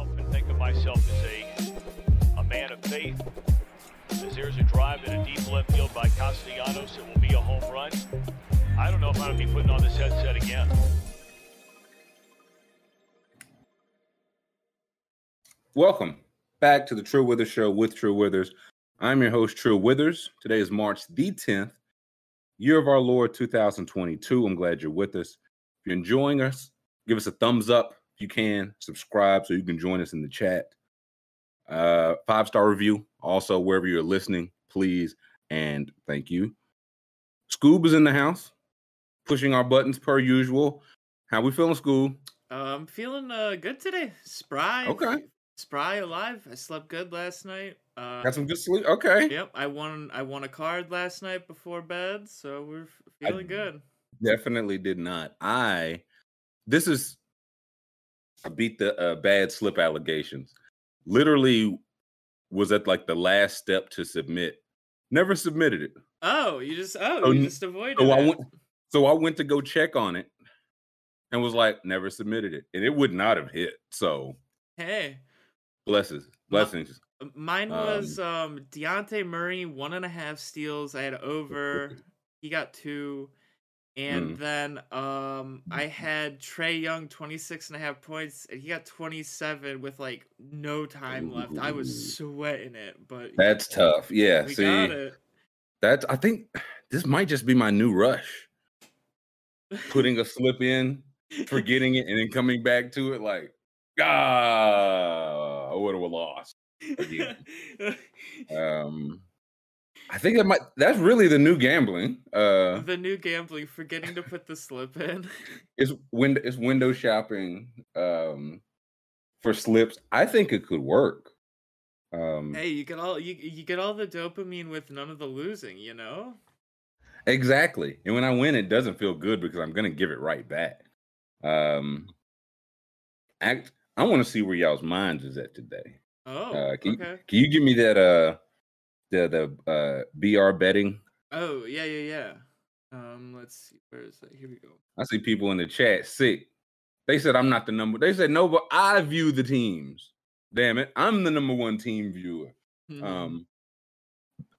myself and think of myself as a, a man of faith. As there's a drive in a deep left field by Castellanos, it will be a home run. I don't know if I'm going to be putting on this headset again. Welcome back to the Trill Withers Show with Trill Withers. I'm your host, Trill Withers. Today is March the 10th, year of our Lord 2022. I'm glad you're with us. If you're enjoying us, give us a thumbs up you can. Subscribe so you can join us in the chat. Uh, five star review. Also, wherever you're listening, please and thank you. Scoob is in the house, pushing our buttons per usual. How we feeling, Scoob? Uh, I'm feeling uh, good today. Spry. Okay. Spry alive. I slept good last night. Uh, Got some good sleep. Okay. Yep. I won. I won a card last night before bed, so we're feeling good. Definitely did not. I. This is. I beat the uh, bad slip allegations. Literally, was at like the last step to submit. Never submitted it. Oh, you just oh, Oh, you just avoided So I it. went. So I went to go check on it, and was like, never submitted it, and it would not have hit. So Hey, blesses, blessings. m- mine was um Dejounte Murray one and a half steals. I had over. He got two. And Mm. then um I had Trae Young 26 and a half points and he got 27 with like no time left. I was sweating it, but That's tough. Yeah. we see, got it. that's. I think this might just be my new rush. Putting a slip in, forgetting it, and then coming back to it like, ah, I would have lost. Um, I think that might. That's really the new gambling. Uh, the new gambling, forgetting to put the slip in. it's window. It's window shopping. Um, for slips, I think it could work. Um, hey, you get all you you get all the dopamine with none of the losing, you know? Exactly. And when I win, it doesn't feel good because I'm gonna give it right back. Um act I want to see where y'all's minds is at today. Oh, Uh can, okay. can you give me that uh the the uh BR betting? Oh, yeah, yeah, yeah. Um, let's see. Where is that? Here we go. I see people in the chat sick. They said I'm not the number. They said no, but I view the teams. Damn it. I'm the number one team viewer. Mhm. Um,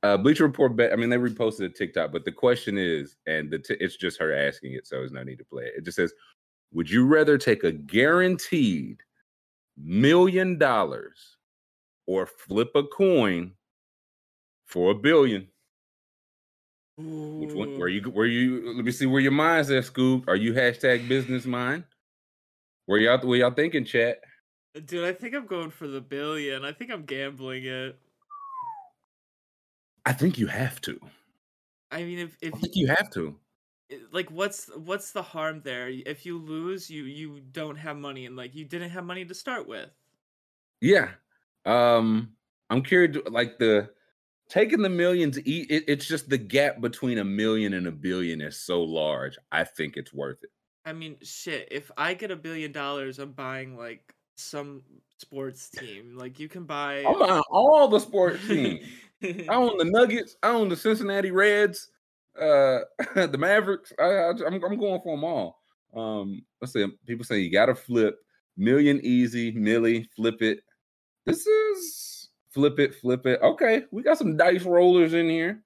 uh, Bleacher Report bet. I mean, they reposted a TikTok, but the question is, and the t- it's just her asking it, so there's no need to play it. It just says, "Would you rather take a guaranteed million dollars or flip a coin for a billion? Which one? Where you? Where you? Let me see where your mind's at, Scoop. Are you hashtag business mind? Where y'all? Where y'all thinking, chat? Dude, I think I'm going for the billion. I think I'm gambling it. I think you have to. I mean, if if I think you have to. like what's what's the harm there? If you lose, you you don't have money and like you didn't have money to start with. Yeah. Um, I'm curious, like the taking the millions, it, it's just the gap between a million and a billion is so large. I think it's worth it. I mean, shit, if I get a billion dollars, I'm buying like some sports team. Like you can buy I'm buying all the sports teams. I own the Nuggets. I own the Cincinnati Reds. Uh, the Mavericks. I, I, I'm, I'm going for them all. Um, let's say people say you got to flip million easy, millie, flip it. This is flip it, flip it. Okay, we got some dice rollers in here.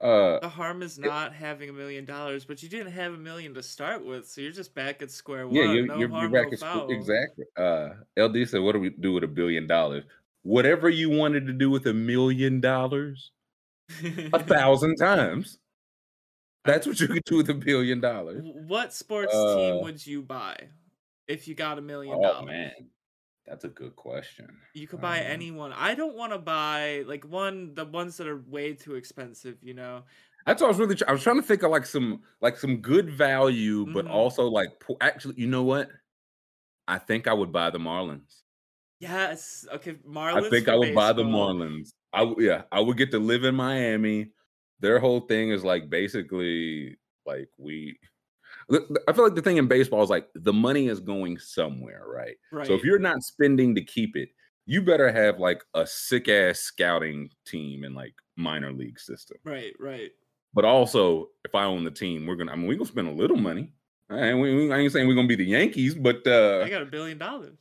Uh, the harm is not having a million dollars, but you didn't have a million to start with, so you're just back at square one. Yeah, you're, no you're, you're back no at. Exactly. Uh, LD said, "What do we do with a billion dollars? Whatever you wanted to do with a million dollars, a thousand times. That's what you could do with a billion dollars." What sports Uh, team would you buy if you got a million dollars? man, that's a good question. You could buy Um, anyone. I don't want to buy like one the ones that are way too expensive. You know, That's what I was really. I was trying to think of like some like some good value, but Mhm. also like po- actually, you know what? I think I would buy the Marlins. yes. Okay, Marlins. I think I would buy the. Marlins. I yeah, I would get to live in Miami. Their whole thing is like basically like we. I feel like the thing in baseball is like the money is going somewhere, right? Right. So if you're not spending to keep it, you better have like a sick ass scouting team and like minor league system. right, right. But also, if I own the team, we're gonna. I mean, we're gonna spend a little money. And we, we- I ain't saying we're gonna be the Yankees, but uh I got a billion dollars.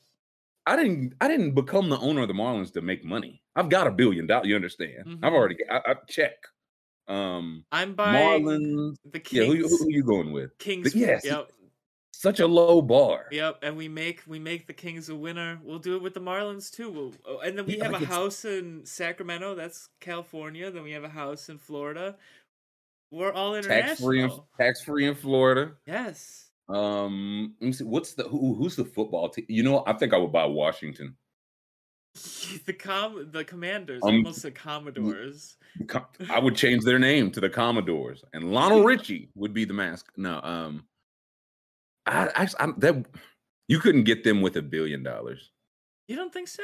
I didn't I didn't become the owner of the Marlins to make money. I've got a billion dollars. You understand? Mhm. I've already I, I check. Um, I'm buying Marlins. the Yeah, Kings. who, who, who you going with? Kings. yes. Yep. Such a low bar. Yep, and we make we make the Kings a winner. We'll do it with the Marlins too. We'll, oh, and then we Yeah, have like a house in Sacramento. That's California. Then we have a house in Florida. We're all international. Tax free in tax free in Florida. Yes. Um, let me see. What's the who, who's the football team? You know, I think I would buy Washington. the com the Commanders, Um, almost the Commodores. I would change their name to the Commodores, and Lionel Richie would be the mask. No, um, I, I, I'm that you couldn't get them with a billion dollars. You don't think so?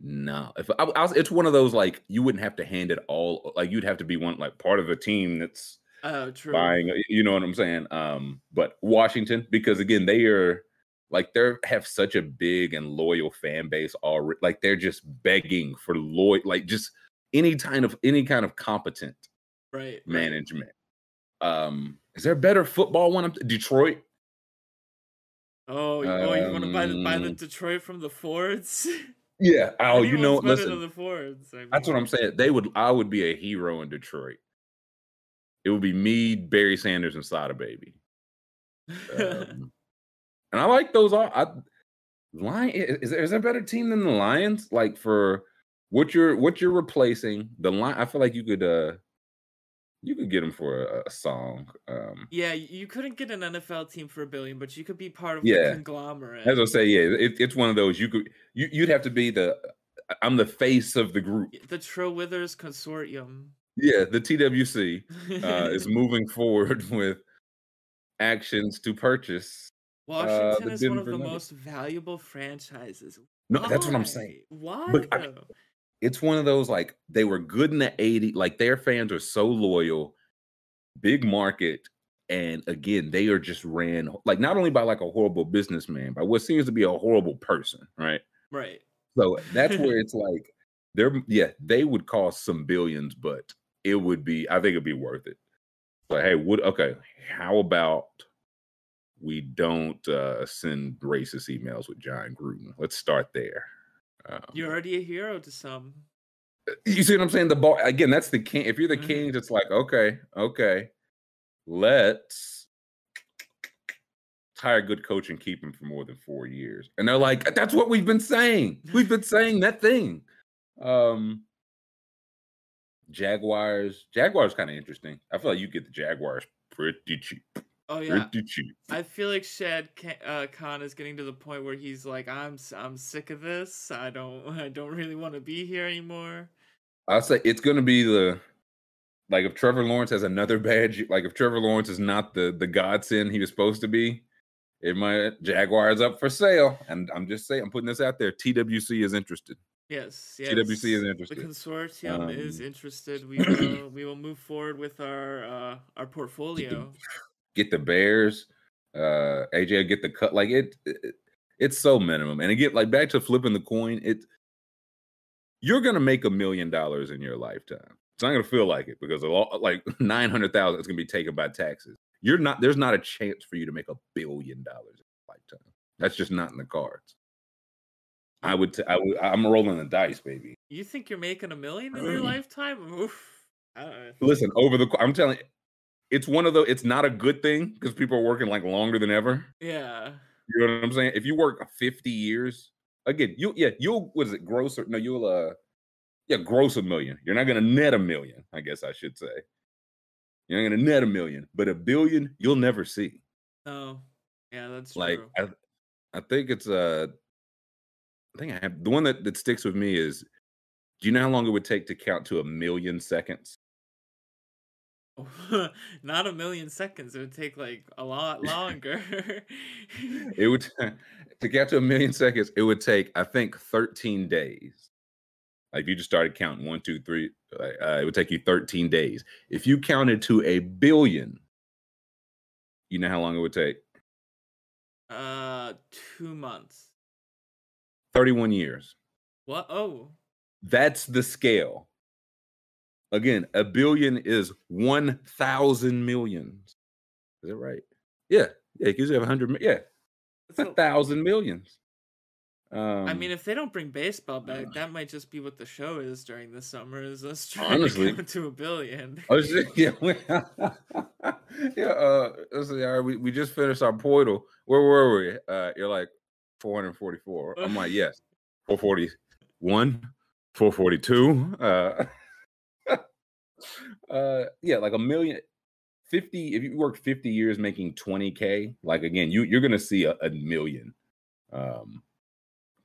No, if I, I was, it's one of those like you wouldn't have to hand it all. Like you'd have to be one like part of a team that's Oh, true. buying. You know what I'm saying? Um, but Washington, because again, they are like they have such a big and loyal fan base already. Like they're just begging for loyal, like just any kind of any kind of competent Right. management. Um, is there a better football one? Detroit. Oh, you- oh, you want to buy the buy the Um, Detroit from the Fords? Yeah. Oh, you know, listen. the Fords. I That's what. I'm saying. They would. I would be a hero in Detroit. It would be me, Barry Sanders, and Sada Baby. Um, and I like those. All I Lion is there, is there a better team than the Lions? Like for what you're what you're replacing the line. I feel like you could uh you could get them for a, a song. Um, yeah, you couldn't get an NFL team for a billion, but you could be part of Yeah. the conglomerate. as I say, yeah, it, it's one of those you could you you'd have to be the I'm the face of the group. The Trill Withers Consortium. Yeah, the TWC uh, is moving forward with actions to purchase. Uh, Washington the is one of the Nuggets. most valuable franchises. No, that's what I'm saying. Why? But I-? It's one of those like they were good in the 80s, like their fans are so loyal, big market, and again, they are just ran like not only by like a horrible businessman, but what seems to be a horrible person, right? right. So that's where it's like they're yeah, they would cost some billions, but it would be I think it'd be worth it. But hey, would okay, how about we don't uh send racist emails with Jon Gruden? Let's start there. Um, You're already a hero to some. you see what I'm saying? The ball again, that's the king. If you're the Mhm. king, it's like, okay, okay, let's hire a good coach and keep him for more than four years. And they're like, that's what we've been saying. We've been saying that thing. Um Jaguars. Jaguars kind of interesting. I feel like you get the Jaguars pretty cheap. Oh yeah. I feel like Shad uh, Khan is getting to the point where he's like, I'm I'm sick of this. I don't I don't really want to be here anymore. I'll say it's gonna be the like if Trevor Lawrence has another bad year- like if Trevor Lawrence is not the the godsend he was supposed to be, it might Jaguars up for sale. And I'm just saying, I'm putting this out there. TWC is interested. Yes, yes. TWC is interested. The consortium is Um, interested. We will we will move forward with our uh our portfolio. Get the Bears. Uh AJ get the cut. Like it, it it's so minimum. And again, like back to flipping the coin, it you're gonna make a million dollars in your lifetime. It's not gonna feel like it because a lot like nine hundred thousand is gonna be taken by taxes. You're not there's not a chance for you to make a billion dollars in a lifetime. That's just not in the cards. I would t- I would I'm rolling the dice, baby. You think you're making a million in your lifetime? Oof. Uh, Listen, over the I'm telling you, it's one of the it's not a good thing because people are working like longer than ever. yeah. You know what I'm saying? If you work 50 years, again, you yeah, you'll what is it, gross or no, you'll uh yeah, gross a million. You're not gonna net a million, I guess I should say. You're not gonna net a million, but a billion you'll never see. No. Yeah, that's Like true. I I think it's uh I think I have the one that, that sticks with me is do you know how long it would take to count to a million seconds? Not a million seconds. It would take like a lot longer. It would to get to a million seconds, it would take, I think, 13 days. Like if you just started counting one, two, three, uh, it would take you 13 days. If you counted to a billion, you know how long it would take? uh, two months. 31 years. What? Oh, That's the scale. Again, a billion is 1,000 millions. Is that right? Yeah. Yeah, because you have 100. Yeah, it's a thousand millions. Um, I mean, if they don't bring baseball back, that might just be what the show is during the summer. Is us trying Honestly. to come to a billion? Oh shit! Yeah, we, yeah. Uh, let's see, all right, we, we just finished our portal. Where were we? Uh, you're like 444. I'm like, yes, 441, 442. Uh, uh, yeah, like a million. 50 if you work 50 years making 20k like again you you're gonna see a, a million um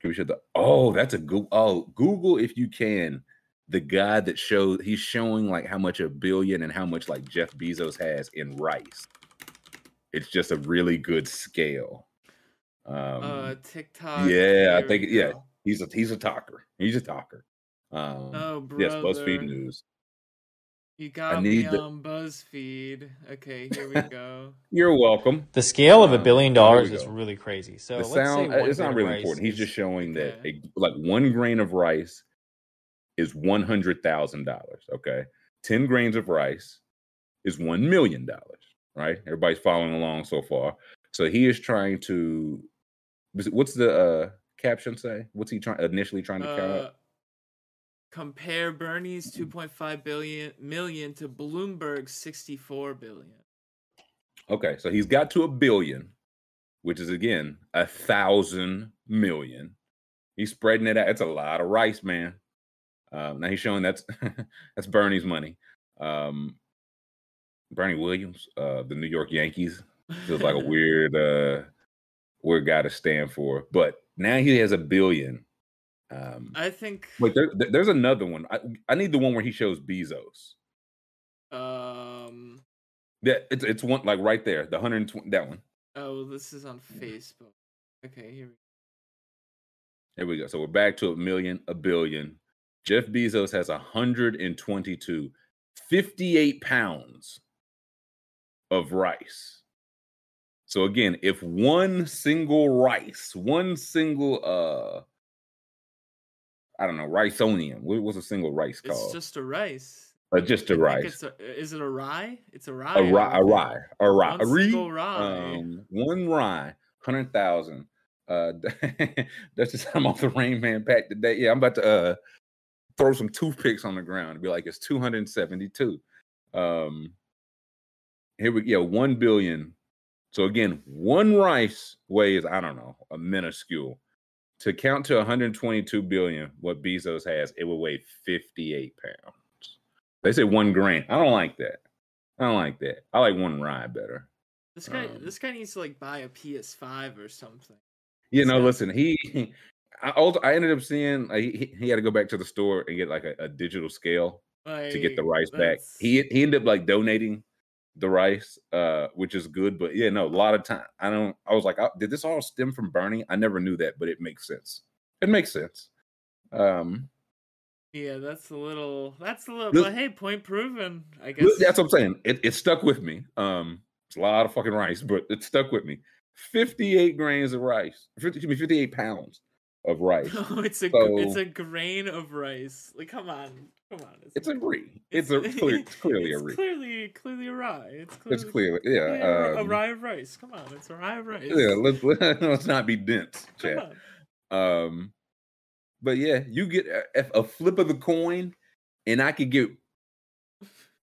can we show the oh that's a google oh google if you can the guy that showed he's showing like how much a billion and how much like Jeff Bezos has in rice. It's just a really good scale. Um, uh, TikTok. yeah, I think yeah, he's a he's a talker. He's a talker. Um, Oh, yes. BuzzFeed News. You got me need the- on BuzzFeed. Okay, here we go. You're welcome. The scale of a Um, billion here we dollars is really crazy. So the let's sound say it's not really important. He's just showing that Okay. a, like one grain of rice is one hundred thousand dollars. Okay, ten grains of rice is one million dollars. Right? Everybody's following along so far. So he is trying to. What's the uh, caption say? What's he trying initially trying to count? Uh, up? Compare Bernie's 2.5 billion million to Bloomberg's 64 billion. Okay, so he's got to a billion, which is again a thousand million. He's spreading it out. It's a lot of rice, man. Um, now he's showing that's that's Bernie's money. Um, Bernie Williams, uh, the New York Yankees, feels like a weird, uh, weird guy to stand for. But now he has a billion. Um, I think. wait, there, there- there's another one. I, I need the one where he shows Bezos. Um. Yeah, it's it's one like right there, the 120. That one. Oh, this is on Facebook. Okay, here we go. There we go. So we're back to a million, a billion. Jeff Bezos has 122, 58 pounds of rice. So again, if one single rice, one single uh I don't know, riceonium. What, what's a single rice called? It's just a rice. uh, just I a think rice. A, is it a rye? It's a rye. A rye, a rye, a rye, One a rye. single rye. Um, one rye, hundred thousand. Uh, that's just I'm off the Rain Man pack today. Yeah, I'm about to uh throw some toothpicks on the ground and be like, it's 272. Um, here we go, one billion. So again, one rice weighs I don't know a minuscule. To count to 122 billion, what Bezos has, it would weigh 58 pounds. They say one grain. I don't like that. I don't like that. I like one rye better. This guy, Um, this guy needs to like buy a PS5 or something. You know, So- listen, he, I, also, I ended up seeing like, he, he had to go back to the store and get like a, a digital scale to get the Like, rice back. He he ended up like donating the rice, uh, which is good. But yeah, no, a lot of time. I don't. I was like, oh, did this all stem from Bernie? I never knew that, but it makes sense. It makes sense. Um, Yeah, that's a little. That's a little. Look- but hey, point proven. I guess. That's what I'm saying. It, it stuck with me. Um, it's a lot of fucking rice, but it stuck with me. 58 grains of rice. 50, excuse me, 58 pounds of rice. No, it's a gr- it's a grain of rice. Like, come on, come on. It's a re. It's a clear, it's clearly a it's re. Clearly, clearly a rye. It's clearly, It's clearly yeah. clearly a, a um, rye of rice. Come on, it's a rye of rice. Yeah, let's let's not be dense, on. Um, but yeah, you get a, a flip of the coin, and I could get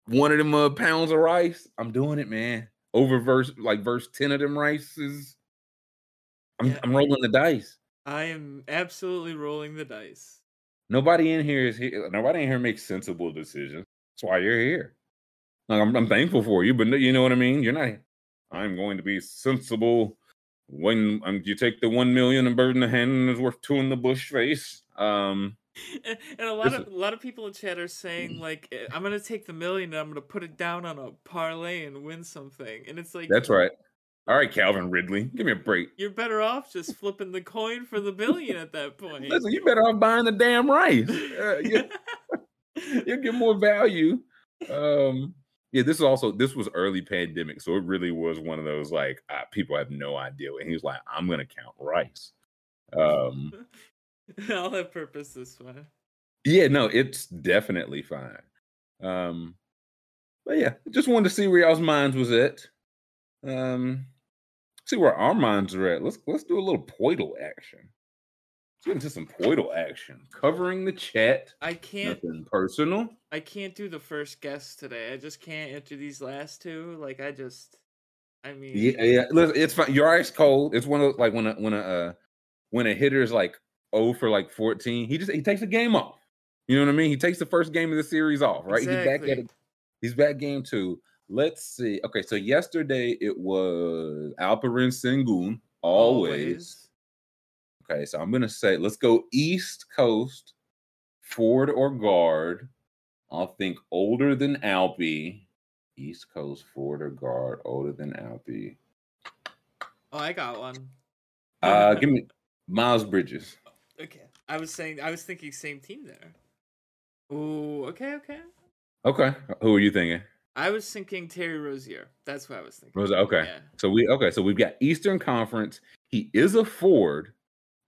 one of them uh, pounds of rice. I'm doing it, man. Over verse like verse ten of them rices. I'm Yeah. I'm rolling the dice. I am absolutely rolling the dice. Nobody in here is here. Nobody in here makes sensible decisions. That's why you're here. Like, I'm, I'm thankful for you, but you know what I mean. You're not. I'm going to be sensible when um, you take the one million and bird in the hand is worth two in the bush face. Um, And and a lot of a lot of people in chat are saying like, "Eh, "I'm gonna take the million and I'm gonna put it down on a parlay and win something." And it's like, that's right. All right, Calvin Ridley, give me a break. You're better off just flipping the coin for the billion at that point. Listen, you better off buying the damn rice. Uh, you, you'll get more value. Um, yeah, this is also this was early pandemic, so it really was one of those like uh, people have no idea. And he was like, "I'm gonna count rice." Um, I'll have purpose this one. yeah, no, it's definitely fine. Um, but yeah, just wanted to see where y'all's minds was at. Um, see where our minds are at. Let's let's do a little Poeltl action. Let's get into some Poeltl action. Covering the chat. I can't. Nothing personal. I can't do the first guess today. I just can't enter these last two. Like I just. I mean. Yeah, yeah. Listen, it's fine. Your ice cold. It's one of those, like when a when a uh, when a hitter is like oh for like 14, he just he takes a game off. You know what I mean? He takes the first game of the series off, right? He's back at Exactly. He's back game two. Let's see. Okay, so yesterday it was Alperen Sengun, always. Okay, so I'm gonna say let's go East Coast, Ford or guard. I'll think older than Alpy. East Coast Ford or guard, older than Alpy. Oh, I got one. Uh, give me Miles Bridges. Okay. I was saying. I was thinking same team there. Ooh. Okay. Okay. Okay, who are you thinking? I was thinking Terry Rozier. That's what I was thinking. Was okay. Yeah. So we okay. So we've got Eastern Conference. He is a forward.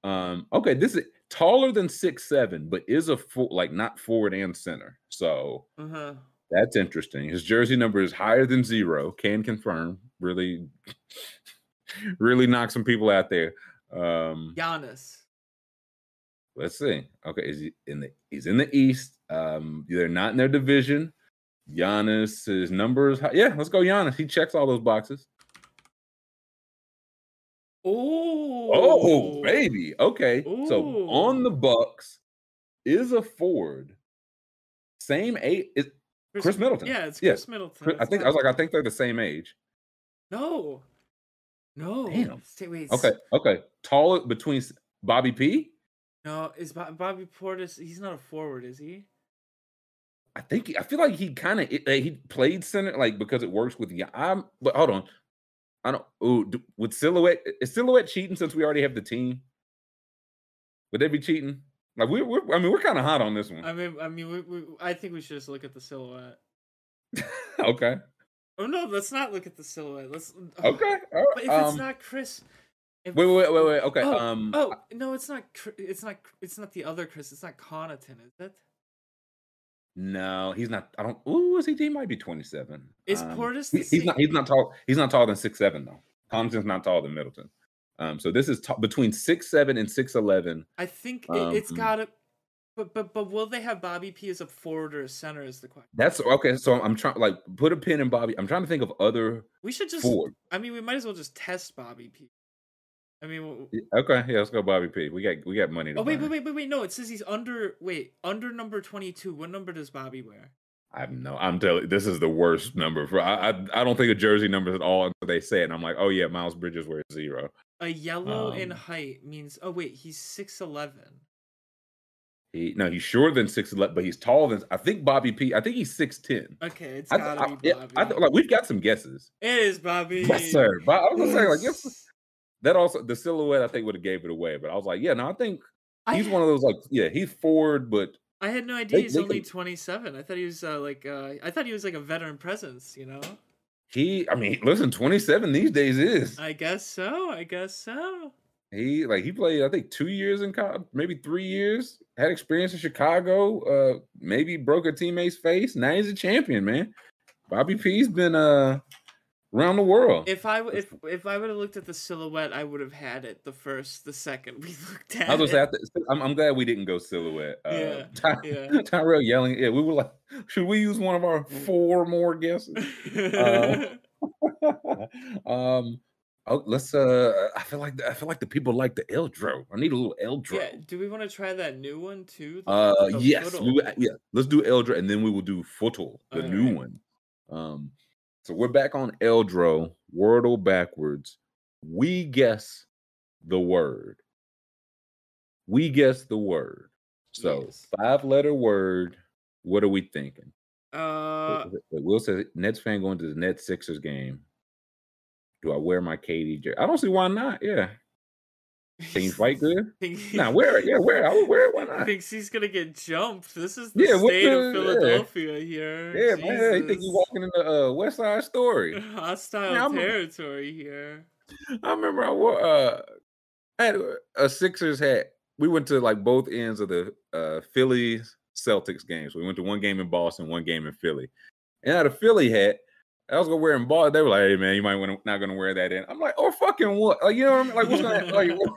Um. Okay. This is taller than six seven, but is a full like not forward and center. So Uh huh. that's interesting. His jersey number is higher than zero. Can confirm. Really, really knock some people out there. Um. Giannis. Let's see. Okay, is he in the? He's in the East. Um, they're not in their division. Giannis, his numbers. Yeah, let's go. Giannis. He checks all those boxes. Oh. Oh, baby. Okay. So on the Bucks is a Ford. Same age. Is, Khris Middleton. Yeah, it's Yeah. Khris Middleton. Chris- I think I was like, I think they're the same age. No. No. Damn. Stay, wait. Okay. Okay. Taller between Bobby P. No, is Bobby Portis? He's not a forward, is he? I think I feel like he kind of he played center like because it works with yeah. I'm but hold on. I don't. Ooh, do, with silhouette is silhouette cheating since we already have the team? Would they be cheating? Like we're, we're I mean we're kind of hot on this one. I mean, I mean, we, we, I think we should just look at the silhouette. okay. Oh no, let's not look at the silhouette. Let's. Okay. all But if right, it's um, not Chris. If, Wait, wait, wait, wait. Okay. Oh, um. oh no, it's not. It's not. It's not the other Chris. It's not Connaughton, is it? No, he's not. I don't. Ooh, is he? He might be twenty-seven. Is Um, Portis he- he's not. He's not tall. He's not taller than six seven though. Thompson's not taller than Middleton. Um. So this is ta- between six seven and six eleven. I think it, it's Um, got to. But but but will they have Bobby P as a forward or a center? Is the question. That's okay. So I'm trying like put a pin in Bobby. I'm trying to think of other We should just. forward. I mean, we might as well just test Bobby P. I mean, w- Yeah, Okay, yeah, let's go Bobby P. We got we got money. To oh wait, wait, wait, wait, wait. No, it says he's under. Wait, under number twenty-two. What number does Bobby wear? I no. I'm telling. This is the worst number for. I I, I don't think of jersey numbers at all until they say it. And I'm like, oh yeah, Miles Bridges wears zero. A yellow in Um, height means. Oh wait, he's six eleven. He no, he's shorter than six eleven, but he's taller than. I think Bobby P. I think he's six ten. Okay, it's I, gotta I, be Bobby. I like we've got some guesses. it is Bobby. Yes, sir. But I was gonna say like Yes. That also the silhouette I think would have gave it away. But I was like, yeah, no, I think I, he's one of those like yeah, he's forward, but I had no idea They- he's they only can- 27. I thought he was uh, like uh, I thought he was like a veteran presence, you know? he. I mean, listen, twenty seven these days is I guess so. I guess so. he like he played I think two years in college, maybe three years. Had experience in Chicago. Uh, maybe broke a teammate's face. Now he's a champion, man. Bobby P's been uh around the world. If I if if I would have looked at the silhouette, I would have had it the first, the second we looked at I was it. gonna say, I th- I'm, I'm glad we didn't go silhouette. Uh, Yeah, Ty- yeah. Tyrell yelling. Yeah, we were like, should we use one of our four more guesses? Uh, um, oh, let's. Uh, I feel like I feel like the people like the Eldrow. I need a little Eldrow. yeah. Do we want to try that new one too? The- Uh, the yes, we, yeah. Let's do Eldrow, and then we will do Footle, the new Alright. one. Um, so we're back on Eldrow. Wordle backwards. We guess the word. We guess the word. So Yes. five letter word. What are we thinking? Uh, Will says Nets fan going to the Nets Sixers game. Do I wear my KD jersey? I don't see why not. Yeah, can white good? Nah, wear it. Yeah, wear it. I would wear it. Why not? Thinks he's gonna get jumped. This is the Yeah, state the- of yeah. Philadelphia here. Yeah, man. You think you Jesus. walking in the uh, West Side Story? hostile Yeah, territory here. I remember I wore uh, I had a, a Sixers hat. We went to like both ends of the uh, Phillies Celtics games. We went to one game in Boston, one game in Philly. And I had a Philly hat. I was gonna wear it in Boston. They were like, "Hey man, you might want not gonna wear that in." I'm like, "Oh fucking what? Like you know what I mean? Like what's gonna like what,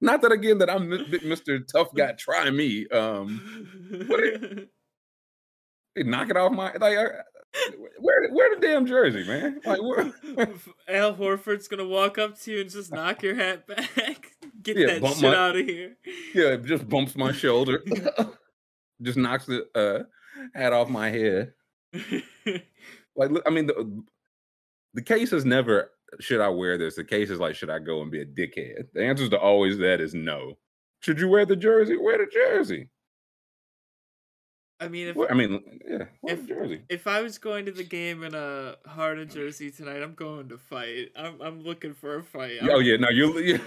Not that again that I'm Mr. Tough Guy. Try me. Um, what it- they knock it off my like. I- Where where the damn jersey, man? Like where? Al Horford's gonna walk up to you and just knock your hat back. Get Yeah, that shit my- out of here. Yeah, it just bumps my shoulder. just knocks the uh, hat off my head. Like, I mean, the, the case is never should I wear this. The case is like, should I go and be a dickhead? The answer to always that is no. Should you wear the jersey? Wear the jersey. I mean, if I mean, yeah, if- jersey. if I was going to the game in a Harden jersey tonight, I'm going to fight. I'm I'm looking for a fight. Oh I'm- yeah, no, you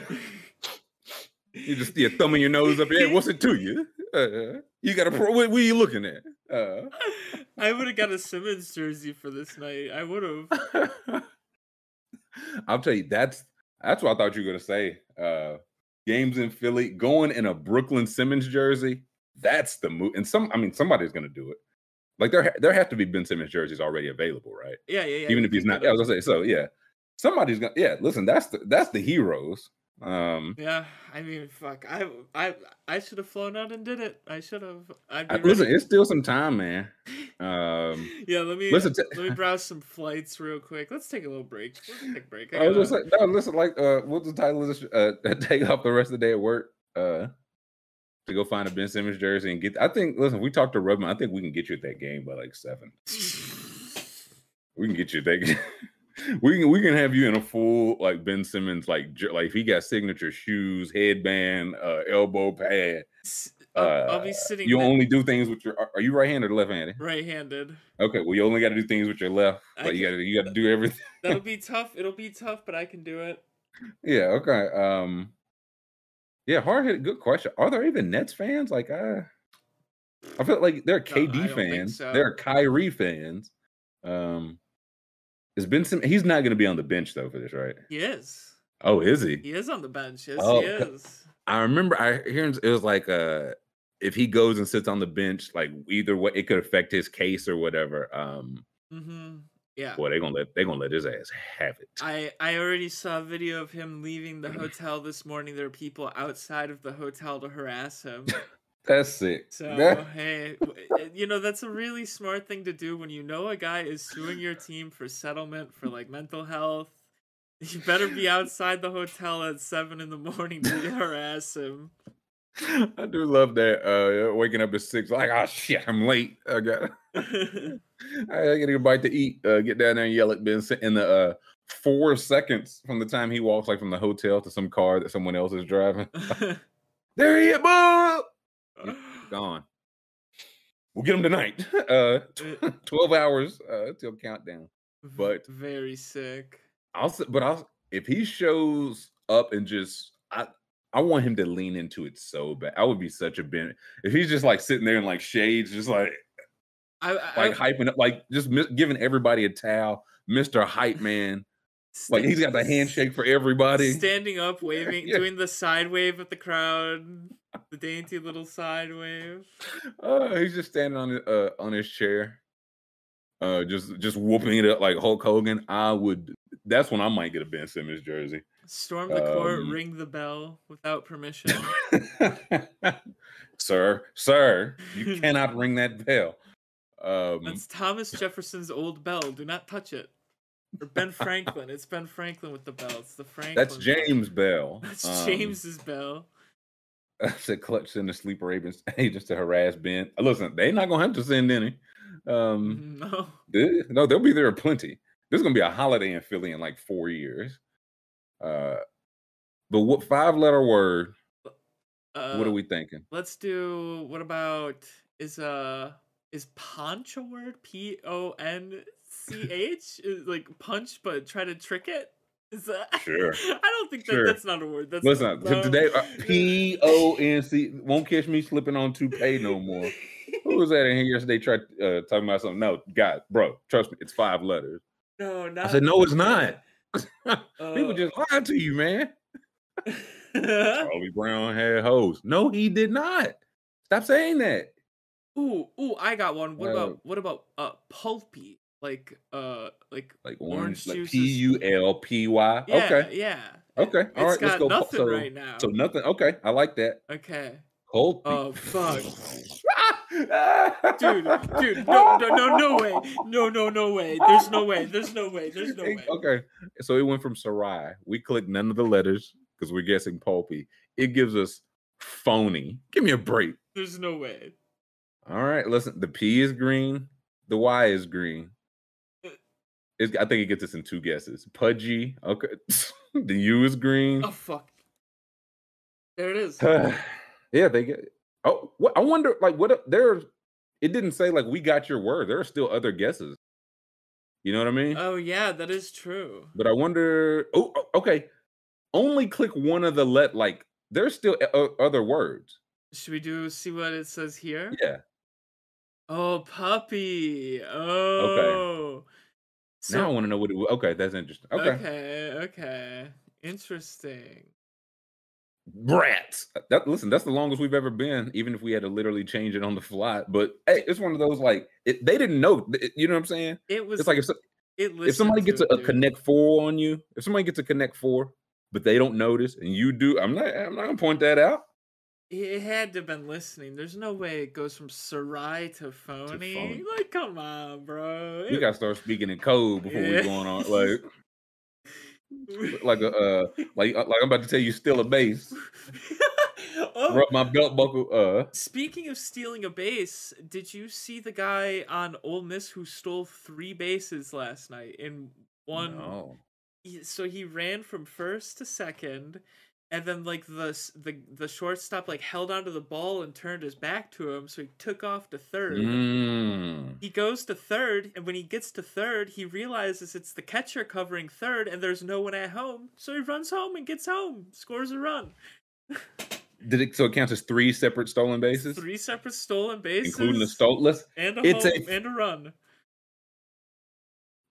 you just yeah, thumbing your nose up. Hey, what's it to you? Uh, you got a pro. What, what are you looking at? Uh, I would have got a Simmons jersey for this night. I would have. I'll tell you, that's that's what I thought you were gonna say. Uh games in Philly, going in a Brooklyn Simmons jersey. That's the move. And some, I mean, somebody's gonna do it. Like there, there have to be Ben Simmons jerseys already available, right? Yeah, yeah, yeah. Even if he's not. Yeah, I was gonna say. So yeah, somebody's gonna. Yeah, listen, that's the that's the heroes. Um, Yeah, I mean, fuck. I I I should have flown out and did it. I should have. I'd be I- listen, it's still some time, man. Um, yeah, let me listen let me browse some flights real quick. Let's take a little break. Let's take a break. I I was just like, no, listen, like, uh, what's the title of this? Uh, take off the rest of the day at work. Uh, to go find a Ben Simmons jersey and get. I think. Listen, we talked to Rubman. I think we can get you at that game by like seven. We can get you at that. game. We can we can have you in a full like Ben Simmons like like if he got signature shoes, headband, uh, elbow pad. S- I'll, I'll be Uh, sitting You ne- only do things with your. Are, you right-handed or left-handed? right-handed. Okay, well you only got to do things with your left. I Like you got to you got to do everything. That'll be tough. It'll be tough, but I can do it. Yeah. Okay. Um. Yeah. Hard hit. Good question. Are there even Nets fans? Like, uh, I feel like there are KD don't fans. so. There are Kyrie fans. Um. Is Ben Simmons? He's not going to be on the bench though for this, right? He is. Oh, is he? He is on the bench. Yes, Oh, he is. I remember I hearing it was like uh if he goes and sits on the bench, like either way, it could affect his case or whatever. Um, Mm-hmm. Yeah. boy, they're gonna let they're gonna let his ass have it. I I already saw a video of him leaving the hotel this morning. There are people outside of the hotel to harass him. That's sick. So That- hey, uh, you know that's a really smart thing to do when you know a guy is suing your team for settlement for like mental health. You better be outside the hotel at seven in the morning to harass him. I do love that. Uh, waking up at six, like, oh shit, I'm late. I got, I gotta get a bite to eat. Uh, get down there and yell at Ben in the uh four seconds from the time he walks, like from the hotel to some car that someone else is driving. there he is, Bob. Gone. We'll get him tonight. Uh, tw- twelve hours uh till countdown. But- very sick. I'll say, but I'll if he shows up and just I I want him to lean into it so bad. I would be such a Ben if he's just like sitting there in like shades, just like I, I, like hyping up, like just giving everybody a towel, Mister Hype Man. Like he's got the handshake for everybody. Standing up, waving, Yeah. doing the side wave at the crowd, the dainty little side wave. Uh, he's just standing on his- uh on his chair, uh, just just whooping it up like Hulk Hogan. I would. That's when I might get a Ben Simmons jersey. Storm the court, Um, ring the bell without permission. sir, sir, you cannot ring that bell. Um, That's Thomas Jefferson's old bell. Do not touch it. Or Ben Franklin. It's Ben Franklin with the bell. It's the Franklin. that's. James Bell. That's Um, James's bell. That's a clutch in the sleeper agents agents to harass Ben. Listen, they're not gonna have to send any. Um, No. they- no, they'll be there plenty. There's gonna be a holiday in Philly in like four years. Uh, but what five letter word? Uh, what are we thinking? Let's do. What about is uh is punch a word? P O N C H like punch, but try to trick it. Is that? Sure. I don't think that Sure. that's not a word. That's Listen, no. today uh, P O N C won't catch me slipping on toupee no more. Who was that in here yesterday? Tried uh, talking about something. No, God, bro, trust me, it's five letters. no, not. I said, no, it's not. People Uh, just lied to you, man. Charlie Brown had hoes. No, he did not. Stop saying that. ooh, ooh, I got one. What Uh, about what about uh pulpy? Like uh like Like Orange orange, like juice P U L P Y. yeah, Okay, yeah. Okay, It's all right, let's go. nothing so, right now. So nothing. Okay, I like that. okay. Cold. Oh fuck. Dude, dude, no, no, no, no way. No, no, no way. There's no way. There's no way. There's no way. Okay, so it went from Sarai. We clicked none of the letters because we're guessing pulpy. It gives us phony. Give me a break. There's no way. All right, listen. The P is green. The Y is green. It's, I think it gets us in two guesses. Pudgy. Okay. the U is green. Oh fuck. There it is. yeah, they get. Oh, what, I wonder. Like, what? There. It didn't say like we got your word. There are still other guesses. You know what I mean? Oh yeah, that is true. but I wonder. Oh, okay. Only click one of the let. Like, there's still eh, o- other words. Should we do see what it says here? Yeah. Oh, puppy. Oh. Now I want to know what it. wa- Okay, that's interesting. Okay. Okay, okay. Interesting. Brats. Uh, that listen, that's the longest we've ever been, even if we had to literally change it on the fly. But hey, it's one of those like it, they didn't know. it- you know what I'm saying? It was It's like if, so- it if somebody gets a, a connect four on you, if somebody gets a connect four, but they don't notice and you do, I'm not I'm not gonna point that out. It had to have been listening. There's no way it goes from Sarai to phony. phony. Like, come on, bro. We gotta start speaking in code before we Yeah. going on. Like like a uh like like I'm about to tell you still a base. oh, Rub my belt buckle. Uh speaking of stealing a base, did you see the guy on Ole Miss who stole three bases last night in one? no. so he ran from first to second and then like the the the shortstop like held onto the ball and turned his back to him so he took off to third Mm. he goes to third and when he gets to third he realizes it's the catcher covering third and there's no one at home so he runs home and gets home scores a run Did it so it counts as three separate stolen bases? three separate stolen bases including the stole. Let's and a it's home a- and a run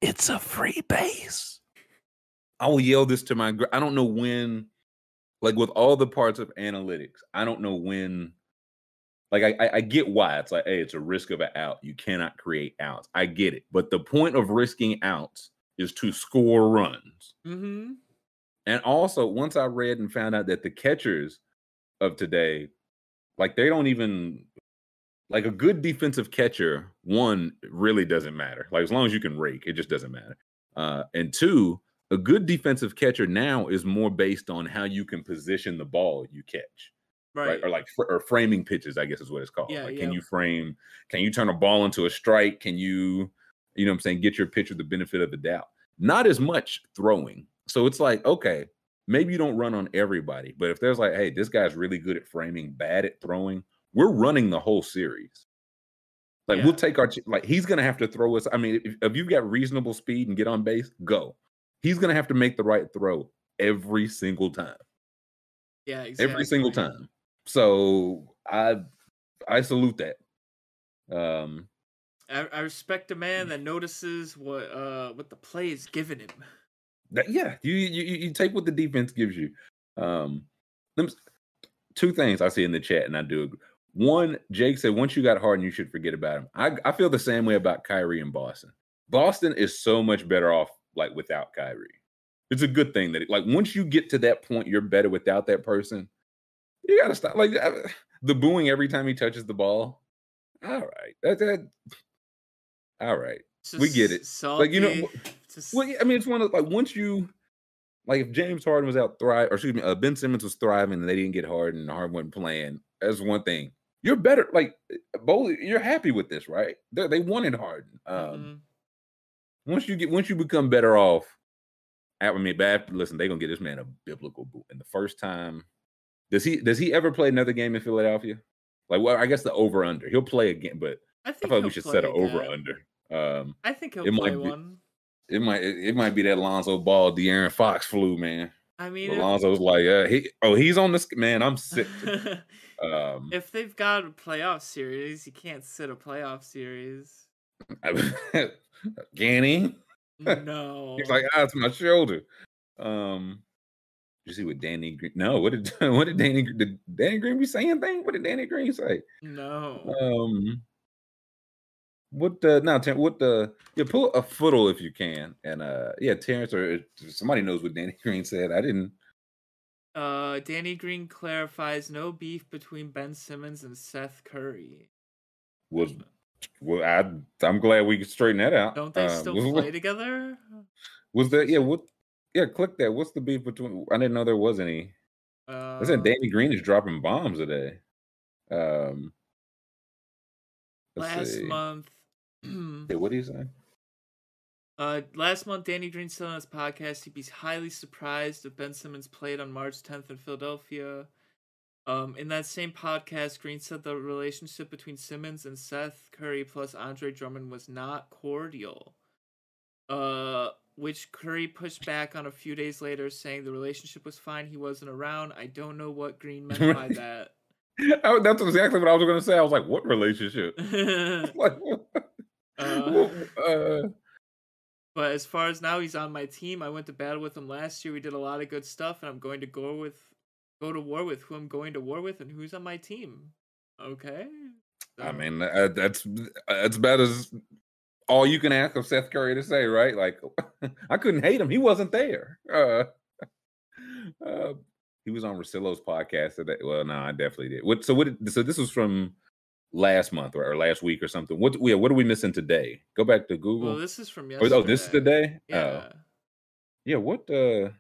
it's a free base. I will yell this to my. I don't know when, like with all the parts of analytics, I don't know when. Like I, I, get why it's like, hey, it's a risk of an out. You cannot create outs. I get it, but the point of risking outs is to score runs. mm-hmm And also, once I read and found out that the catchers of today, like they don't even like a good defensive catcher, one really doesn't matter. Like as long as you can rake, it just doesn't matter. Uh, and two, a good defensive catcher now is more based on how you can position the ball you catch, right? right, Or like or framing pitches, I guess is what it's called. Yeah, like, yeah. can you frame? Can you turn a ball into a strike? Can you, you know, what I'm saying, get your pitcher the benefit of the doubt? Not as much throwing. So it's like, okay, maybe you don't run on everybody, but if there's like, hey, this guy's really good at framing, bad at throwing, we're running the whole series. Like Yeah. we'll take our like he's gonna have to throw us. I mean, if, if you've got reasonable speed and get on base, go. He's gonna have to make the right throw every single time, yeah exactly. every single time. So I I salute that. Um, I, I respect a man that notices what uh what the play is giving him That, yeah, you, you you take what the defense gives you. Um, me two things I see in the chat, and I do agree. One, Jake said once you got Harden, you should forget about him. I I feel the same way about Kyrie and Boston. Boston is so much better off like without Kyrie. It's a good thing that it, like once you get to that point, you're better without that person. You gotta stop like the booing every time he touches the ball. All right, that that. All right. It's We get just it. Like, you know, just- Well, I mean, it's one of like once you like if James Harden was out thrive, or excuse me, uh, Ben Simmons was thriving and they didn't get Harden and Harden wasn't playing. That's one thing. You're better, like Bowley. You're happy with this, right? They they wanted Harden. Um, mhm. Once you get, once you become better off. I mean, bad. Listen, they're gonna get this man a biblical boot. And the first time, does he does he ever play another game in Philadelphia? Like, well, I guess the over under. He'll play again, but I I think thought we should set an over under. Um, I think he'll it might be- one. it might it, it might be that Lonzo Ball, De'Aaron Fox flu, man. I mean, Alonzo's like, uh, he oh, he's on this man. I'm sick. um, if they've got a playoff series, you can't sit a playoff series. Ganny. No. He's like, ah, it's my shoulder. Um, you see what Danny Green? No, what did what did Danny did Danny Green be saying? Thing? What did Danny Green say? no. Um, what the now? What the? Yeah, pull a footle if you can, and uh, yeah, Terrence or somebody knows what Danny Green said. I didn't. Uh, Danny Green clarifies no beef between Ben Simmons and Seth Curry. Was well, I I'm glad we could straighten that out. Don't they Uh, still play together? was there? Yeah, what? Yeah, click that. What's the beef between? I didn't know there was any. Uh, I said Danny Green is dropping bombs today. Um, last see. month. Yeah, what do you say? Uh, last month, Danny Green said on his podcast he'd be highly surprised if Ben Simmons played on March 10th in Philadelphia. Um, in that same podcast, Green said the relationship between Simmons and Seth Curry plus Andre Drummond was not cordial. Uh, which Curry pushed back on a few days later, saying the relationship was fine. He wasn't around. I don't know what Green meant by that. I, that's exactly what I was going to say. I was like, what relationship? like, Uh, uh, But as far as now, he's on my team. I went to battle with him last year. We did a lot of good stuff, and I'm going to go with, go to war with who I'm going to war with, and who's on my team. Okay. I mean, uh, that's that's about as all you can ask of Seth Curry to say, right? Like, I couldn't hate him; he wasn't there. Uh, uh, he was on Rosillo's podcast today. Well, no, I definitely did. What? So what? did- So this was from last month or, or last week or something. What? Yeah, what are we missing today? Go back to Google. well, this is from oh, yesterday. oh, this is today. Yeah. Oh, yeah. What? Uh,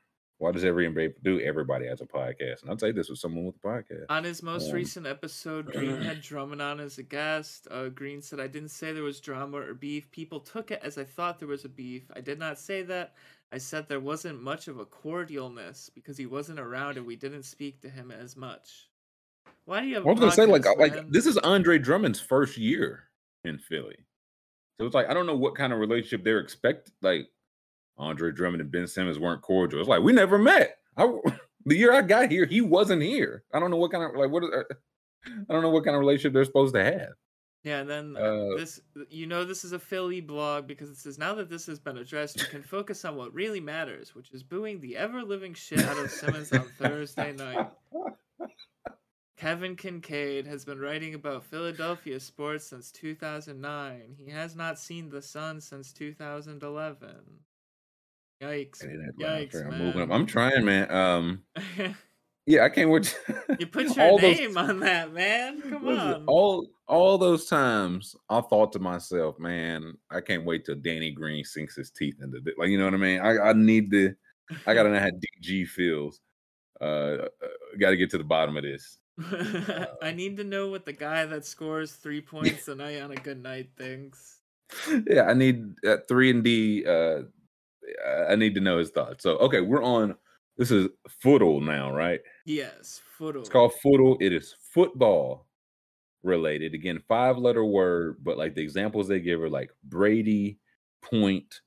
why does every do? Everybody has a podcast, and I'll say this with someone with a podcast. On his most Um, recent episode, Green had Drummond on as a guest. Uh, Green said, I didn't say there was drama or beef. People took it as I thought there was a beef. I did not say that. I said there wasn't much of a cordialness because he wasn't around and we didn't speak to him as much. Why do you have I was gonna say like podcasts, like this is Andre Drummond's first year in Philly, so it's like I don't know what kind of relationship they're expect. Like Andre Drummond and Ben Simmons weren't cordial. It's like we never met. I the year I got here, he wasn't here. I don't know what kind of like what. Is, I don't know what kind of relationship they're supposed to have. Yeah, and then uh, Uh, this, you know, this is a Philly blog because it says now that this has been addressed, we can focus on what really matters, which is booing the ever living shit out of Simmons on Thursday night. Kevin Kinkead has been writing about Philadelphia sports since 2009. He has not seen the sun since 2011. Yikes! Hey, that Brown Yikes, I'm moving up. I'm trying, man. Um, yeah, I can't wait. you put your all those- name on that, man. Come on. all all those times I thought to myself, man, I can't wait till Danny Green sinks his teeth into this. Like, you know what I mean? I, I need to, I gotta know how DG feels. Uh, uh got to get to the bottom of this. I need to know what the guy that scores three points a night on a good night thinks. yeah, I need uh, three and D. Uh, I need to know his thoughts. So, okay, we're on. This is football now, right? Yes, football. It's called football. It is football related. Again, five letter word, but like the examples they give are like Brady, Point,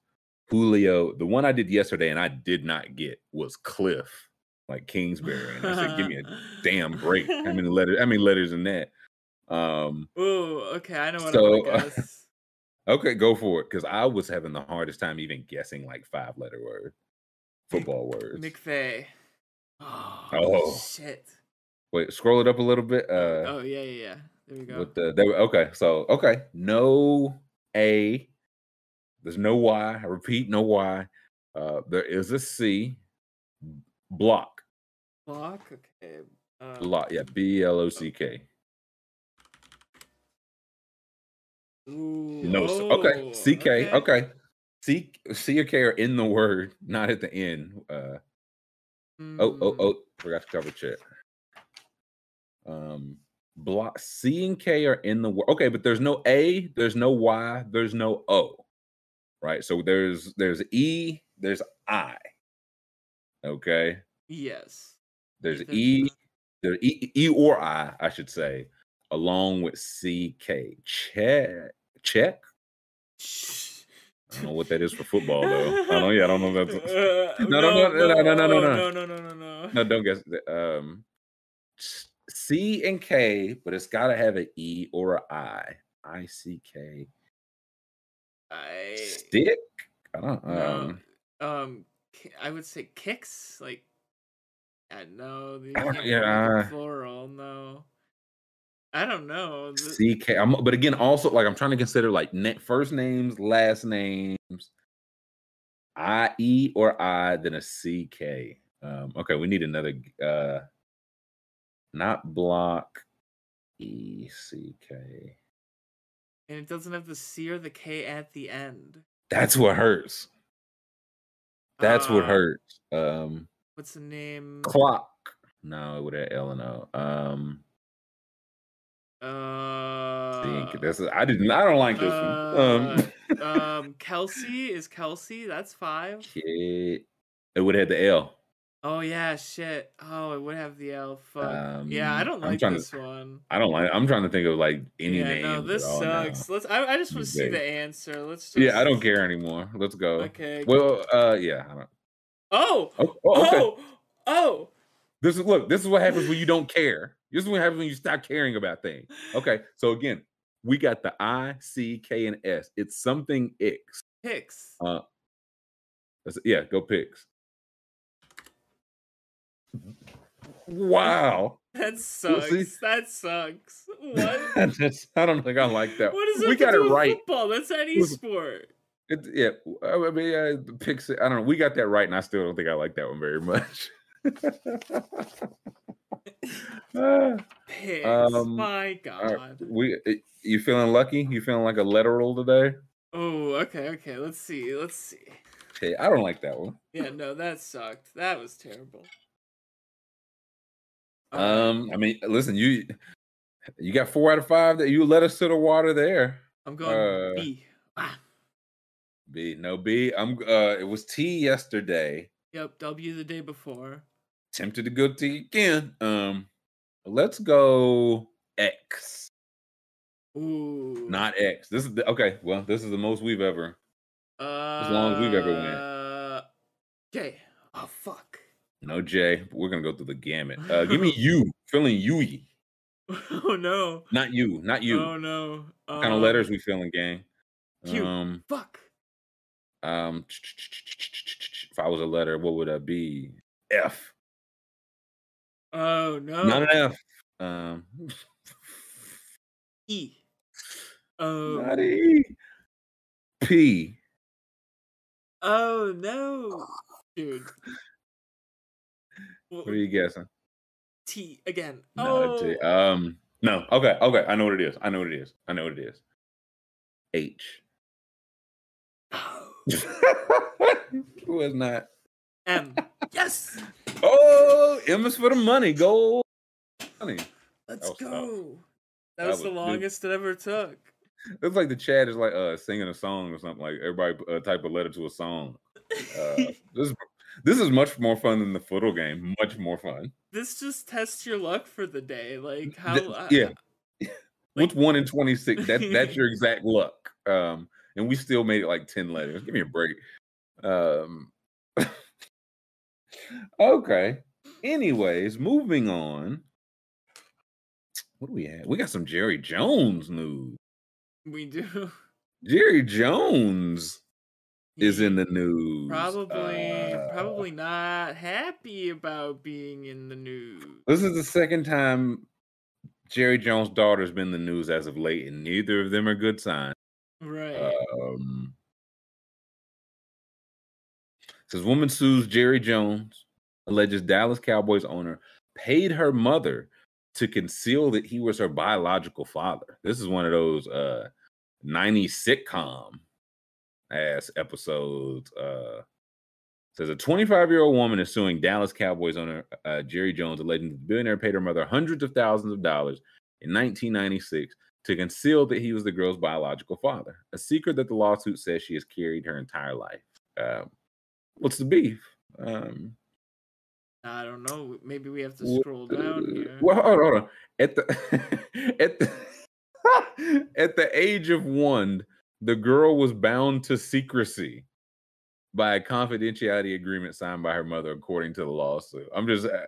Julio. The one I did yesterday and I did not get was Cliff, like Kingsbury. And I said, give me a damn break. How many letters? How many letters in that? Um, Ooh, okay, I know what So, I'm. okay, go for it. Because I was having the hardest time even guessing like five letter word football words. McVay. Oh, Oh. shit. Wait, scroll it up a little bit. Uh, oh yeah, yeah, yeah. There we go. With the, were okay. So okay, no A. There's no Y. I repeat, no Y. Uh, there is a C. Block. Block. Okay. Uh, Block. Yeah, B L O C K. Ooh, No. s- okay. oh, C K. Okay. C C or K are in the word, not at the end. Uh, oh oh Mm, oh. Forgot to cover chat. Um, block C and K are in the word. Okay, but there's no A. There's no Y. There's no O. Right. So there's there's E. There's I. Okay. Yes. There's E, there's E, E or I, I should say, along with CK. Check, check. I don't know what that is for football though. I don't. Yeah, I don't know. If that's Uh, No, no, no, no, no, no, no, no. no, no, no, no, no. Don't guess. Um, C and K, but it's got to have an E or a I. I C K. I Stick. I don't. no, Um, um, I would say kicks. Like, yeah, no, you I don't- can't yeah, put it in plural. No, I don't know. CK. I'm, but again, also like I'm trying to consider like na- first names, last names, I E or I, then a C K. Um, okay, we need another uh not block E C K. And it doesn't have the C or the K at the end. That's what hurts. That's what Uh, hurts. Um What's the name? clock. No, it would have L and O. Um Uh, think that's I didn't I don't like this one. Um um, Kelsey is Kelsey. That's five. Kid. It would have the L. Oh yeah, shit. Oh, it would have the L. Fuck. yeah, I Um, don't like trying to- this one. I don't like. I'm trying to think of like any yeah, name. no, this all now. sucks. Let's. I, I just want to see the answer. Let's. Just, Yeah, I don't care anymore. Let's go. Okay. Well, uh, yeah. I don't. oh. Oh, oh, okay. Oh. Oh. This is look. This is what happens when you don't care. This is what happens when you stop caring about things. Okay, so again, we got the I, C, K, and S. It's something X. Hicks. Uh, yeah, go picks. Wow. That sucks. see. That sucks. What? I I don't think I like that. What is that we got it right. Football. That's any sport. It, yeah, I mean, uh, the picks. I don't know. We got that right, and I still don't think I like that one very much. Picks. Um, My right, God. we, uh, you feeling lucky? You feeling like a literal today? Oh, okay, okay. Let's see. Let's see. Okay, I don't like that one. Yeah, no, that sucked. That was terrible. Alright. Um, I mean, listen, you you got four out of five that you let us to the water there. I'm going uh, B. Ah, B, no B. I'm. Uh, it was T yesterday. yep, W the day before. Tempted to go T again. Um, let's go X, Ooh. not X. This is the, okay. Well, this is the most we've ever. uh, as long as we've ever went. went. J. Oh fuck. No J. We're gonna go through the gamut. Uh, give me U. Feeling Yui. oh no. Not you. Not you. Oh no. What kind of Um, letters we feeling, gang? Q. Um, Fuck. um. If I was a letter, what would that be? F. Oh no. Not an F. Um. E. Oh. Not E. P. Oh no. Dude. What are you guessing? T again. No, oh. T. Um. No. Okay. Okay. I know what it is. I know what it is. I know what it is. H. it was not. M. Yes. Oh, M is for the money. Gold money. Let's was go. That, That was, the was- dude. longest it ever took. It's like the chat is like uh singing a song or something. Like everybody uh, type a letter to a song. Uh, this is this is much more fun than the football game. Much more fun. this just tests your luck for the day. Like how? Th- uh, yeah. like- What's one in twenty six? That that's your exact luck. Um, and we still made it like ten letters. Give me a break. Um. Okay. Anyways, moving on. What do we have? We got some Jerry Jones news. we do. Jerry Jones is in the news. Probably, Uh, probably not happy about being in the news. This is the second time Jerry Jones' daughter's been in the news as of late, and neither of them are good signs. Right. Um, says woman sues Jerry Jones, alleges Dallas Cowboys owner paid her mother to conceal that he was her biological father. This is one of those uh 90s sitcom ass episodes. Uh says a 25 year old woman is suing Dallas Cowboys owner uh, Jerry Jones, alleging the billionaire paid her mother hundreds of thousands of dollars in 1996 to conceal that he was the girl's biological father, a secret that the lawsuit says she has carried her entire life. Um, what's the beef? Um, I don't know. Maybe we have to scroll down here. Well, hold on, hold on. At the at the at the age of one, the girl was bound to secrecy by a confidentiality agreement signed by her mother, according to the lawsuit. I'm just, uh,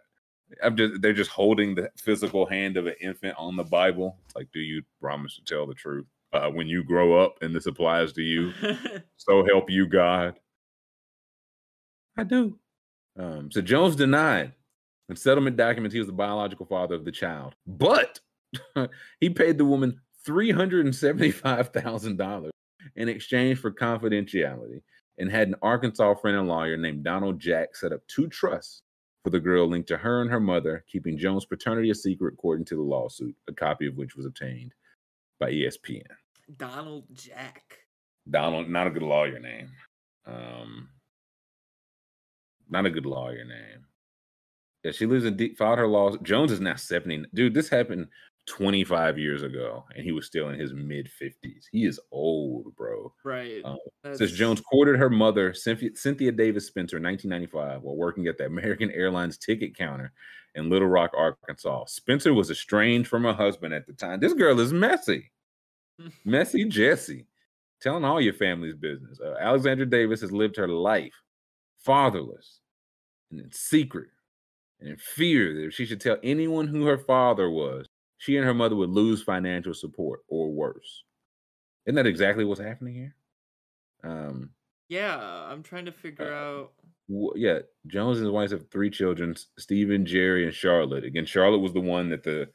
I'm just, they're just holding the physical hand of an infant on the Bible. It's like, do you promise to tell the truth uh, when you grow up, and this applies to you? So help you God. I do. Um, so Jones denied in settlement documents he was the biological father of the child, but he paid the woman three hundred and seventy-five thousand dollars in exchange for confidentiality, and had an Arkansas friend and lawyer named Donald Jack set up two trusts for the girl linked to her and her mother, keeping Jones' paternity a secret, according to the lawsuit, a copy of which was obtained by ESPN. Donald Jack. Donald, not a good lawyer name. Um, not a good lawyer name. Yeah, she lives in deep, filed her laws. Jones is now 70. Dude, this happened 25 years ago, and he was still in his mid 50s. He is old, bro. Right. Um, Says Jones courted her mother, Cynthia, Cynthia Davis Spencer, in 1995, while working at the American Airlines ticket counter in Little Rock, Arkansas. Spencer was estranged from her husband at the time. This girl is messy. messy Jesse. Telling all your family's business. Uh, Alexandra Davis has lived her life fatherless and in secret and in fear that if she should tell anyone who her father was, she and her mother would lose financial support or worse. Isn't that exactly what's happening here? Um, Yeah, I'm trying to figure Uh, out. w- yeah, Jones and his wife have three children: Stephen, Jerry, and Charlotte. Again, Charlotte was the one that the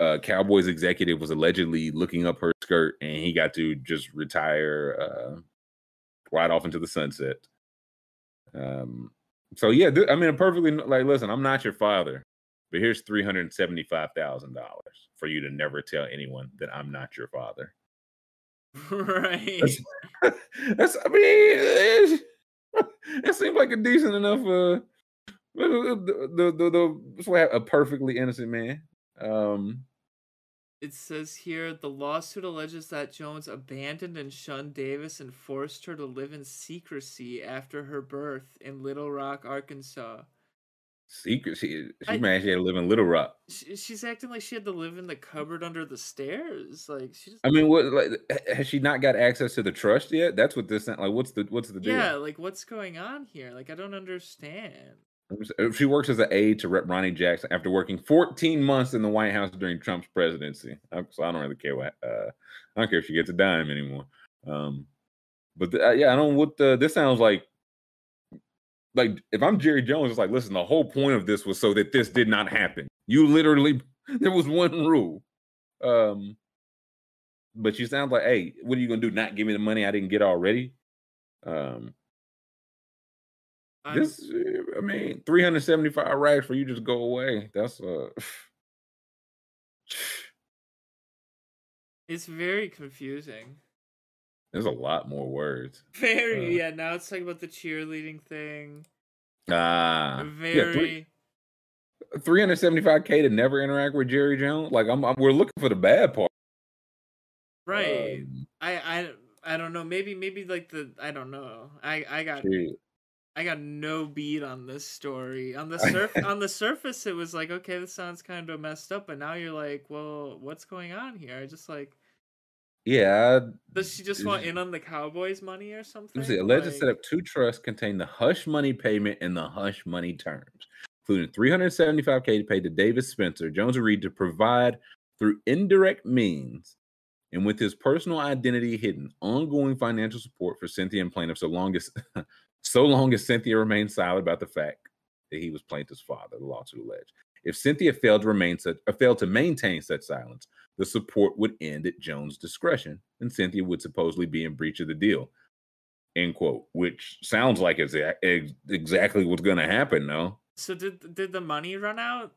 uh, Cowboys executive was allegedly looking up her skirt, and he got to just retire uh, right off into the sunset. Um, so yeah, th- I mean, I'm perfectly like, listen, I'm not your father, but here's three hundred seventy-five thousand dollars for you to never tell anyone that I'm not your father. right. That's, that's I mean, it, it seems like a decent enough. Uh, the the the, the why a perfectly innocent man. Um, It says here the lawsuit alleges that Jones abandoned and shunned Davis and forced her to live in secrecy after her birth in Little Rock, Arkansas. Secrecy? She I- man, she had to live in Little Rock. She, she's acting like she had to live in the cupboard under the stairs. Like she just I mean, what like has she not got access to the trust yet? That's what this like. What's the what's the deal? yeah, like what's going on here? Like I don't understand. She works as an aide to Rep Ronny Jackson after working 14 months in the White House during Trump's presidency. So I don't really care what. Uh, I don't care if she gets a dime anymore. Um, but the, uh, yeah, I don't. What the this sounds like? Like if I'm Jerry Jones, it's like, listen, the whole point of this was so that this did not happen. You literally, there was one rule. Um, but she sounds like, hey, what are you gonna do? Not give me the money I didn't get already? Um, this, uh, I mean, 375 racks for you just go away. That's uh it's very confusing. there's a lot more words. Very Uh, yeah. Now it's talking about the cheerleading thing. Ah, yeah, Very. three, 375k to never interact with Jerry Jones. Like I'm, I'm we're looking for the bad part. Right. Um, I I I don't know. Maybe maybe like the I don't know. I I got. I got no beat on this story. On the surf on the surface it was like, okay, this sounds kind of messed up, but now you're like, well, what's going on here? I just like Yeah, does she just want in on the Cowboys money or something? See. Alleged Like, set up two trusts contain the hush money payment and the hush money terms, including 375k to pay to Davis Spencer. Jones agreed to provide through indirect means and with his personal identity hidden, ongoing financial support for Cynthia and plaintiff so long as so long as Cynthia remained silent about the fact that he was plaintiff's father, the lawsuit alleged. If Cynthia failed to remain such or failed to maintain such silence, the support would end at Jones' discretion, and Cynthia would supposedly be in breach of the deal. End quote. Which sounds like it's a- ex- exactly what's going to happen. No, So did did the money run out?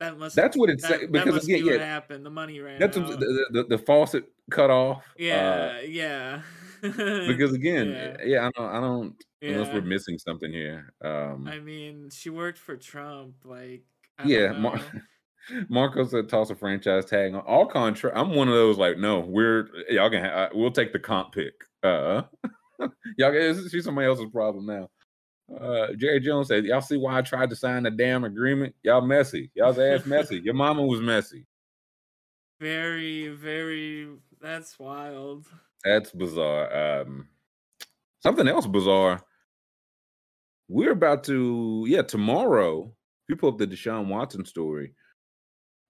That must that's what it's that, that Because must again, be what yeah, happened. The money ran that's out. the, the, the faucet cut off. uh, yeah, yeah. because again, Yeah. yeah, I don't, I don't unless we're missing something here. Um, I mean, she worked for Trump. Like, yeah, Mar- Marco said toss a franchise tag on all contract. I'm one of those like, no, we're y'all can ha- we'll take the comp pick. Uh, y'all can she's somebody else's problem now. Uh, Jerry Jones said, y'all see why I tried to sign the damn agreement? Y'all messy. Y'all's ass messy. Your mama was messy. very, very. That's wild. That's bizarre. Um, something else bizarre. We're about to, yeah, tomorrow. If you pull up the Deshaun Watson story,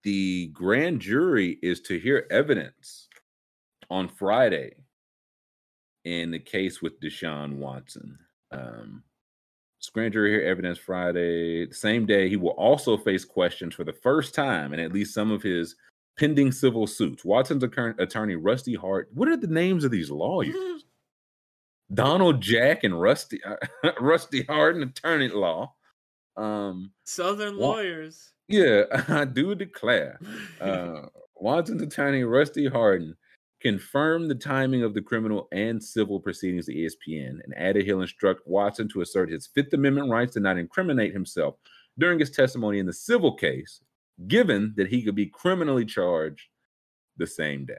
the grand jury is to hear evidence on Friday in the case with Deshaun Watson. Um, grand jury hear evidence Friday. The same day, he will also face questions for the first time in at least some of his pending civil suits. Watson's attorney, Rusty Hart. What are the names of these lawyers? Donald Jack and Rusty uh, Rusty Hart, an attorney at law. Um, Southern Wa- lawyers. yeah, I do declare. Uh, Watson's attorney Rusty Hardin confirmed the timing of the criminal and civil proceedings to ESPN and added he'll instruct Watson to assert his Fifth Amendment rights to not incriminate himself during his testimony in the civil case, given that he could be criminally charged the same day.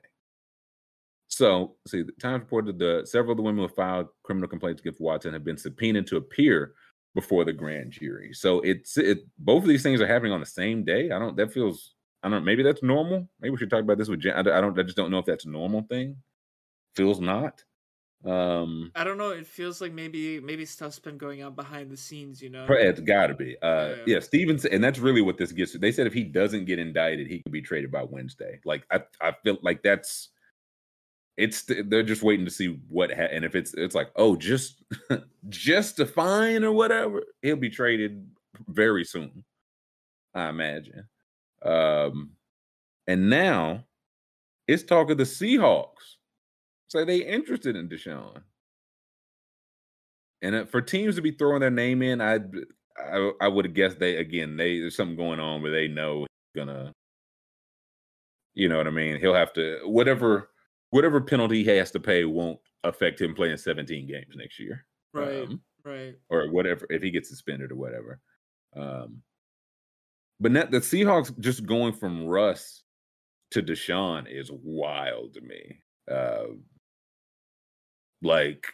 So, see, the Times reported that several of the women who filed criminal complaints against Watson have been subpoenaed to appear before the grand jury. So it's it both of these things are happening on the same day. I don't that feels I don't maybe that's normal. Maybe we should talk about this with Jen. I don't I don't- I just don't know if that's a normal thing. Feels not. Um I don't know. It feels like maybe maybe stuff's been going on behind the scenes. You know. It's got to be. Uh, Yeah. yeah, Stevens, and that's really what this gets. They said if he doesn't get indicted, he could be traded by Wednesday. Like I, I feel like that's. It's they're just waiting to see what ha- and if it's it's like oh just just a fine or whatever he'll be traded very soon, I imagine. Um, and now it's talk of the Seahawks. Say they interested in Deshaun. And uh, for teams to be throwing their name in, I I, I would have guessed they again they there's something going on where they know he's gonna, you know what I mean. He'll have to whatever whatever penalty he has to pay won't affect him playing 17 games next year, Right. um, right. or whatever if he gets suspended or whatever. Um, but not, the Seahawks just going from Russ to Deshaun is wild to me. Uh, like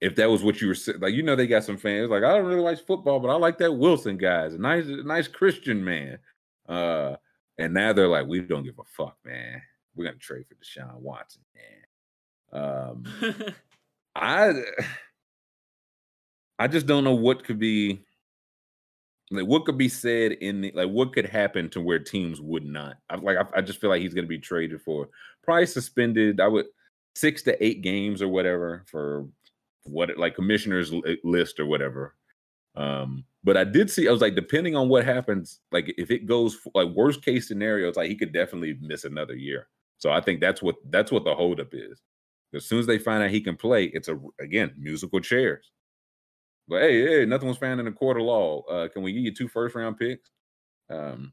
if that was what you were like, you know, they got some fans like I don't really like football, but I like that Wilson guy. He's a nice, nice Christian man. Uh, and now they're like, we don't give a fuck, man. We're gonna trade for Deshaun Watson, man. Um, I I just don't know what could be like what could be said in the like what could happen to where teams would not. I like I, I just feel like he's gonna be traded for probably suspended. I would six to eight games or whatever for what like commissioners list or whatever. Um, but I did see I was like depending on what happens, like if it goes like worst case scenario, it's like he could definitely miss another year. So I think that's what that's what the holdup is. As soon as they find out he can play, it's a again musical chairs. But hey, hey, nothing was found in the court of law. Uh, can we give you two first round picks? Um,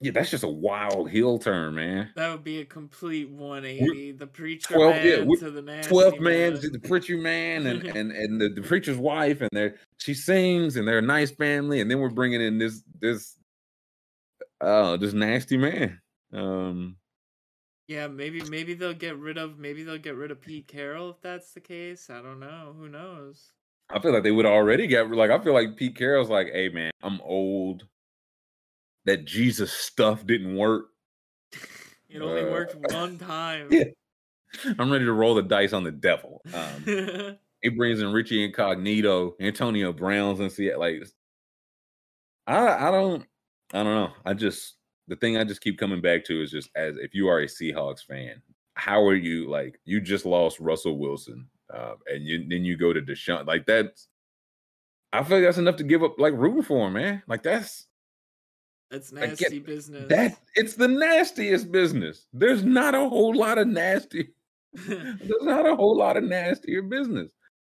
yeah, that's just a wild heel turn, man. that would be a complete 180. The preacher 12 man yeah, to the nasty Twelfth man, man. the preacher man, and and and the, the preacher's wife, and they're she sings, and they're a nice family, and then we're bringing in this this uh this nasty man. Um, Yeah, maybe maybe they'll get rid of maybe they'll get rid of Pete Carroll if that's the case. I don't know. Who knows? I feel like they would already get like I feel like Pete Carroll's like, hey man, I'm old. That Jesus stuff didn't work. It only Uh, worked one time. yeah. I'm ready to roll the dice on the devil. Um, he brings in Richie Incognito, Antonio Brown's, and see like I I don't I don't know. I just the thing I just keep coming back to is just as if you are a Seahawks fan, how are you like you just lost Russell Wilson, um, and you then you go to Deshaun like that's. I feel like that's enough to give up like rooting for him, man. Like that's That's get nasty business. that it's the nastiest business. There's not a whole lot of nasty there's not a whole lot of nastier business.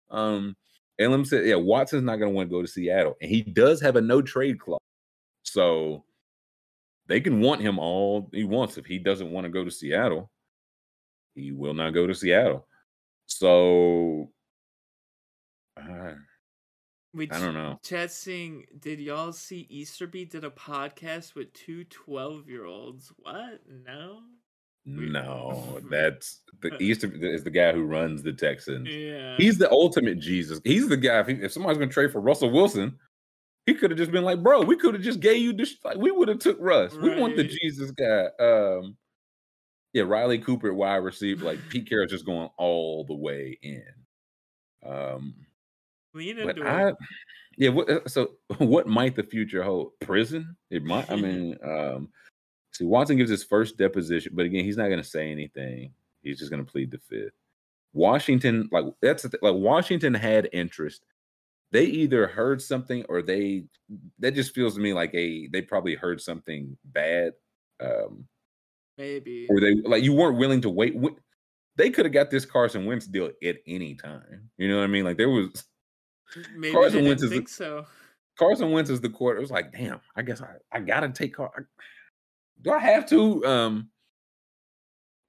Um, Elam said, yeah, Watson's not going to want to go to Seattle, and he does have a no trade clause, so they can want him all he wants. If he doesn't want to go to Seattle, he will not go to Seattle. So, uh, we I don't know. Chat saying, did y'all see Easterby did a podcast with two 12 year olds? What? No? No, that's the Easter is the guy who runs the Texans. Yeah. He's the ultimate Jesus. He's the guy. If, he, if somebody's going to trade for Russell Wilson, he could have just been like, "Bro, we could have just gave you this. Like, we would have took Russ. We want the Jesus guy." Um, yeah, Riley Cooper wide receiver. Like Pete Carroll's just going all the way in. Um, Lean but into I, it. yeah. What, uh, so, what might the future hold? Prison? It might. I mean, um, see, Watson gives his first deposition, but again, he's not going to say anything. He's just going to plead the fifth. Washington, like that's th- like Washington had interest. They either heard something or they that just feels to me like a they probably heard something bad. Um, Maybe. or they like you weren't willing to wait. They could have got this Carson Wentz deal at any time. You know what I mean? Like there was Maybe Carson Wentz is think so. Carson Wentz is the quarter. It was like, damn, I guess I, I gotta take Car. Do I have to? Um,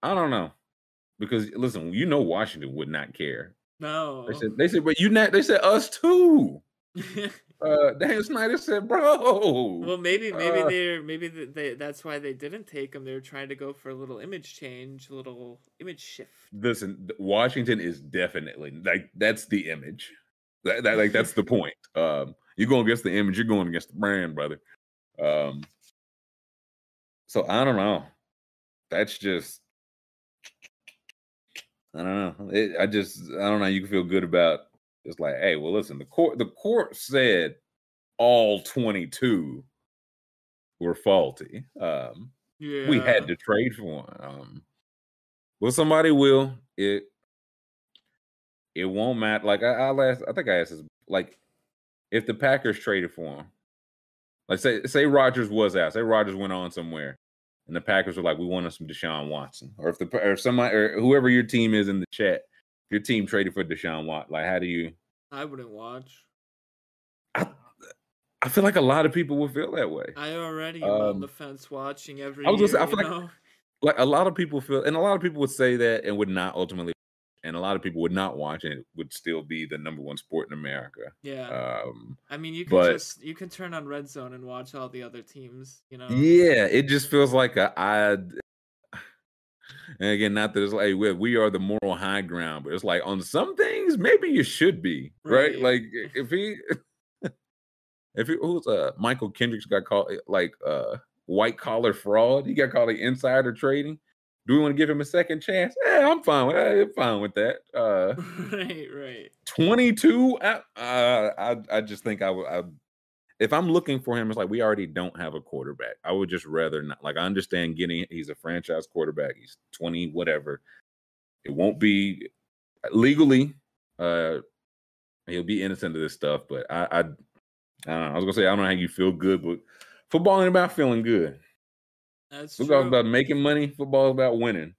I don't know. Because listen, you know Washington would not care. No. They said they said, but you not they said us too. uh Dan Snyder said, bro. well, maybe maybe Uh, they're maybe th- they that's why they didn't take him. They were trying to go for a little image change, a little image shift. listen, Washington is definitely like that's the image. That, that like that's the point. Um, you're going against the image, you're going against the brand, brother. Um, so I don't know. That's just I don't know. It, I just I don't know. You can feel good about it's like, hey, well, listen, the court the court said all 22 were faulty. Um, Yeah. we had to trade for one. Um, well, somebody will. It it won't matter. Like I, I'll ask. I think I asked this. Like, if the Packers traded for him, like say say Rodgers was out. Say Rodgers went on somewhere, and the Packers were like, "We want us some Deshaun Watson," or if the or if somebody or whoever your team is in the chat, if your team traded for Deshaun Watson, like how do you? I wouldn't watch. I, I feel like a lot of people would feel that way. I already am on Um, the fence watching every I was gonna say, I feel like- know? like a lot of people feel and a lot of people would say that and would not ultimately and a lot of people would not watch and it would still be the number one sport in america Yeah. um I mean, you can but- just you can turn on Red Zone and watch all the other teams. You know. yeah it just feels like a i and again not that it's like we, we are the moral high ground but it's like on some things maybe you should be right, Right. like if he if he who's uh Mychal Kendricks got called like uh white collar fraud he got called like insider trading do we want to give him a second chance yeah i'm fine with i'm fine with that uh right. Right. 22 I, uh, I i just think i would I, if i'm looking for him it's like we already don't have a quarterback i would just rather not like i understand getting he's a franchise quarterback he's 20 whatever it won't be legally uh he'll be innocent of this stuff but i i, I don't know i was gonna say i don't know how you feel good but football ain't about feeling good That's Football is true. about making money. Football is about winning.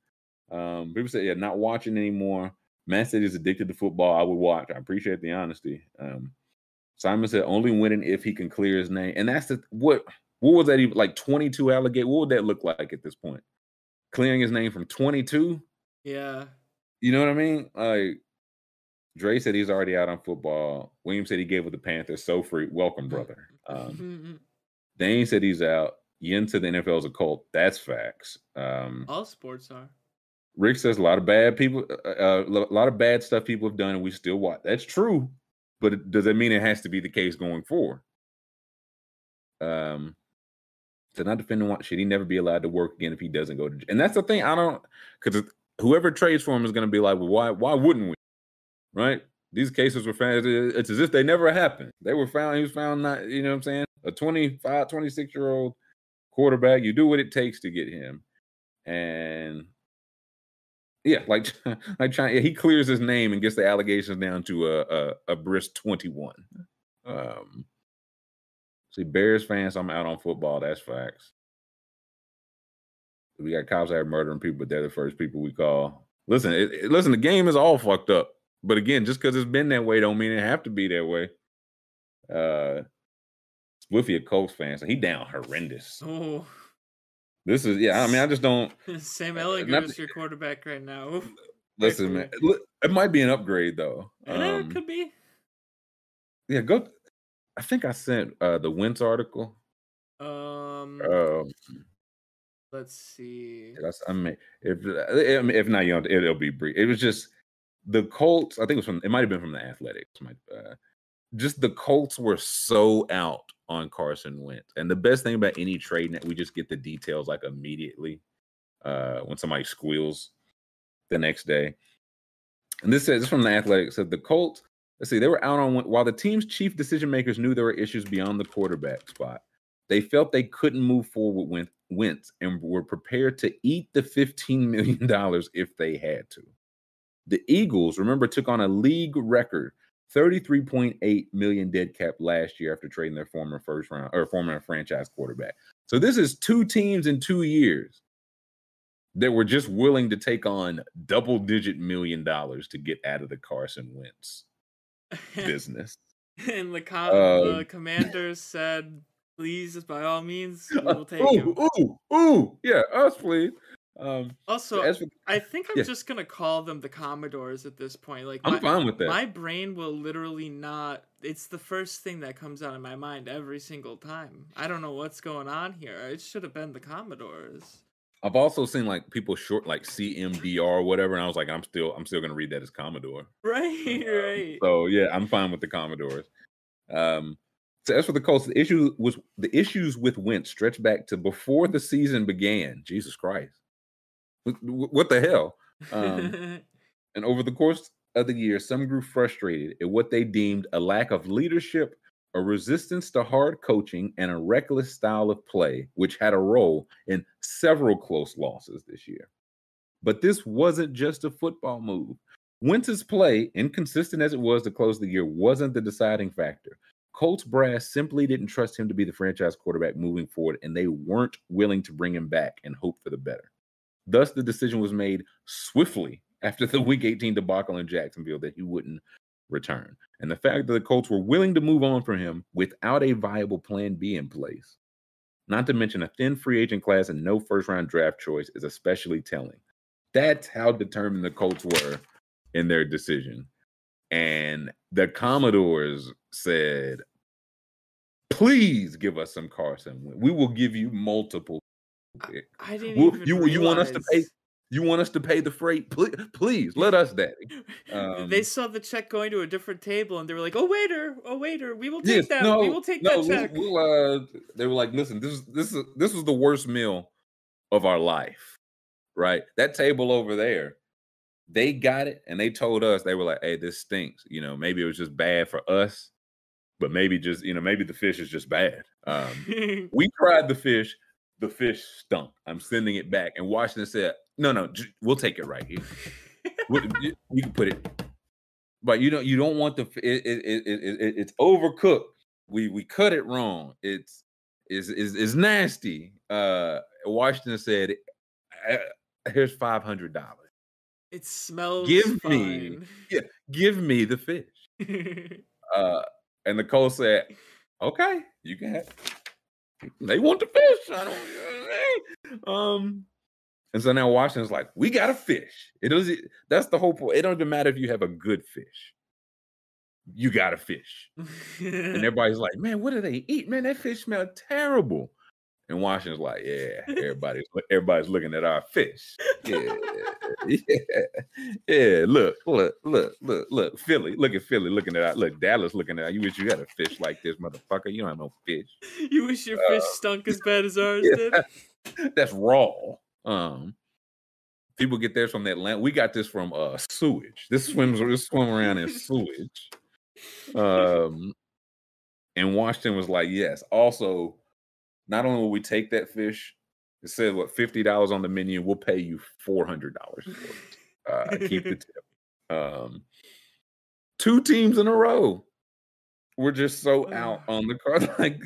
Um, people say, yeah, not watching anymore. Man City is addicted to football. I would watch. I appreciate the honesty. Um, Simon said only winning if he can clear his name, and that's the what. What was that even like? Twenty two alligator. What would that look like at this point? Clearing his name from twenty two. Yeah. You know what I mean? Like Dre said, he's already out on football. William said he gave with the Panthers. So free. Welcome, brother. Um, Dane said he's out. Said the NFL is a cult. That's facts. Um, all sports are. Rick says a lot of bad people, uh, uh, a lot of bad stuff people have done, and we still watch. That's true, but does that mean it has to be the case going forward? Um, to not defending what should he never be allowed to work again if he doesn't go to? And that's the thing. I don't because whoever trades for him is going to be like, well, why? Why wouldn't we? Right? These cases were found. It's as if they never happened. They were found. He was found not. You know what I'm saying? A 25, 26 year old quarterback. You do what it takes to get him, and yeah, like like. Yeah, he clears his name and gets the allegations down to a a, a brisk twenty one. Um, see, Bears fans, I'm out on football. That's facts. We got cops out murdering people, but they're the first people we call. Listen, it, it- listen. The game is all fucked up. But again, just because it's been that way, don't mean it have to be that way. Uh, Swiffy a Colts fan, so he down horrendous. Oh, This is yeah. I mean, I just don't. Sam Uh, Ehlinger is your quarterback right now. Oof. Listen, man. It might be an upgrade though. Yeah, Um, it could be. yeah, go. I think I sent uh the Wentz article. Um, Um, let's see. I mean, if if not, you know, it, it'll be brief. It was just the Colts. I think it was from. It might have been from the Athletics. Might, uh, just the Colts were so out on Carson Wentz, and the best thing about any trade that we just get the details like immediately uh when somebody squeals the next day. And this says from the Athletics said the Colts. Let's see, they were out on while the team's chief decision makers knew there were issues beyond the quarterback spot. They felt they couldn't move forward with Wentz and were prepared to eat the $15 million if they had to. The Eagles, remember, took on a league record 33.8 million dead cap last year after trading their former first round or former franchise quarterback. So this is two teams in two years that were just willing to take on double digit million dollars to get out of the Carson Wentz business. And the, com- Um, the commanders said, "Please, by all means, we Uh, will take him." ooh, ooh, ooh, yeah, us please. Um, Also, for, I think I'm yeah. just gonna call them the Commodores at this point. Like I'm my, fine with that. my brain will literally not. It's the first thing that comes out of my mind every single time. I don't know what's going on here. It should have been the Commodores. I've also seen like people short like CMDR or whatever, and I was like, I'm still, I'm still gonna read that as Commodore. Right, right. So yeah, I'm fine with the Commodores. Um, so as for the Colts, the issue was the issues with Wentz stretched back to before the season began. Jesus Christ, what, the hell? Um, and over the course of the year, some grew frustrated at what they deemed a lack of leadership, a resistance to hard coaching, and a reckless style of play, which had a role in several close losses this year. But this wasn't just a football move. Wentz's play, inconsistent as it was to close the year, wasn't the deciding factor. Colts brass simply didn't trust him to be the franchise quarterback moving forward, and they weren't willing to bring him back and hope for the better. Thus, the decision was made swiftly after the Week 18 debacle in Jacksonville that he wouldn't return. And the fact that the Colts were willing to move on from him without a viable plan B in place, not to mention a thin free agent class and no first round draft choice, is especially telling. That's how determined the Colts were in their decision. And the Commodores said, please give us some Carson. We will give you multiple. Picks." I didn't Well, even you you want us to pay you want us to pay the freight? Please, please let us, Daddy. Um, they saw the check going to a different table and they were like, "Oh waiter, oh waiter, we will take Yes, that. no, we will take no. that check." we'll, uh, they were like, listen, this is this is this was the worst meal of our life, right? That table over there, they got it, and they told us they were like, hey, this stinks. You know, maybe it was just bad for us, but maybe just you know, maybe the fish is just bad. Um, we tried the fish. The fish stunk. I'm sending it back. And Washington said, no, no, we'll take it right here. You, can put it, but you don't. You don't want the. It, it, it, it, it- it's overcooked. We we cut it wrong. It's is is is nasty. Uh, Washington said, "Uh, "Here's five hundred dollars. it smells. Give me- yeah, Give me the fish." Uh, and the Cole said, "Okay, you can have." They want the fish. I don't. Um, and so now Washington's like, "We got a fish." It doesn't. That's the whole point. It don't even matter if you have a good fish. You got a fish, and everybody's like, "Man, what do they eat? Man, that fish smelled terrible." And Washington's like, "Yeah, everybody's everybody's looking at our fish. Yeah, yeah, yeah. Look, look, look, look, look. Philly, look at Philly looking at our look. Dallas looking at our, you. Wish you had a fish like this, motherfucker. You don't have no fish. you wish your fish Uh, stunk as bad as ours yeah. did. That's raw. Um, people get theirs from that land. We got this from uh sewage. This swims this swim around in sewage. Um, and Washington was like, yes. Also, not only will we take that fish, it said what fifty dollars on the menu. We'll pay you four hundred dollars. Uh, keep the tip. Um, two teams in a row. We're just so out on the card. Like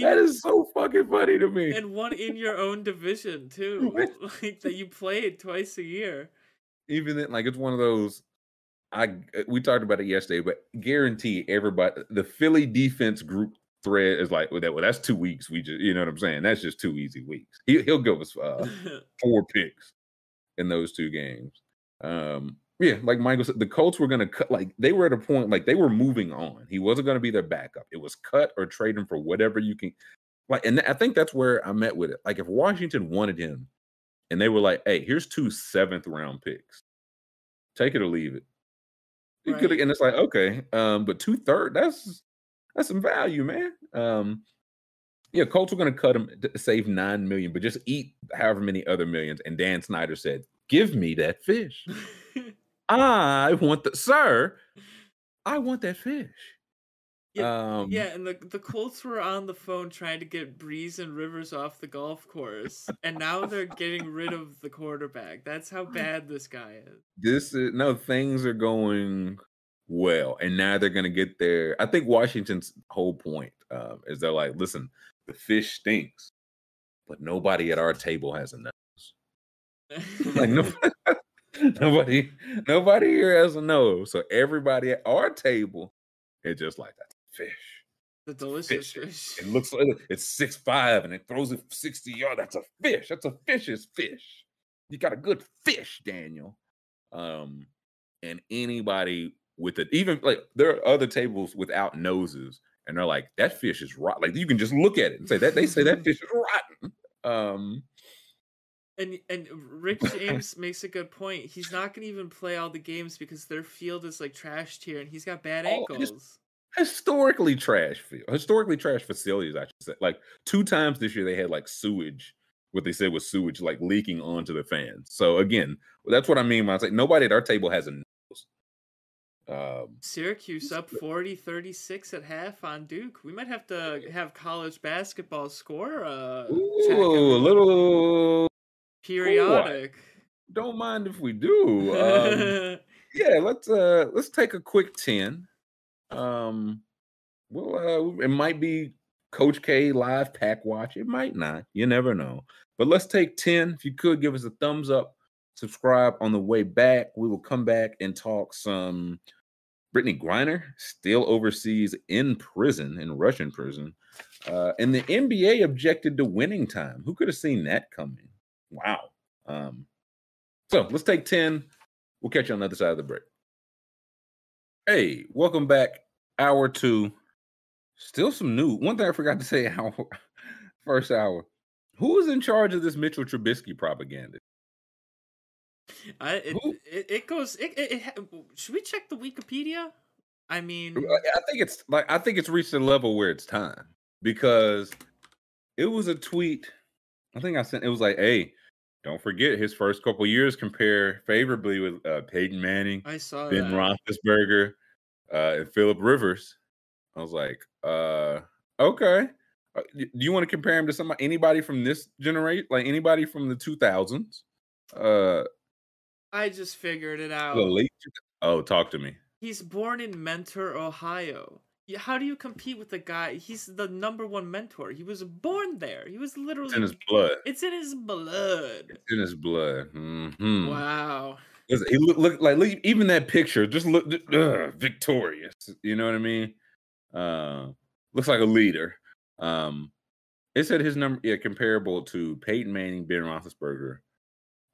that is so fucking funny to me. and one in your own division too, like that you played twice a year. even then, like it's one of those. I uh, we talked about it yesterday, but guarantee everybody the Philly defense group thread is like well, that. Well, that's two weeks. We just you know what I'm saying. That's just two easy weeks. He, he'll give us uh, four picks in those two games. Um, yeah, like Michael said, the Colts were going to cut. Like they were at a point, like they were moving on. He wasn't going to be their backup. It was cut or trade him for whatever you can. Like, and I think that's where I met with it. Like, if Washington wanted him, and they were like, "Hey, here's two seventh round picks, take it or leave it." You could, Right. and it's like, okay, um, but two third, that's that's some value, man. Um, yeah, Colts were going to cut him save nine million, but just eat however many other millions. And Dan Snyder said, "Give me that fish. I want the sir. I want that fish." yeah, Um, yeah, and the the Colts were on the phone trying to get Brees and Rivers off the golf course, and now they're getting rid of the quarterback. That's how bad this guy is. this is no things are going well and now they're going to get there i think washington's whole point um, is they're like listen the fish stinks but nobody at our table has a nose like no, nobody nobody here has a nose so everybody at our table It's just like that's fish. The delicious Fish. fish. It looks like it's six five and it throws it 60 yards. That's a fish. That's a fish's fish. You got a good fish, Daniel. Um, and anybody with it, even like there are other tables without noses, and they're like, that fish is rotten. Like you can just look at it and say that they say that fish is rotten. Um, And and Rick James makes a good point. He's not gonna even play all the games because their field is like trashed here, and he's got bad Oh, ankles. historically trash field, historically trash facilities, I should say. Like two times this year, they had like sewage, what they said was sewage, like leaking onto the fans. So again, that's what I mean when I say nobody at our table has a. Um, Syracuse up 40-36 at half on Duke. We might have to have college basketball score uh ooh, a little. periodic. Don't mind if we do. Um, yeah, let's uh let's take a quick ten. Um, well, uh, it might be Coach K live pack watch. It might not. You never know. But let's take ten. If you could give us a thumbs up, subscribe on the way back. We will come back and talk some. Brittney Griner still overseas in prison, in Russian prison. Uh, and the NBA objected to winning time. Who could have seen that coming? Wow. Um, so let's take 10. We'll catch you on the other side of the break. Hey, welcome back. Hour two. Still some new. One thing I forgot to say our first hour. Who is in charge of this Mitchell Trubisky propaganda? I, it, Who- it, it goes. It, it, should we check the Wikipedia? I mean, I think it's like I think it's reached a level where it's time because it was a tweet. I think I sent it was like, hey, don't forget his first couple years compare favorably with uh, Peyton Manning, I saw Ben that. Roethlisberger, uh, and Philip Rivers. I was like, uh, okay. Uh, Do you want to compare him to somebody, anybody from this generation, like anybody from the two thousands? Uh, I just figured it out. late. Oh, talk to me. He's born in Mentor, Ohio. How do you compete with the guy? He's the number one mentor. He was born there. He was literally. It's in his blood. It's in his blood. It's in his blood. Mhm. Wow. He look, look like look, even that picture just look ugh, victorious. You know what I mean? Uh, looks like a leader. Um, it said his number yeah comparable to Peyton Manning, Ben Roethlisberger,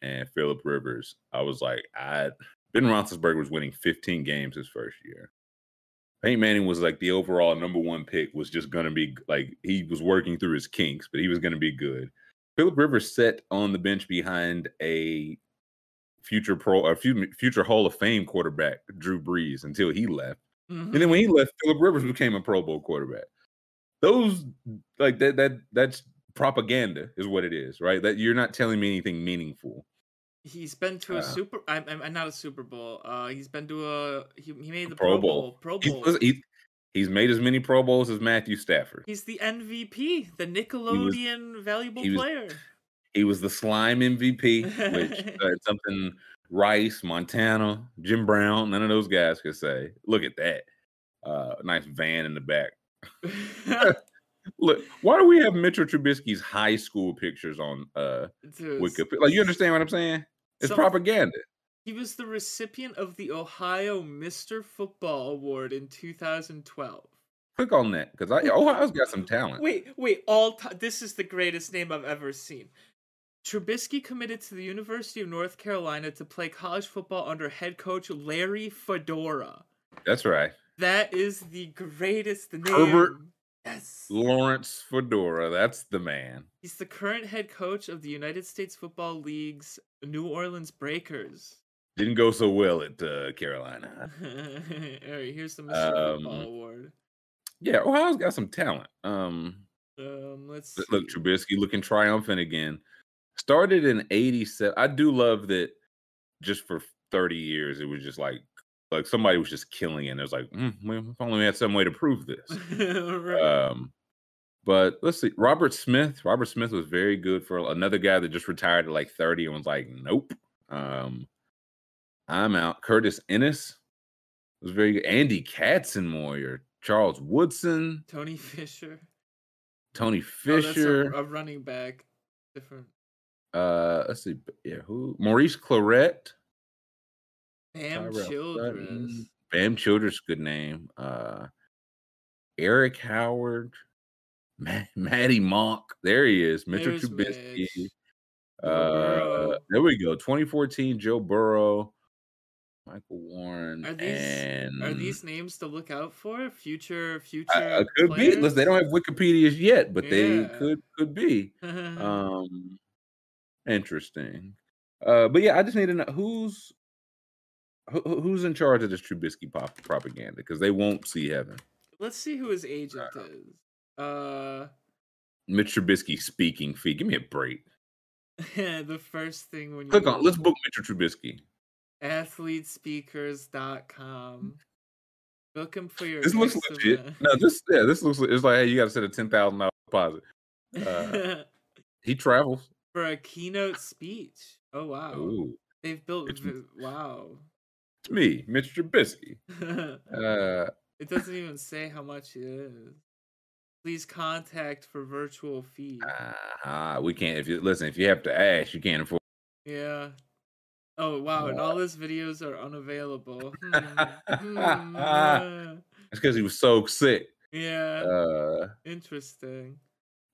and Philip Rivers. I was like, I Ben Roethlisberger was winning 15 games his first year. Peyton Manning was like the overall number one pick. Was just gonna be like he was working through his kinks, but he was gonna be good. Philip Rivers sat on the bench behind a future pro fu- future Hall of Fame quarterback, Drew Brees, until he left. And then mm-hmm. when he left, Philip Rivers became a Pro Bowl quarterback. Those like that that that's propaganda is what it is, right? That you're not telling me anything meaningful. He's been to a Uh, super. I'm, I'm not a Super Bowl. Uh, he's been to a. He, he made the Pro Pro, Bowl. Bowl. Pro He's, Bowl. listen, he- he's made as many Pro Bowls as Matthew Stafford. He's the MVP, the Nickelodeon valuable he was- player. He was the slime MVP, which uh, something Rice, Montana, Jim Brown, none of those guys could say. Look at that. Uh, nice van in the back. Look, why do we have Mitchell Trubisky's high school pictures on uh Dude, Wikipedia? Like, you understand what I'm saying? It's some- propaganda. He was the recipient of the Ohio Mr. Football Award in 2012. Click on that because I Ohio's got some talent. Wait, wait, all ti this is the greatest name I've ever seen. Trubisky committed to the University of North Carolina to play college football under head coach Larry Fedora. That's right. That is the greatest name. Herbert Yes. Lawrence Fedora. That's the man. He's the current head coach of the United States Football League's New Orleans Breakers. Didn't go so well at uh, Carolina. All right, here's the Mr. Football Um, Award. Yeah, Ohio's got some talent. Um, Um, let's Look- Look, see. Trubisky looking triumphant again. Started in '87. I do love that. Just for 30 years, it was just like like somebody was just killing it. It was like, mm, if only we had some way to prove this. Right. Um, but let's see. Robert Smith. Robert Smith was very good for another guy that just retired at like 30 and was like, nope. Um, I'm out. Curtis Enis was very good. Andy Katzenmoyer, Charles Woodson, Tony Fisher. Tony Oh, that's a- Fisher. a, running back. Different. Uh, let's see. Yeah, who? Maurice Clarett. Bam Tyrell Childress. Sutton, Bam Childress, good name. Uh, Eric Howard, Matt, Matty Monk. There he is, Mitchell There's Trubisky. Mitch. Uh, there we go. 2014, Joe Burrow, Michael Warren, Are these and are these names to look out for? Future future I, I could be. Listen, they don't have Wikipedia's yet, but they could could be. Um, interesting. Uh, but yeah, I just need to know who's who, who- who's in charge of this Trubisky pop propaganda because they won't see heaven. Let's see who his agent is. Uh Mitch Trubisky speaking fee. Give me a break. the first thing when you Click on. Let's book Mitchell Trubisky. athletespeakers.com. Book him for your This looks legit. event. No, this yeah, this looks. It's like hey, you got to set a ten thousand dollar deposit. Uh, He travels. for a keynote speech. Oh wow. Ooh, They've built wow. It's me, Mitch Trubisky. it Uh, doesn't even say how much it is. Please contact for virtual fee. ah, we can't. If you listen, if you have to ask, you can't afford. Yeah. Oh wow, and Uh, all his videos are unavailable. Hmm, hmm, uh, It's because he was so sick. yeah, Uh, interesting.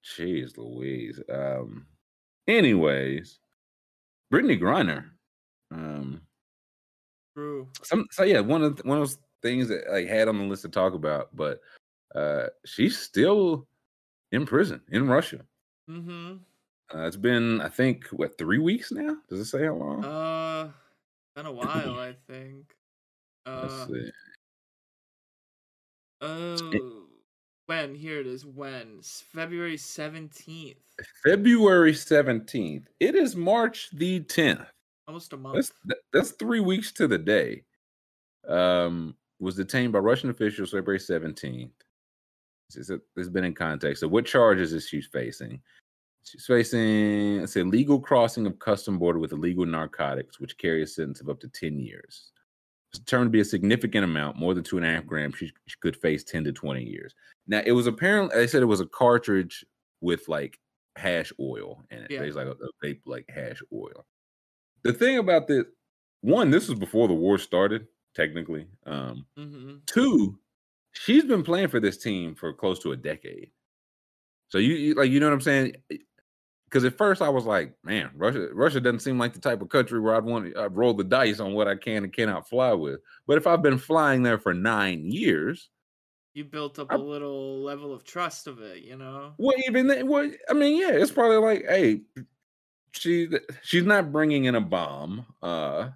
jeez, Louise. Um, anyways, Brittney Griner. Um, True. some so yeah, one of the, one of those things that I had on the list to talk about, but uh, she's still in prison in Russia. Mm-hmm. Uh, it's been, I think, what three weeks now? Does it say how long? Uh, been a while, I think. Let's Uh, see. oh, when? Here it is. When? S- February seventeenth. February seventeenth. It is March the tenth. Almost a month. That's that's three weeks to the day. Um, was detained by Russian officials February seventeenth. It's been in context. So, what charges is she facing? She's facing it's a legal crossing of custom border with illegal narcotics, which carry a sentence of up to ten years. It's determined to be a significant amount, more than two and a half grams. She, she could face ten to twenty years. Now, it was apparently they said it was a cartridge with like hash oil in it. Yeah. There's like a, a vape like hash oil. The thing about this, one, this was before the war started, technically. Um, mm-hmm. two, she's been playing for this team for close to a decade. So you, you like, you know what I'm saying? Because at first I was like, man, Russia, Russia doesn't seem like the type of country where I'd want to I'd roll the dice on what I can and cannot fly with. But if I've been flying there for nine years, You built up I- a little level of trust of it, you know. Well, even then, well, I mean, yeah, it's probably like, hey, she she's not bringing in a bomb, uh,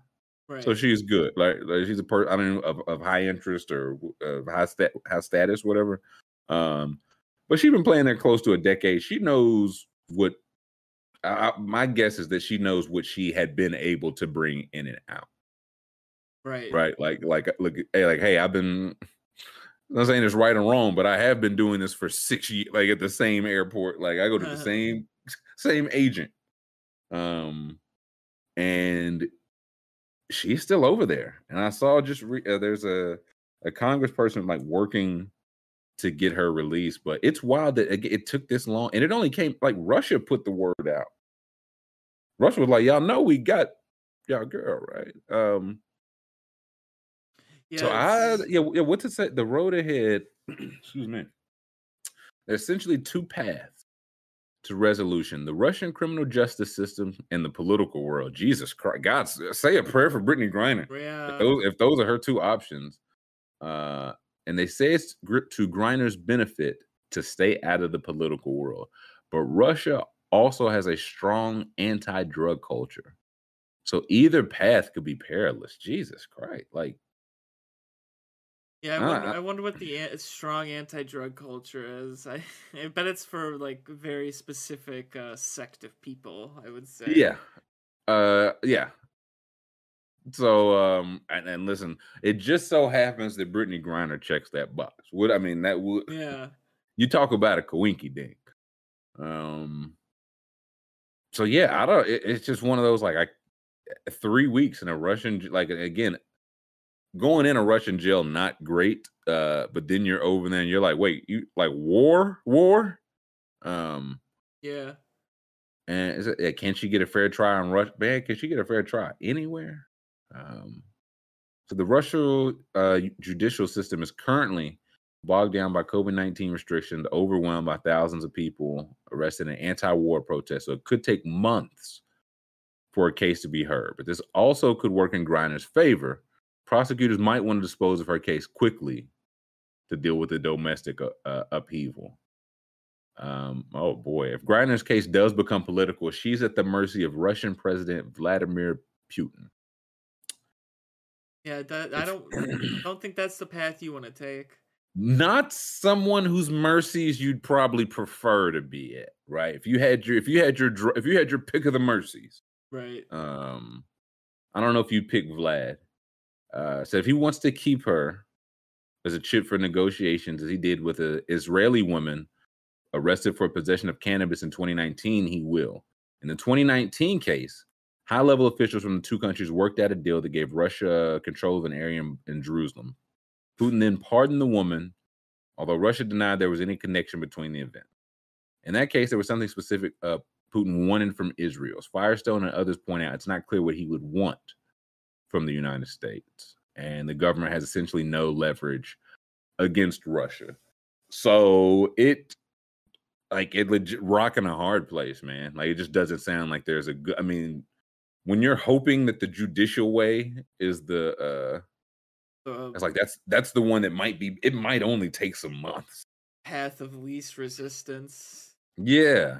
Right. so she's good. Like, like she's a person, I mean, of, of high interest or of high stat, high status, whatever. Um, but she's been playing there close to a decade. She knows what. I, I- my guess is that she knows what she had been able to bring in and out. right. Right, like, like, look, hey, like, hey, I've been. I'm not saying it's right or wrong, but I have been doing this for six years, like at the same airport. Like I go to the same same agent. Um, and she's still over there. And I saw just re- uh, there's a a congressperson like working to get her released, but it's wild that it, it took this long, and it only came like Russia put the word out. Russia was like, "Y'all know we got y'all girl, right?" Um, Yeah. so I yeah yeah what to say the road ahead. excuse me. There's essentially two paths to resolution: the Russian criminal justice system and the political world. Jesus Christ, God, say a prayer for Brittney Griner. yeah. If those, if those are her two options, uh, and they say it's to Griner's benefit to stay out of the political world, but Russia also has a strong anti-drug culture. So either path could be perilous. Jesus Christ, like. Yeah, I Ah, wonder, I- wonder what the an- strong anti-drug culture is. I, I bet it's for like very specific uh, sect of people. I would say. Yeah. Uh yeah. So um and, and listen, it just so happens that Brittney Griner checks that box. What I mean, that would Yeah. you talk about a coinky dink. Um so yeah, I don't it- it's just one of those like I three weeks in a Russian like again going in a Russian jail not great. Uh but then you're over there and you're like, wait, you like war? War? Um Yeah. And is it, uh, can she get a fair try on Russia? Man, can she get a fair try anywhere? Um, so the Russian uh, judicial system is currently bogged down by COVID 19 restrictions, overwhelmed by thousands of people arrested in anti war protests. So it could take months for a case to be heard. But this also could work in Griner's favor. Prosecutors might want to dispose of her case quickly to deal with the domestic uh, uh, upheaval. Um, oh boy, if Griner's case does become political, she's at the mercy of Russian President Vladimir Putin. Yeah, that, I don't don't think that's the path you want to take. Not someone whose mercies you'd probably prefer to be at, right? If you had your if you had your if you had your pick of the mercies, right? Um, I don't know if you pick Vlad. Uh, so if he wants to keep her as a chip for negotiations, as he did with an Israeli woman arrested for possession of cannabis in 2019, he will. In the 2019 case, High level officials from the two countries worked out a deal that gave Russia control of an area in, in Jerusalem. Putin then pardoned the woman, although Russia denied there was any connection between the event. In that case, there was something specific uh, Putin wanted from Israel. Firestone and others point out, it's not clear what he would want from the United States. And the government has essentially no leverage against Russia. So it like it legit rocking a hard place, man. Like it just doesn't sound like there's a good I mean, when you're hoping that the judicial way is the uh uh, it's like that's that's the one that might be it might only take some months path of least resistance yeah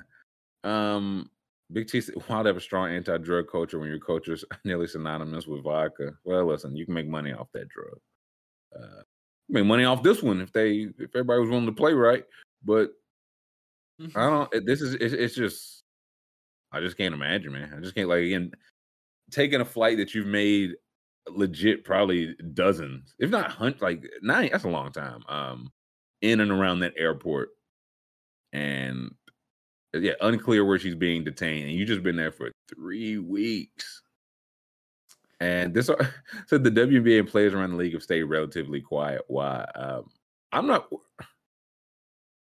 um big t wild have a strong anti-drug culture when your culture is nearly synonymous with vodka well listen you can make money off that drug uh make money off this one if they if everybody was willing to play right but i don't this is it's, it's just i just can't imagine man i just can't like again taking a flight that you've made legit probably dozens, if not hunt like nine. That's a long time. Um, in and around that airport, and yeah, unclear where she's being detained, and you just been there for three weeks. And this said the WNBA players around the league have stayed relatively quiet. Why? Um, I'm not.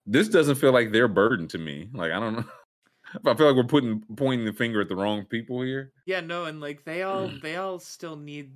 This doesn't feel like their burden to me. Like I don't know. I feel like we're putting pointing the finger at the wrong people here. Yeah, no, and like they all they all still need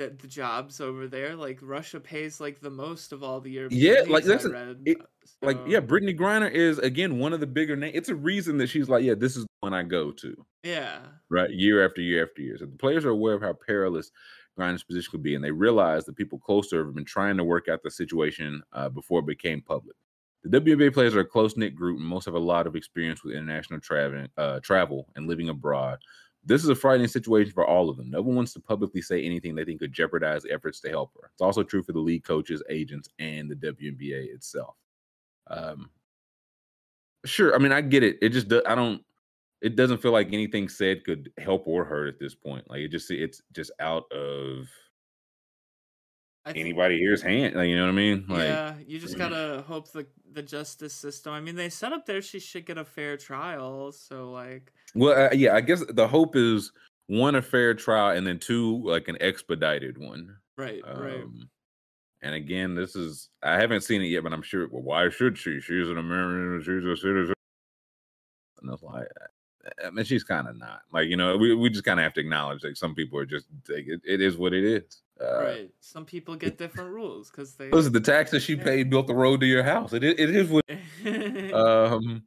the, the jobs over there. Like Russia pays like the most of all the European. Yeah, like that's a, it, so. like yeah, Brittney Griner is again one of the bigger names. It's a reason that she's like, yeah, this is the one I go to. Yeah. Right, year after year after year. So the players are aware of how perilous Griner's position could be, and they realize the people close to her have been trying to work out the situation uh, before it became public. The WNBA players are a close knit group, and most have a lot of experience with international traveling, uh, travel and living abroad. This is a frightening situation for all of them. No one wants to publicly say anything they think could jeopardize efforts to help her. It's also true for the league coaches, agents, and the WNBA itself. Um, sure, I mean, I get it. It just I don't. It doesn't feel like anything said could help or hurt at this point. Like it just it's just out of anybody here's hand. Like, you know what I mean? Like, yeah, you just gotta hope the the justice system. I mean, they set up there she should get a fair trial. So like, well, uh, yeah, I guess the hope is one a fair trial and then two like an expedited one. Right. Um, right. And again, this is I haven't seen it yet, but I'm sure. Well, why should she? She's an American. She's a citizen. And it's like, I mean, she's kind of not. Like, you know, we, we just kind of have to acknowledge that some people are just, it, it is what it is. Uh, right. Some people get different rules because they. Listen, the taxes she paid built the road to your house. It, it is what. um,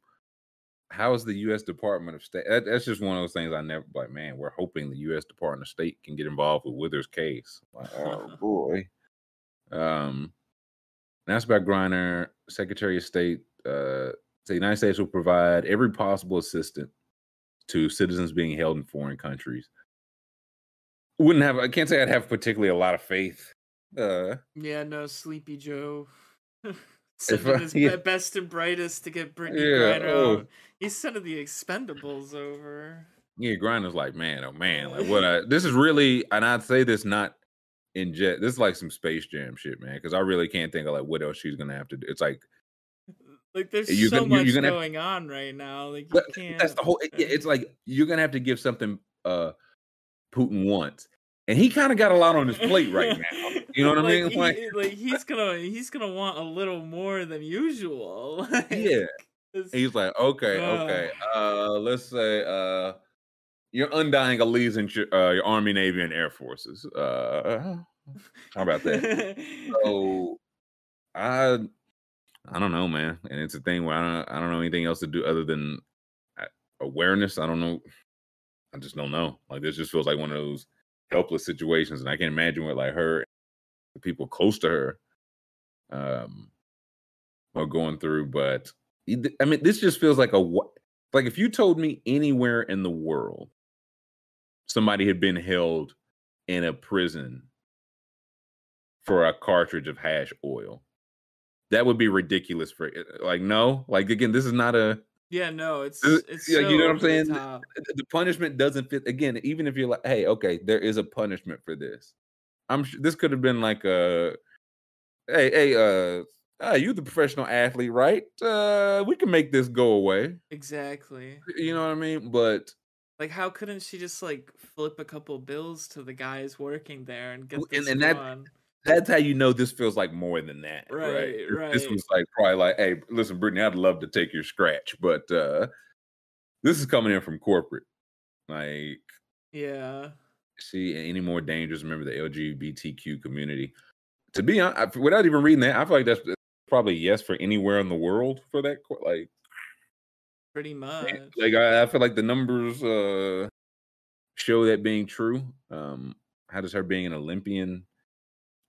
how is the U.S. Department of State? That, that's just one of those things I never like. Man, we're hoping the U.S. Department of State can get involved with Withers' case. Like, oh boy. Um, that's about Griner. Secretary of State. Uh, the United States will provide every possible assistance to citizens being held in foreign countries. Wouldn't have I can't say I'd have particularly a lot of faith. Uh Yeah, no, Sleepy Joe. sending his yeah. best and brightest to get Brittney yeah, Griner oh. He's sending the expendables over. Yeah, Griner's like, man, oh man, like what I this is really and I'd say this not in jet. This is like some space jam shit, man. Cause I really can't think of like what else she's gonna have to do. It's like like there's you're so gonna, much you're gonna going have, on right now. Like you can't. That's the whole. It, it's like you're gonna have to give something uh Putin wants, and he kind of got a lot on his plate right now. You know what like I mean? He, like, like he's gonna he's gonna want a little more than usual. like, yeah. He's like, okay, uh, okay. Uh, let's say uh, your undying allegiance, your, uh, your Army, Navy, and Air Forces. Uh, how about that? so, I I don't know, man. And it's a thing where I don't I don't know anything else to do other than uh, awareness. I don't know. I just don't know. Like this just feels like one of those helpless situations, and I can't imagine what like her, the people close to her, um, are going through. But I mean, this just feels like a like if you told me anywhere in the world somebody had been held in a prison for a cartridge of hash oil that would be ridiculous for like no like again this is not a yeah no it's it's so you know what i'm saying the, the, punishment doesn't fit again even if you're like hey okay there is a punishment for this i'm sure this could have been like a hey hey uh uh, you the professional athlete, right? Uh, we can make this go away. Exactly. You know what I mean? But like, how couldn't she just like flip a couple bills to the guys working there and get this and, and that that's how you know this feels like more than that. Right, right. right. This was like probably like, hey, listen, Brittney, I'd love to take your scratch, but uh this is coming in from corporate. Like, yeah. See, any more dangerous? Remember the LGBTQ community. To be honest, without even reading that, I feel like that's probably yes for anywhere in the world for that. Like, pretty much. Like, I, I feel like the numbers uh show that being true. Um, how does her being an Olympian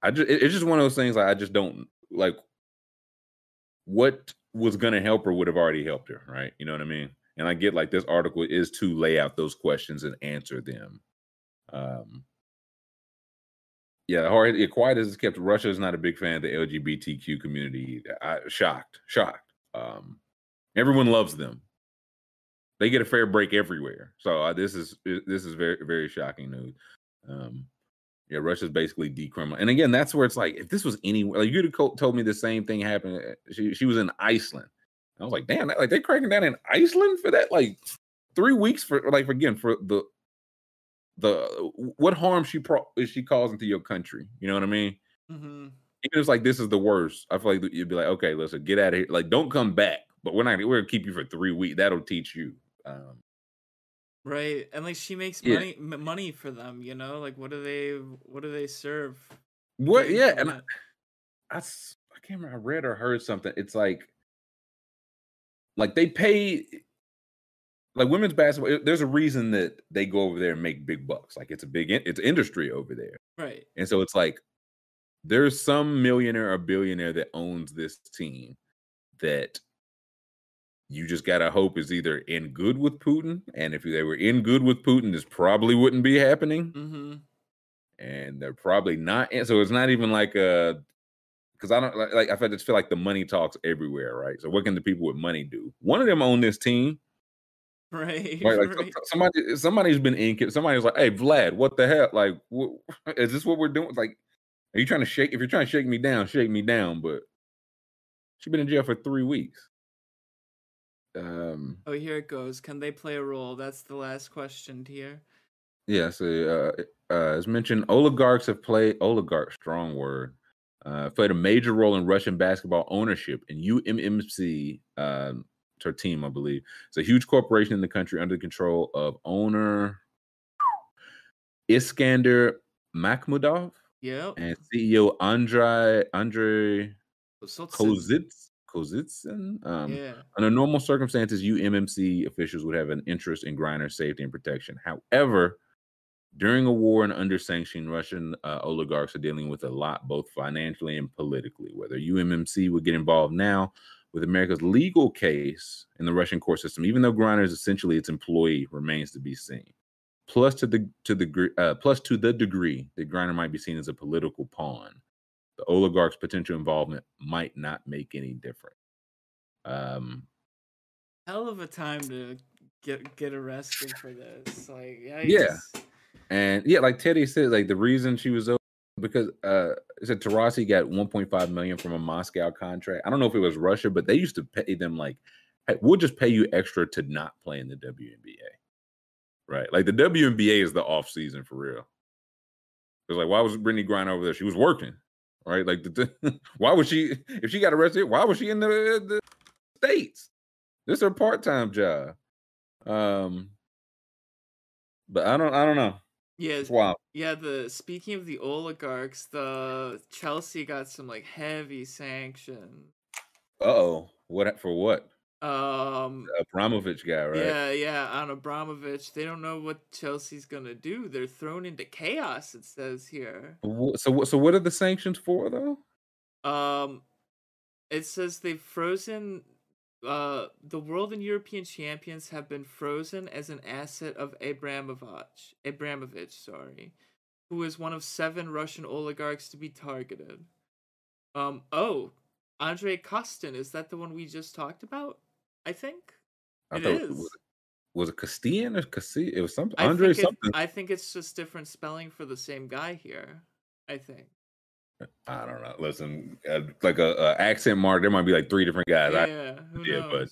I just it's just one of those things like I just don't like what was gonna help her would have already helped her, right? You know what I mean? And I get like this article is to lay out those questions and answer them. Um yeah, hard quiet as it's kept. Russia is not a big fan of the LGBTQ community. I shocked, shocked. Um, everyone loves them. They get a fair break everywhere. So uh, this is this is very very shocking news. Um, yeah, Russia's basically decriminal. And again, that's where it's like, if this was anywhere, like you'd have told me the same thing happened. Eh, she she was in Iceland. I was like, damn, that, like they're cracking down in Iceland for that, like three weeks for like again for the the what harm she pro is she causing to your country? You know what I mean? Mm-hmm. Even if it's like this is the worst, I feel like you'd be like, okay, listen, get out of here. Like, don't come back. But we're not. We're gonna keep you for three weeks. That'll teach you. Um, Right, and like she makes Yeah. money m- money for them, you know? Like what do they what do they serve? What? Yeah, and I, I can't remember. I read or heard something. It's like, like they pay, like women's basketball. There's a reason that they go over there and make big bucks. Like it's a big, it's industry over there, Right. and so it's like there's some millionaire or billionaire that owns this team that you just gotta hope is either in good with Putin, and if they were in good with Putin, this probably wouldn't be happening. Mm-hmm. And they're probably not. So it's not even like a because I don't like, I just feel like the money talks everywhere, right? So what can the people with money do? One of them own this team, right? Right, like right. somebody somebody's been in. Somebody's like, "Hey, Vlad, what the hell? Like, is this what we're doing? Like, are you trying to shake? If you're trying to shake me down, shake me down." But she's been in jail for three weeks. Um, oh, here it goes. Can they play a role? That's the last question here. Yeah, so uh, uh, as mentioned, oligarchs have played oligarch strong word uh, played a major role in Russian basketball ownership in UMMC, um, her team, I believe. It's a huge corporation in the country under the control of owner Iskander Makhmudov. Yeah. And CEO Andrei Andrei Kozits. Kozitsyn. Um, yeah. Under normal circumstances, UMMC officials would have an interest in Griner's safety and protection. However, during a war and under sanction, Russian uh, oligarchs are dealing with a lot, both financially and politically. Whether UMMC would get involved now with America's legal case in the Russian court system, even though Griner is essentially its employee, remains to be seen. Plus, to the to the uh, plus to the degree that Griner might be seen as a political pawn the oligarch's potential involvement might not make any difference. Um, hell of a time to get get arrested for this. Like, yikes. yeah, and yeah, like Teddy said, like the reason she was over because uh, it said Taurasi got 1.5 million from a Moscow contract. I don't know if it was Russia, but they used to pay them like, hey, we'll just pay you extra to not play in the WNBA. Right, like the WNBA is the off season for real. It's like, why was Brittney Griner over there? She was working right? Like, the, why was she if she got arrested? Why was she in the, the states? This is her part time job. Um, but I don't, I don't know. Yeah, wow. Yeah, the speaking of the oligarchs, the Chelsea got some like heavy sanctions. oh, what for what? Um, Abramovich guy, right? yeah, yeah, on Abramovich. They don't know what Chelsea's gonna do. They're thrown into chaos. It says here. So what? So what are the sanctions for though? Um, it says they've frozen. Uh, the world and European champions have been frozen as an asset of Abramovich. Abramovich, sorry, who is one of seven Russian oligarchs to be targeted. Um. Oh, Andre Kostin is that the one we just talked about? I think. I It thought is. was, was it Castilla or Castilla? It was something. I Andre think it- something. I think it's just different spelling for the same guy here. I think. I don't know. Listen, uh, like a, a accent mark. There might be like three different guys. I- Yeah. Who yeah, but-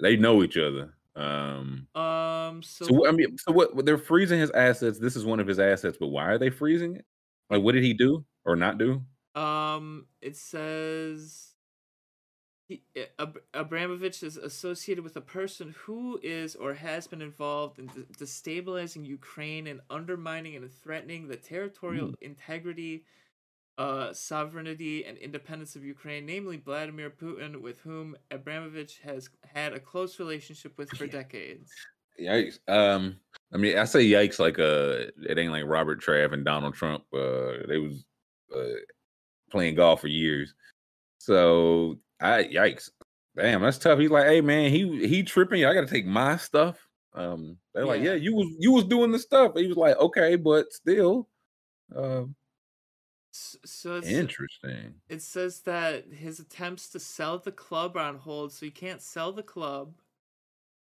they know each other. Um. Um. So, So what- I mean, so what? They're freezing his assets. This is one of his assets, but why are they freezing it? Like, what did he do or not do? Um, it says he, uh, Ab- Abramovich is associated with a person who is or has been involved in de- destabilizing Ukraine and undermining and threatening the territorial integrity, uh, sovereignty, and independence of Ukraine, namely Vladimir Putin, with whom Abramovich has had a close relationship with for decades. Yikes. Um. I mean, I say yikes like uh, it ain't like Robert Trav and Donald Trump. Uh, they was uh playing golf for years. So I yikes. Damn, that's tough. He's like, hey man, he he tripping. I got to take my stuff. Um, they're like, Yeah. yeah, you was you was doing the stuff. He was like, okay, but still, um, So it's, interesting. it says that his attempts to sell the club are on hold, so he can't sell the club.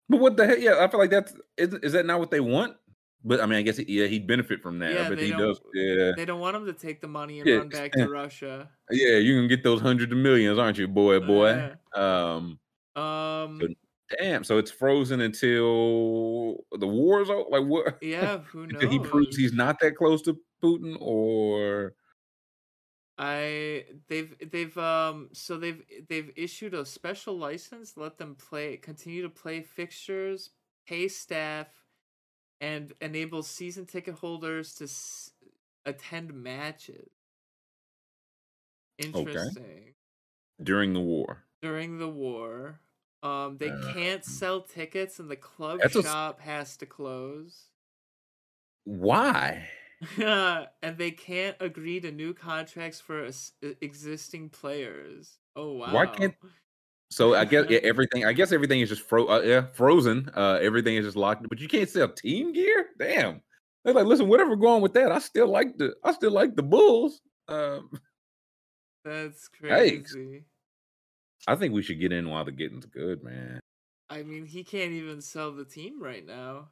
But what the heck? Yeah, I feel like that's is, is that not what they want? But I mean, I guess yeah, he'd benefit from that. Yeah, they he don't- does. Yeah, They don't want him to take the money and Yeah, run back to Russia. yeah, you can get those hundreds of millions, aren't you, boy, boy? Yeah. Um, Um, So- damn. So it's frozen until the war's over. Like what? yeah, who knows? He proves he's not that close to Putin, or I they've they've um so they've they've issued a special license, let them play continue to play fixtures, pay staff, and enable season ticket holders to s- attend matches. Interesting. during the war. During the war, um, they can't Um, sell tickets, and the club that's a shop has to close. Why? and they can't agree to new contracts for existing players. Oh wow! Why can't- So I guess yeah, everything. I guess everything is just fro. Uh, yeah, frozen. Uh, everything is just locked. But you can't sell team gear. Damn. They're like, listen, whatever going with that, I still like the. I still like the Bulls. Um, That's crazy. I think we should get in while the getting's good, man. I mean, he can't even sell the team right now.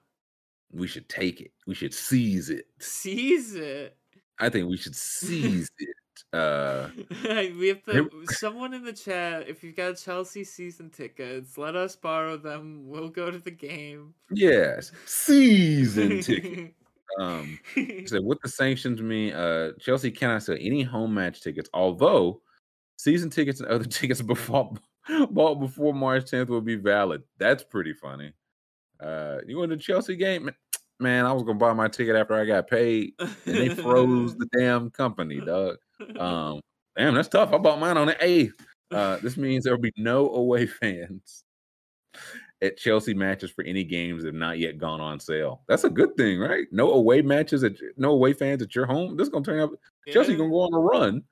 We should take it. We should seize it. Seize it. I think we should seize it. Uh, we have to. Someone in the chat, if you've got Chelsea season tickets, let us borrow them. We'll go to the game. yes, season ticket. Um, said, what the sanctions mean? Uh, Chelsea cannot sell any home match tickets, although season tickets and other tickets before bought before March 10th will be valid. That's pretty funny. Uh, you went to Chelsea game, Man, man? I was gonna buy my ticket after I got paid, and they froze the damn company, dog. Um, damn, that's tough. I bought mine on the eighth. Uh, this means there will be no away fans at Chelsea matches for any games that have not yet gone on sale. That's a good thing, right? No away matches at no away fans at your home. This is gonna turn out Chelsea gonna go on a run.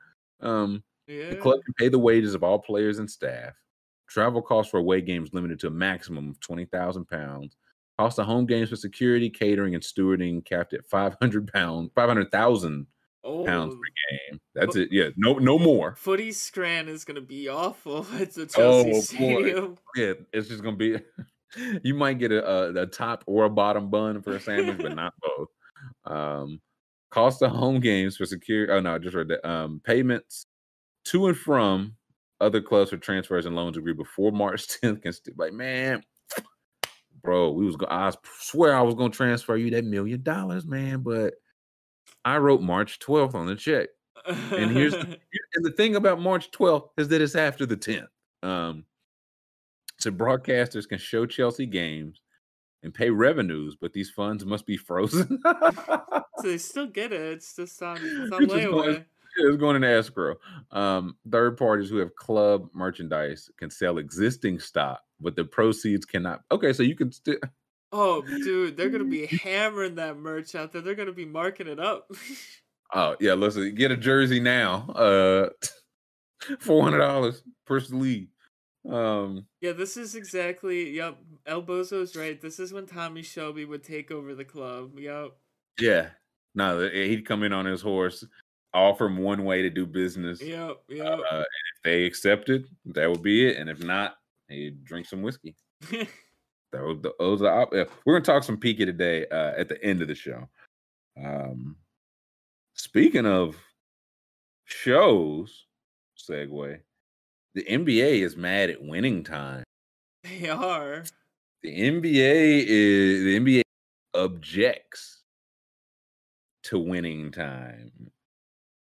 Um, yeah. the club can pay the wages of all players and staff. Travel costs for away games limited to a maximum of twenty thousand pounds. Cost of home games for security, catering, and stewarding capped at five hundred pounds, five hundred thousand pounds Oh, per game. That's But- it. Yeah, no, no more. Footy Scran is gonna be awful the Oh, Chelsea boy. Stadium. Yeah, it's just gonna be. you might get a, a a top or a bottom bun for a sandwich, but not both. Um, cost of home games for security. Oh no, I just read that. Um, payments to and from other clubs for transfers and loans agreed before March 10th can still like man, bro. We was go- I swear I was gonna transfer you that million dollars, man, but I wrote March 12th on the check. And here's And the thing about March 12th is that it's after the 10th. Um, so broadcasters can show Chelsea games and pay revenues, but these funds must be frozen. so they still get it. It's just on, it's on You're just going- layaway. it's going into escrow. Um, third parties who have club merchandise can sell existing stock, but the proceeds cannot. Okay, so you can still. Oh, dude, they're gonna be hammering that merch out there. They're gonna be marking it up. Oh yeah, listen, get a jersey now. Uh, four hundred dollars per sleeve. Um, yeah, this is exactly. Yep, El Bozo's right. This is when Tommy Shelby would take over the club. Yep. Yeah, no, he'd come in on his horse, offer him one way to do business. Yep, yep. Uh, and if they accepted, that would be it. And if not, he'd drink some whiskey. Those, those are we're gonna talk some Peaky today uh, at the end of the show. Um, speaking of shows, segue, the NBA is mad at winning time. They are. The NBA is the NBA objects to winning time,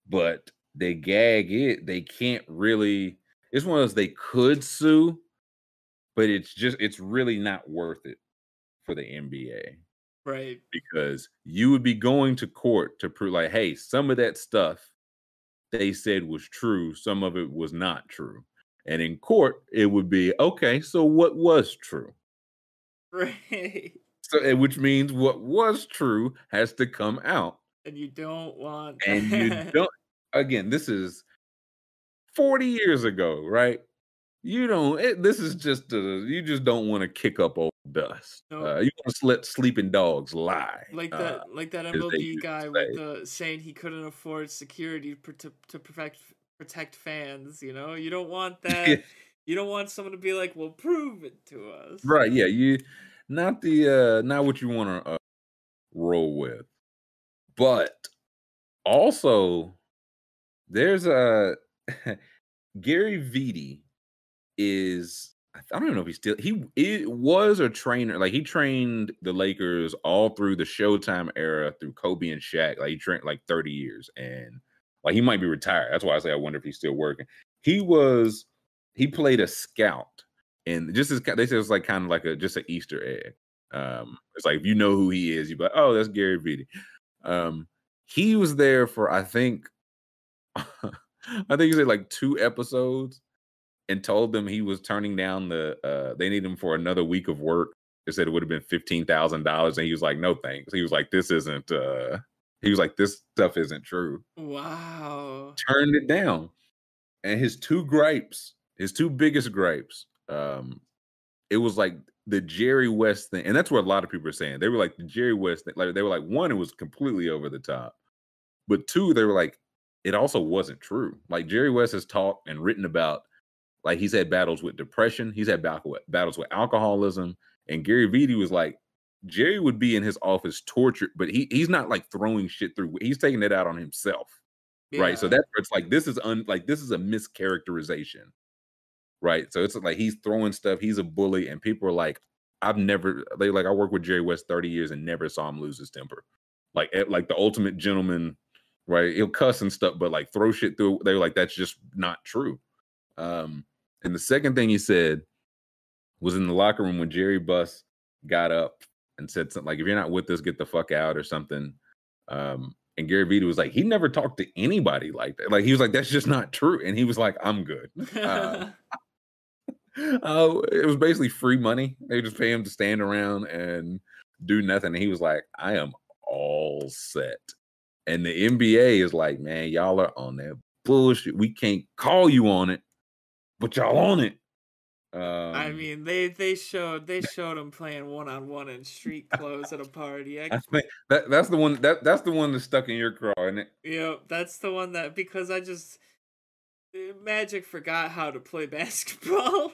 but they gag it. They can't really. It's one of those they could sue, but it's just it's really not worth it for the NBA. Right. Because you would be going to court to prove like, hey, some of that stuff they said was true, some of it was not true. And in court, it would be okay, so what was true? Right. So eh, which means what was true has to come out. And you don't want that. And you don't again, this is 40 years ago, right? You don't. It, this is just a, you just don't want to kick up old dust. No. Uh, you want to let sleeping dogs lie, like that, uh, like that MLB guy with the saying he couldn't afford security to to protect protect fans. You know, you don't want that. you don't want someone to be like, "Well, prove it to us." Right? Yeah. You not the uh not what you want to uh, roll with, but also there's a Gary Vitti is I don't even know if he's still he it was a trainer. Like he trained the Lakers all through the Showtime era through Kobe and Shaq. Like he trained like 30 years and like he might be retired. That's why I say I wonder if he's still working. He was he played a scout and just as they said it was like kind of like a just an Easter egg. Um it's like if you know who he is, you like, oh, that's Gary Vitti. Um he was there for I think I think he said like two episodes and told them he was turning down the uh they need him for another week of work. They said it would have been fifteen thousand dollars, and he was like, "No thanks." He was like, "This isn't." uh He was like, "This stuff isn't true." Wow. Turned it down, and his two gripes, his two biggest gripes, um, it was like the Jerry West thing, and that's what a lot of people are saying. They were like the Jerry West thing. Like they were like one, it was completely over the top, but two, they were like it also wasn't true. Like Jerry West has talked and written about like he's had battles with depression, he's had battles with alcoholism, and Gary Vitti was like, Jerry would be in his office tortured, but he he's not like throwing shit through. He's taking it out on himself, yeah. right? So that's it's like this is un like this is a mischaracterization, right? So it's like he's throwing stuff. He's a bully, and people are like, I've never they like I worked with Jerry West thirty years and never saw him lose his temper, like like the ultimate gentleman, right? He'll cuss and stuff, but like throw shit through. They're like that's just not true. Um, and the second thing he said was in the locker room when Jerry Buss got up and said something like, if you're not with us, get the fuck out or something. Um, and Gary Vee was like, he never talked to anybody like that. Like he was like, that's just not true. And he was like, I'm good. Uh, uh, it was basically free money. They just pay him to stand around and do nothing. And he was like, I am all set. And the NBA is like, man, y'all are on that bullshit. We can't call you on it but y'all on it. Um, I mean, they they showed they showed him playing one on one in street clothes at a party. I, I think that that's the one that that's the one that's stuck in your craw, isn't it? Yeah, that's the one that because I just eh, Magic forgot how to play basketball.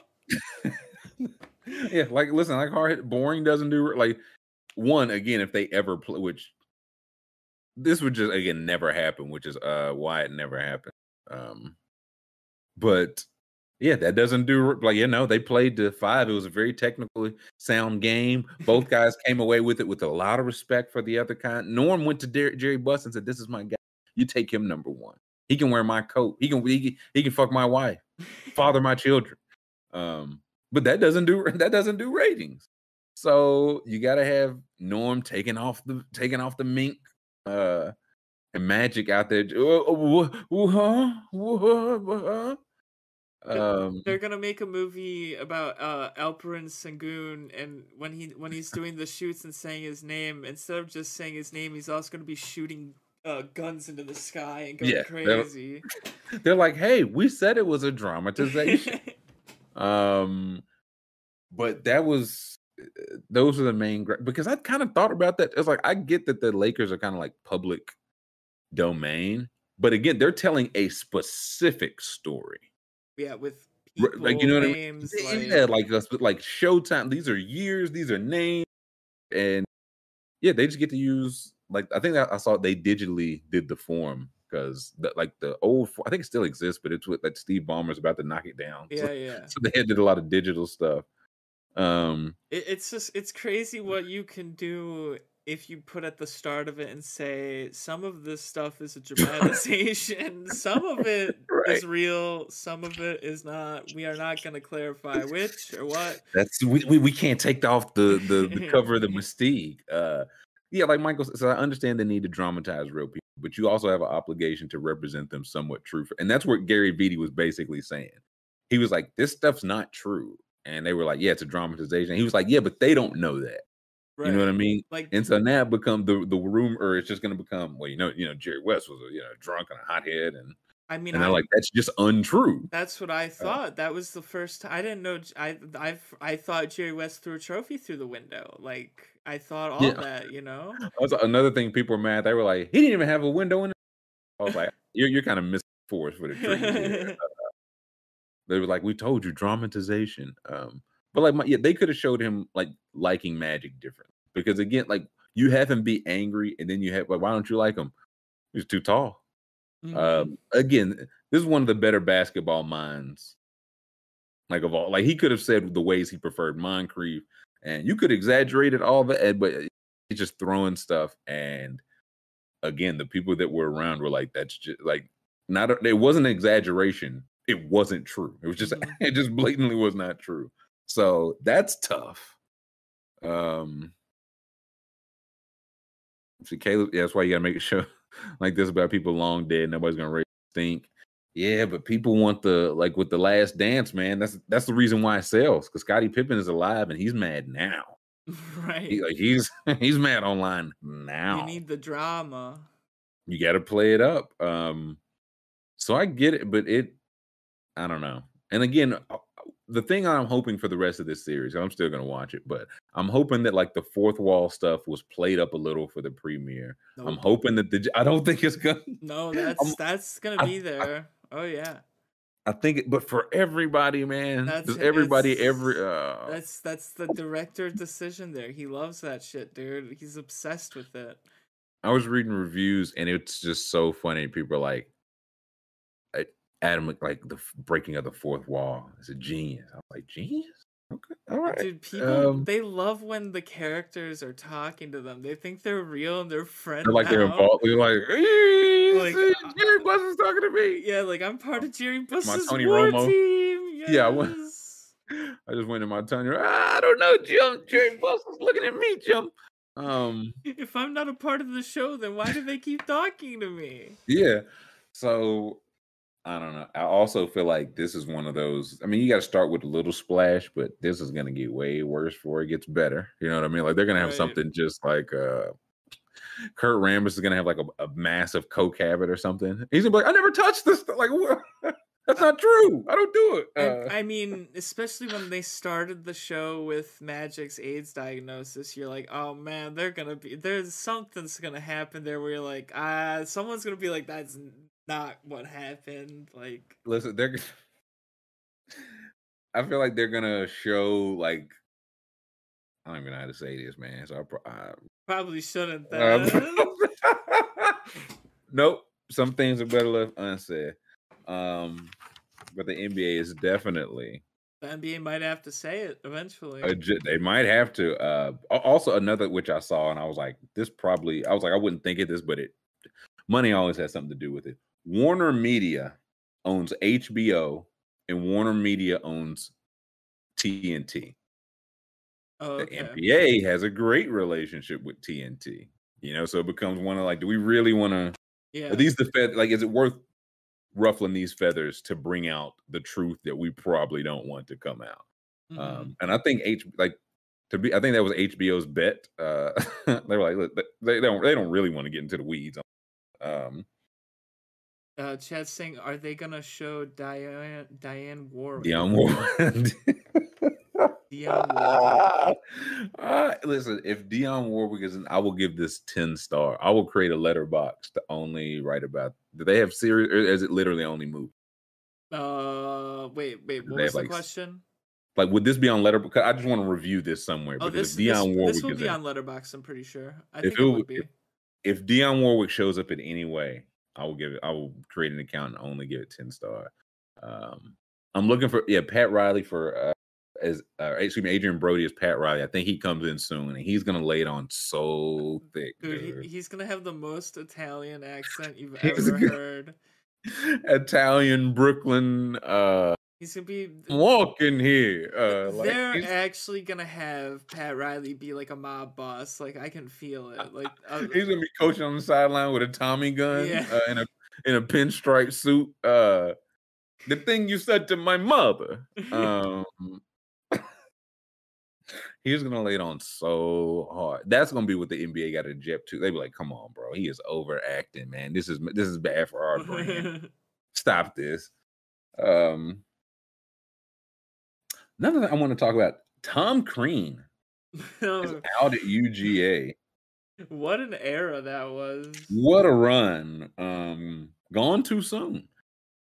yeah, like listen, like hard hit, boring doesn't do like one again if they ever play, which this would just again never happen, which is uh why it never happened. Um, but yeah, that doesn't do like you know they played to five. It was a very technically sound game. Both guys came away with it with a lot of respect for the other kind. Norm went to Der- Jerry Buss and said, "This is my guy. You take him number one. He can wear my coat. He can he can, he can fuck my wife, father my children." Um, but that doesn't do that doesn't do ratings. So you got to have Norm taking off the taking off the mink, uh, and Magic out there. Uh, um, They're gonna make a movie about uh, Alperen Sengun, and when he when he's doing the shoots and saying his name, instead of just saying his name, he's also gonna be shooting uh, guns into the sky and going yeah, crazy. They're, they're, like, "Hey, we said it was a dramatization." um, but that was those are the main because I kind of thought about that. It's like I get that the Lakers are kind of like public domain, but again, they're telling a specific story. Yeah, with people, like you know names, what I mean? Yeah, like like, like Showtime. These are years. These are names, and yeah, they just get to use like I think I saw they digitally did the form because like the old I think it still exists, but it's with like Steve Ballmer's about to knock it down. Yeah, so, yeah. So they had did a lot of digital stuff. Um, it, it's just it's crazy what you can do if you put at the start of it and say some of this stuff is a dramatization, some of it right. is real, some of it is not. We are not going to clarify which or what. That's we, we, we can't take off the the, the cover of the mystique. Uh, yeah, like Michael said, so I understand the need to dramatize real people, but you also have an obligation to represent them somewhat true. and that's what Gary Vitti was basically saying. He was like, "This stuff's not true," and they were like, "Yeah, it's a dramatization." He was like, "Yeah, but they don't know that." Right. You know what I mean? Like, and so now become the the rumor. It's just going to become well, you know, you know, Jerry West was a you know drunk and a hothead, and I mean, and I, like, that's just untrue. That's what I uh thought. Uh, that was the first. I didn't know. I I I thought Jerry West threw a trophy through the window. Like I thought all yeah. that. You know. That's another thing. People were mad. They were like, he didn't even have a window in. It. I was like, you're you're kind of missing force for the tree. uh, they were like, we told you dramatization. Um, but like, my, yeah, they could have showed him like liking magic different because again, like you have him be angry, and then you have like, why don't you like him? He's too tall. Mm-hmm. Um, again, this is one of the better basketball minds, like of all. Like he could have said the ways he preferred Moncrief, and you could exaggerate it all, but but he's just throwing stuff. And again, the people that were around were like, "That's just like not." A, it wasn't an exaggeration. It wasn't true. It was just mm-hmm. it just blatantly was not true. So that's tough. Um. See, Caleb, yeah, that's why you gotta make sure like this about people long dead. Nobody's gonna stink. Yeah, but people want the like with the last dance, man. That's that's the reason why it sells. Because Scottie Pippen is alive and he's mad now. Right. He, like he's he's mad online now. You need the drama. You got to play it up. Um, so I get it, but it, I don't know. And again, the thing I'm hoping for the rest of this series, I'm still gonna watch it, but I'm hoping that like the fourth wall stuff was played up a little for the premiere. Nope. I'm hoping that the I don't think it's gonna. No, that's I'm, that's gonna be there. I, oh yeah. I think, it, but for everybody, man, that's everybody, every. Uh, that's that's the director decision there. He loves that shit, dude. He's obsessed with it. I was reading reviews, and it's just so funny. People are like, Adam like the breaking of the fourth wall is a genius. I'm like, genius? Okay, all right. Dude, people um, they love when the characters are talking to them. They think they're real and they're friends. Like they're involved. They're like, hey, like uh, Jerry Buss is talking to me. Yeah, like I'm part of Jerry Buss's Tony war Romo. team. Yes. Yeah, I, went, I just went to my Tony. Ah, I don't know, Jim. Jerry Buss is looking at me, Jim. Um, if I'm not a part of the show, then why do they keep talking to me? Yeah. So I don't know. I also feel like this is one of those. I mean, you got to start with a little splash, but this is going to get way worse before it gets better. You know what I mean? Like they're going to have right. something just like uh Kurt Rambis is going to have like a, a, massive coke habit or something. He's gonna be like, "I never touched this." Like, what? that's not true. I don't do it. Uh, I, I mean, especially when they started the show with Magic's AIDS diagnosis, you're like, "Oh man, they're gonna be there's something's gonna happen there." Where you're like, "Ah, someone's gonna be like, that's not what happened. Like, listen, they're. I feel like they're gonna show like I don't even know how to say this, man. So I, pro- I probably shouldn't. Nope. Some things are better left unsaid. Um, but the NBA is definitely. The NBA might have to say it eventually. they might have to. Uh, also, another which I saw, and I was like, this probably. I was like, I wouldn't think of this, but it money always has something to do with it. Warner Media owns HBO and Warner Media owns TNT. Oh, okay. The NBA has a great relationship with TNT. You know, so it becomes one of like, do we really want to Yeah. Are these the fed like is it worth ruffling these feathers to bring out the truth that we probably don't want to come out? Mhm. Um, and I think H like to be I think that was HBO's bet. Uh, they were like, look, they they don't they don't really want to get into the weeds. Um, uh, Chad's saying, are they gonna show Diane Diane Warwick? Dionne Warwick. Dionne Warwick. Uh, listen, if Dionne Warwick isn't, I will give this 10 star. I will create a letterbox to only write about. Do they have series or is it literally only movie? Uh, wait, wait. What was the like, question? Like, would this be on Letterbox? I just want to review this somewhere. Oh, Because this if this, Warwick this will is be in- on Letterbox. I'm pretty sure. I If think it it would be. if Dionne Warwick shows up in any way, I will give it. I will create an account and only give it 10 star. Um, I'm looking for yeah, Pat Riley for uh, as uh, excuse me, Adrien Brody is Pat Riley. I think he comes in soon and he's gonna lay it on so thick, Dude, dude. he, he's gonna have the most Italian accent you've ever heard. Italian Brooklyn uh He's gonna be. walking here. Uh They're he's- actually gonna have Pat Riley be like a mob boss. Like I can feel it. Like uh, he's gonna be coaching on the sideline with a Tommy gun Yeah. uh, in a in a pinstripe suit. Uh the thing you said to my mother. Um He's gonna lay it on so hard. That's gonna be what the NBA got to jet to. They be like, "Come on, bro, he is overacting, man. This is this is bad for our brand. Stop this." Um, another thing I want to talk about: Tom Crean is Oh, out at UGA. what an era that was. What a run! Um, gone too soon.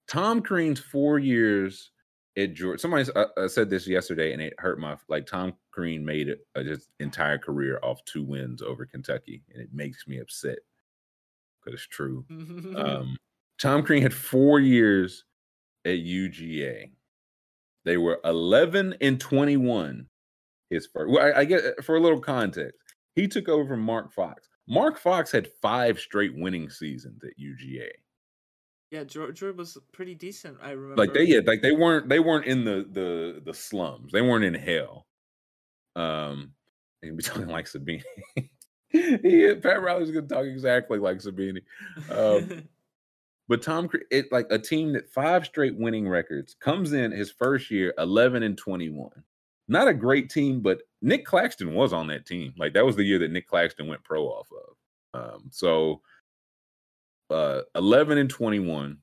Tom Crean's four years at Georgia. Somebody uh, uh, said this yesterday, and it hurt my like. Tom Crean made it uh, his entire career off two wins over Kentucky, and it makes me upset because it's true. Um, Tom Crean had four years at UGA. They were 11 and 21. His first, well, I, I get for a little context, he took over from Mark Fox. Mark Fox had five straight winning seasons at UGA. yeah, Georgia was pretty decent. I remember. Like they, yeah, like they weren't, they weren't in the the the slums. They weren't in hell. Um, and be talking like Sabini. he, Pat Riley's gonna talk exactly like Sabini. Um, But Tom, it like a team that five straight winning records comes in his first year, eleven and twenty-one. Not a great team, but Nic Claxton was on that team. Like that was the year that Nic Claxton went pro off of. Um, so uh, eleven and twenty-one,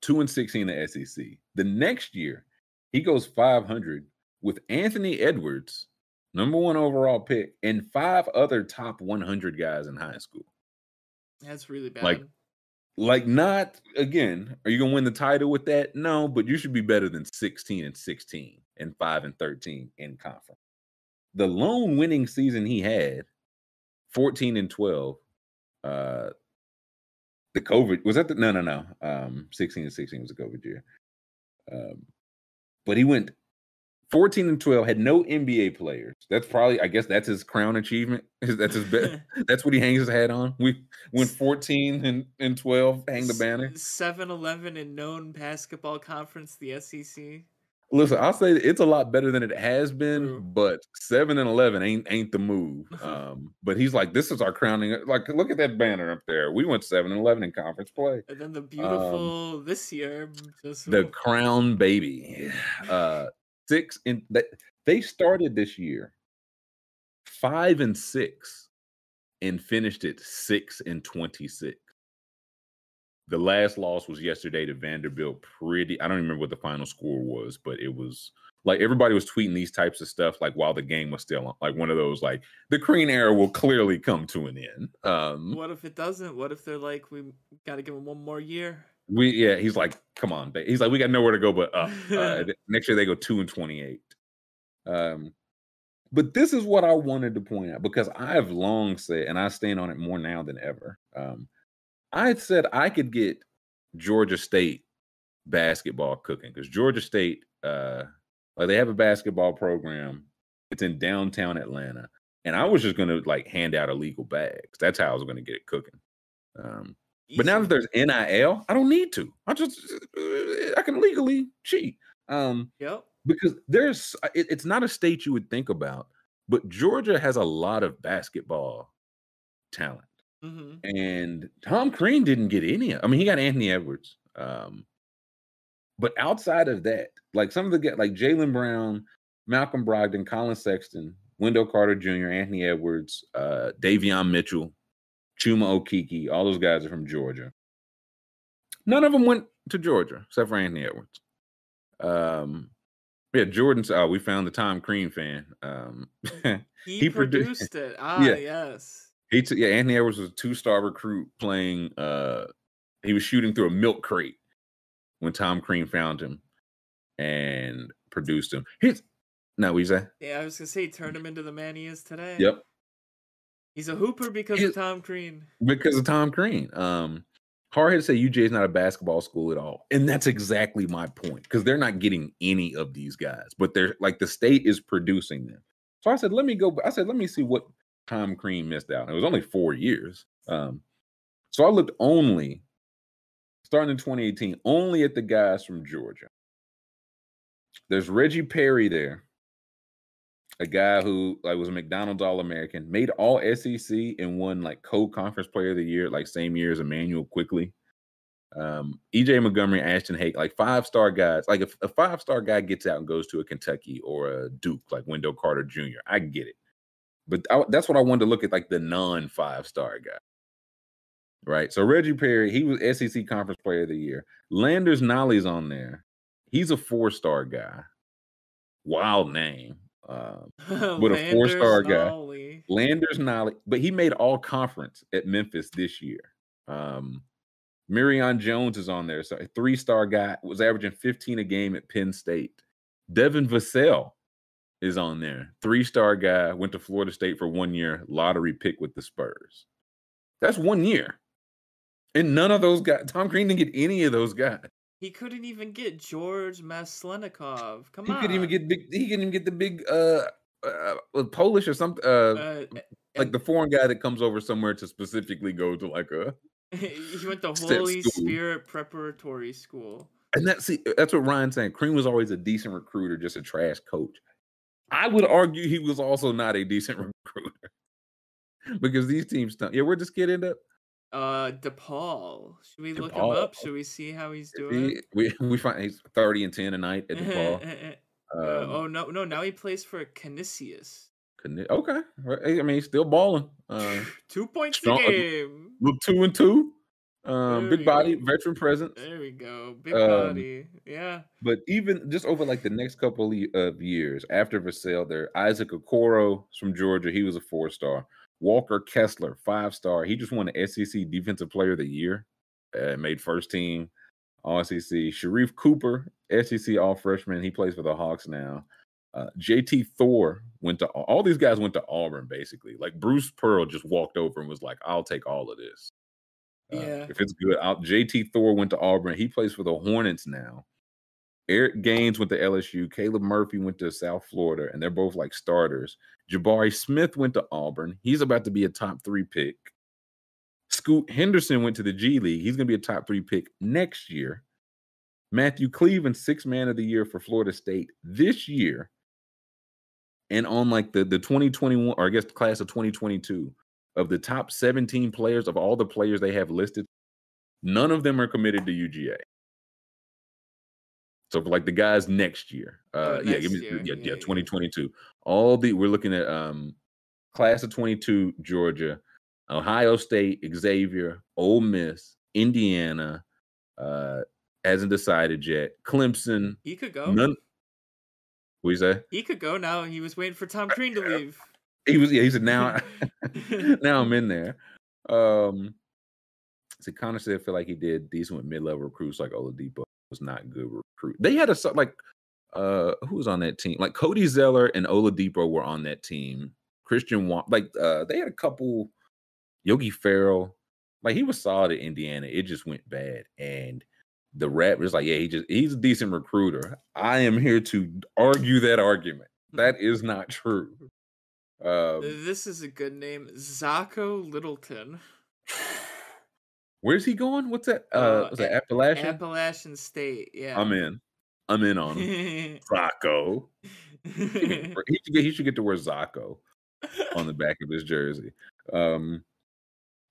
two and sixteen in the SEC. The next year, he goes five hundred with Anthony Edwards, number one overall pick, and five other top one hundred guys in high school. That's really bad. like, like not again are you gonna win the title with that? No but you should be better than 16 and 16 and 5 and 13 in conference. The lone winning season he had 14 and 12 uh the covid was that the no no no um 16 and 16 was a covid year. Um but he went 14 and 12 had no nba players. That's probably i guess that's his crown achievement. That's his best that's what he hangs his hat on? We went 14 and, and 12 hang the banner? 7 Eleven and known basketball conference, the SEC. listen i'll say it's a lot better than it has been True. but 7 and 11 ain't ain't the move. Um but he's like this is our crowning like look at that banner up there. We went 7 and 11 in conference play. And then the beautiful this year, just Um, the crown baby. Uh six and they, they started this year five and six and finished it six and 26 the last loss was yesterday to vanderbilt pretty i don't remember what the final score was but it was like everybody was tweeting these types of stuff like while the game was still on like one of those like the crean era will clearly come to an end um what if it doesn't? What if they're like, we got to give them one more year? We yeah, he's like, come on, ba-" he's like, we got nowhere to go but up. Uh, next year they go two and twenty-eight. Um, but this is what I wanted to point out because I have long said, and I stand on it more now than ever. Um, I had said I could get Georgia State basketball cooking because Georgia State, uh, like they have a basketball program. It's in downtown Atlanta, and I was just gonna like hand out illegal bags. That's how I was gonna get it cooking. Um, but now that there's NIL, I don't need to. I just uh, I can legally cheat. Um, Yep. because there's it, it's not a state you would think about, but Georgia has a lot of basketball talent. hmm and Tom Crean didn't get any. I mean, he got Anthony Edwards. Um, but outside of that, like some of the guys, like Jaylen Brown, Malcolm Brogdon, Collin Sexton, Wendell Carter Jr., Anthony Edwards, uh, Davion Mitchell, Chuma Okeke, all those guys are from Georgia. None of them went to Georgia except for Anthony Edwards. Um, yeah, Jordan's. Oh, we found the Tom Crean fan. Um, He, He produ- produced it. Ah, Yeah. yes. he took. Yeah, Anthony Edwards was a two-star recruit playing. Uh, he was shooting through a milk crate when Tom Crean found him and produced him. He's no, we say. Yeah, I was gonna say, turned him into the man he is today. Yep, He's a hooper because His- of Tom Crean. because of Tom Crean. Um, hard to say UJ is not a basketball school at all, and that's exactly my point because they're not getting any of these guys, but they're like the state is producing them. So I said, let me go. I said, let me see what Tom Crean missed out. It was only four years. Um, so I looked only starting in 2018, only at the guys from Georgia. There's Reggie Perry there, a guy who like was a McDonald's All American, made All SEC and won like co-conference Player of the Year, like same year as Immanuel Quickley. Um, EJ Montgomery, Ashton Hake, like five star guys. Like if a five star guy gets out and goes to a Kentucky or a Duke, like Wendell Carter Jr., I get it. But I, that's what I wanted to look at, like the non five star guy. Right. So Reggie Perry, he was SEC Conference Player of the Year. Landers Nolley's on there. He's a four star guy. Wild name. Um, With a four-star guy. Landers Nolley, but he made all conference at Memphis this year. Um, Myreon Jones is on there. So a three star guy was averaging 15 a game at Penn State. Devin Vassell is on there. Three star guy went to Florida State for one year, lottery pick with the Spurs. That's one year. And none of those guys, Tom Crean didn't get any of those guys. He couldn't even get George Maslenikov. Come He on. couldn't even get big, he couldn't even get the big uh, uh Polish or something, uh, Uh, like the foreign guy that comes over somewhere to specifically go to like a he went to Holy. Spirit Preparatory School. And that's see, that's what Ryan's saying. Crean was always a decent recruiter, just a trash coach. I would argue he was also not a decent recruiter because these teams. Don't, yeah, where'd this kid end up? Uh, DePaul. Should we look him up? Should we see how he's doing? He- we we find he's thirty and ten tonight at DePaul. Uh, Um, oh no, no! Now he plays for Canisius. Okay, I mean he's still balling. Uh, Two points strong- a game. look two and two. Um, There big body, go. veteran presence. There we go. Big Um, body. Yeah. But even just over like the next couple of of years after Vassell, there Isaac Okoro from Georgia, he was a four star. Walker Kessler, five star. He just won the SEC Defensive Player of the Year, uh, made first team All SEC. Sharife Cooper, SEC All Freshman. He plays for the Hawks now. Uh, JT Thor went to all these guys went to Auburn basically. Like Bruce Pearl just walked over and was like, "I'll take all of this." Uh, Yeah. if it's good, I'll, JT Thor went to Auburn. He plays for the Hornets now. Eric Gaines went to LSU. Caleb Murphy went to South Florida, and they're both like starters. Jabari Smith went to Auburn. He's about to be a top three pick. Scoot Henderson went to the G League. He's going to be a top three pick next year. Matthew Cleveland, six man of the year for Florida State this year. And on like the, the 2021, or I guess the class of 2022, of the top 17 players of all the players they have listed, none of them are committed to UGA. So for like the guys next year, Oh, uh, yeah, give me year. yeah, Yeah, yeah, yeah. 2022. All the we're looking at um class of 22, Georgia, Ohio State, Xavier, Ole Miss, Indiana, uh, hasn't decided yet. Clemson, He could go. none. What you say? He could go now. He was waiting for Tom Crean to leave. He was yeah. He said now, now I'm in there. Um, so Connor said, I feel like he did decent with mid level recruits like Oladipo was not good recruit. They had a like uh who was on that team? Like Cody Zeller and Oladipo were on that team. Christian like uh they had a couple Yogi Ferrell. Like he was solid at Indiana. It just went bad. And the rap was like, yeah, he just he's a decent recruiter. I am here to argue that argument. That is not true. Um, This is a good name. Zacho Littleton. Where's he going? What's that? Uh, Uh, was that Appalachian? Appalachian State. Yeah. I'm in. I'm in on him. Zacco. He should get- he should get he should get to wear Zacco on the back of his jersey. Um,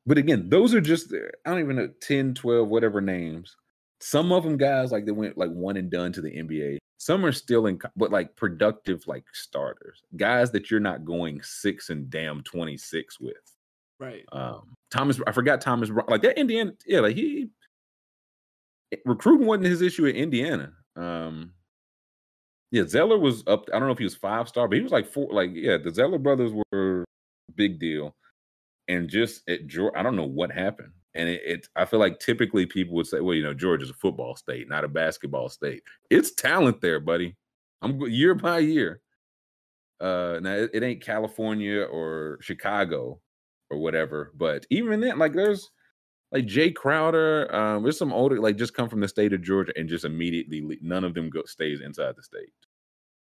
but again, those are just I don't even know 10, 12, whatever names. Some of them guys like they went like one and done to the NBA. Some are still in, but like productive like starters, guys that you're not going six and damn twenty six with. Right. Um, Thomas, I forgot Thomas. Like that Indiana, yeah, like he recruiting wasn't his issue at Indiana. Um, yeah, Zeller was up. I don't know if he was five star, but he was like four. Like, yeah, the Zeller brothers were big deal. And just at George, I don't know what happened. And it, it, I feel like typically people would say, well, you know, Georgia's a football state, not a basketball state. It's talent there, buddy. I'm year by year. Uh, now it, it ain't California or Chicago or whatever, but even then, like there's like Jae Crowder, um, there's some older like just come from the state of Georgia and just immediately none of them go stays inside the state.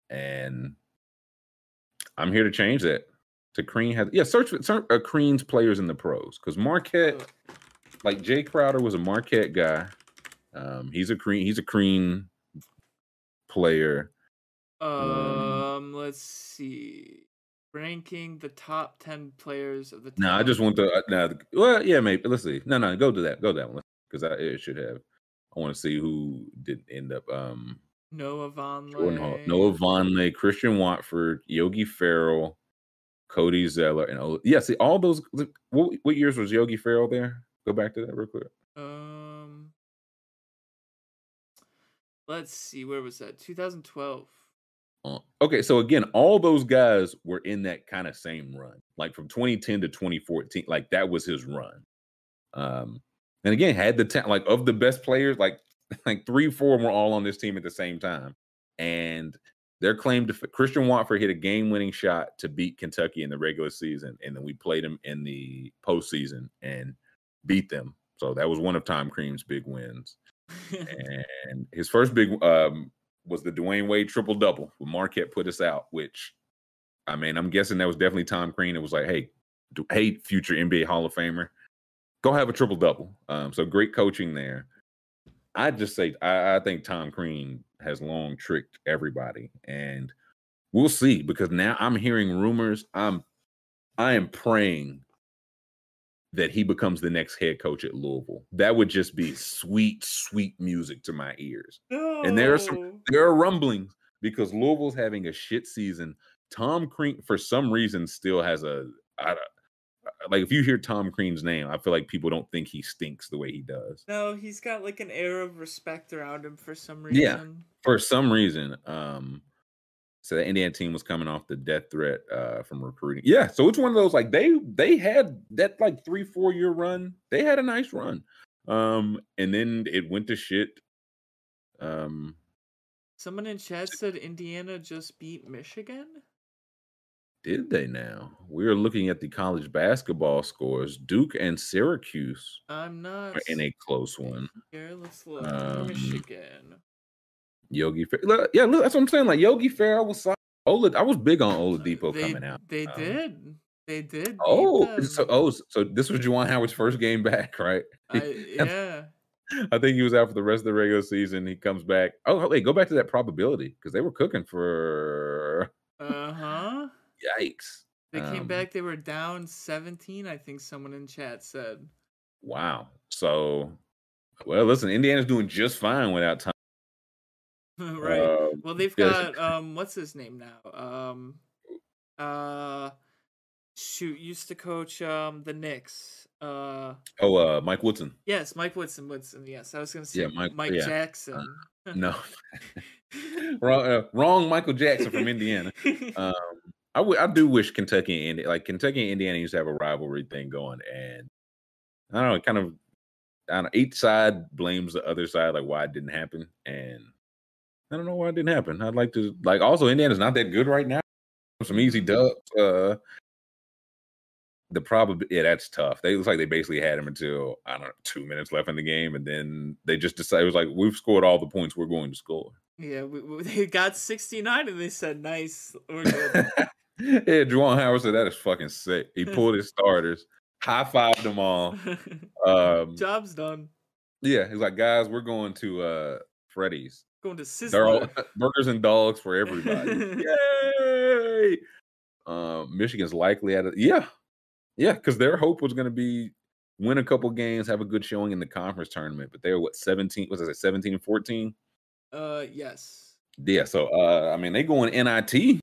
And I'm here to change that. To Crean has yeah, search for uh, Crean's players in the pros because Marquette, like Jae Crowder was a Marquette guy. Um, he's a Crean, he's a Crean player. Um, um, let's see. Ranking the top ten players of the. No, nah, I just want to. Uh, nah, well, yeah, maybe. Let's see. No, no, go to that. Go to that one because I it should have. I want to see who did end up. Um, Noah Vonleh, Noah Vonleh, Christian Watford, Yogi Ferrell, Cody Zeller, and oh, yeah, see all those. What, what years was Yogi Ferrell there? Go back to that real quick. Um, let's see, where was that? 2012. Uh, okay, so again, all those guys were in that kind of same run, like from 2010 to 2014. Like that was his run. Um, and again, had the talent, like of the best players, like like three, four were all on this team at the same time, and their claim to Christian Watford hit a game-winning shot to beat Kentucky in the regular season, and then we played them in the postseason and beat them. So that was one of Tom Crean's big wins. and his first big um, was the Dwyane Wade triple double when Marquette put us out. Which, I mean, I'm guessing that was definitely Tom Crean. It was like, hey, hey, future NBA Hall of Famer, go have a triple double. Um, so great coaching there. I just say I, I think Tom Crean has long tricked everybody, and we'll see because now I'm hearing rumors. I'm I am praying that he becomes the next head coach at Louisville. That would just be sweet, sweet music to my ears. No. And there are some there are rumblings because Louisville's having a shit season. Tom Crean, for some reason, still has a I, like if you hear Tom Crean's name, I feel like people don't think he stinks the way he does. No, he's got like an air of respect around him for some reason. Yeah, for some reason. Um, so the Indiana team was coming off the death threat uh, from recruiting. Yeah, so it's one of those like they they had that like three four year run. They had a nice run, um, and then it went to shit. Um, someone in chat said Indiana just beat Michigan. Did they now? We are looking at the college basketball scores. Duke and Syracuse. I'm not in a close one. Here, let's look. Um, Michigan. Yogi, yeah, look, that's what I'm saying. Like Yogi Ferrell was like Ola, I was big on Oladipo they, coming out. They um, did. They did. Oh, so oh, so this was Juwan Howard's first game back, right? I, yeah. I think he was out for the rest of the regular season. He comes back. Oh, wait, go back to that probability because they were cooking for. Uh huh. Yikes! They um, came back. They were down seventeen. I think someone in chat said. Wow. So, well, listen, Indiana's doing just fine without time. right. Uh, well, they've got um, what's his name now? Um, uh, shoot, used to coach um the Knicks. Uh, oh, uh, Mike Woodson. Yes, Mike Woodson. Woodson. Yes, I was gonna say yeah, Mike, Mike yeah. Jackson. Uh, no, wrong, uh, wrong. Michael Jackson from Indiana. Um, I, w- I do wish Kentucky and like Kentucky and Indiana used to have a rivalry thing going, and I don't know, kind of, I don't know, each side blames the other side like why it didn't happen, and I don't know why it didn't happen. I'd like to like also Indiana's not that good right now. Some easy dubs. Uh, the problem, yeah, that's tough. They looks like they basically had him until I don't know two minutes left in the game, and then they just decided it was like we've scored all the points we're going to score. Yeah, we, we, they got sixty nine, and they said, "Nice, we're good." yeah, Juwan Howard said that is fucking sick. He pulled his starters, high fived them all. Um, Job's done. Yeah, he's like, guys, we're going to uh Freddy's. Going to Sizzler. burgers and dogs for everybody. Yay! Um, Michigan's likely at it. Yeah, yeah, because their hope was going to be win a couple games, have a good showing in the conference tournament. But they're what 17, was it 17 and 14? Uh, yes. Yeah. So uh I mean they going NIT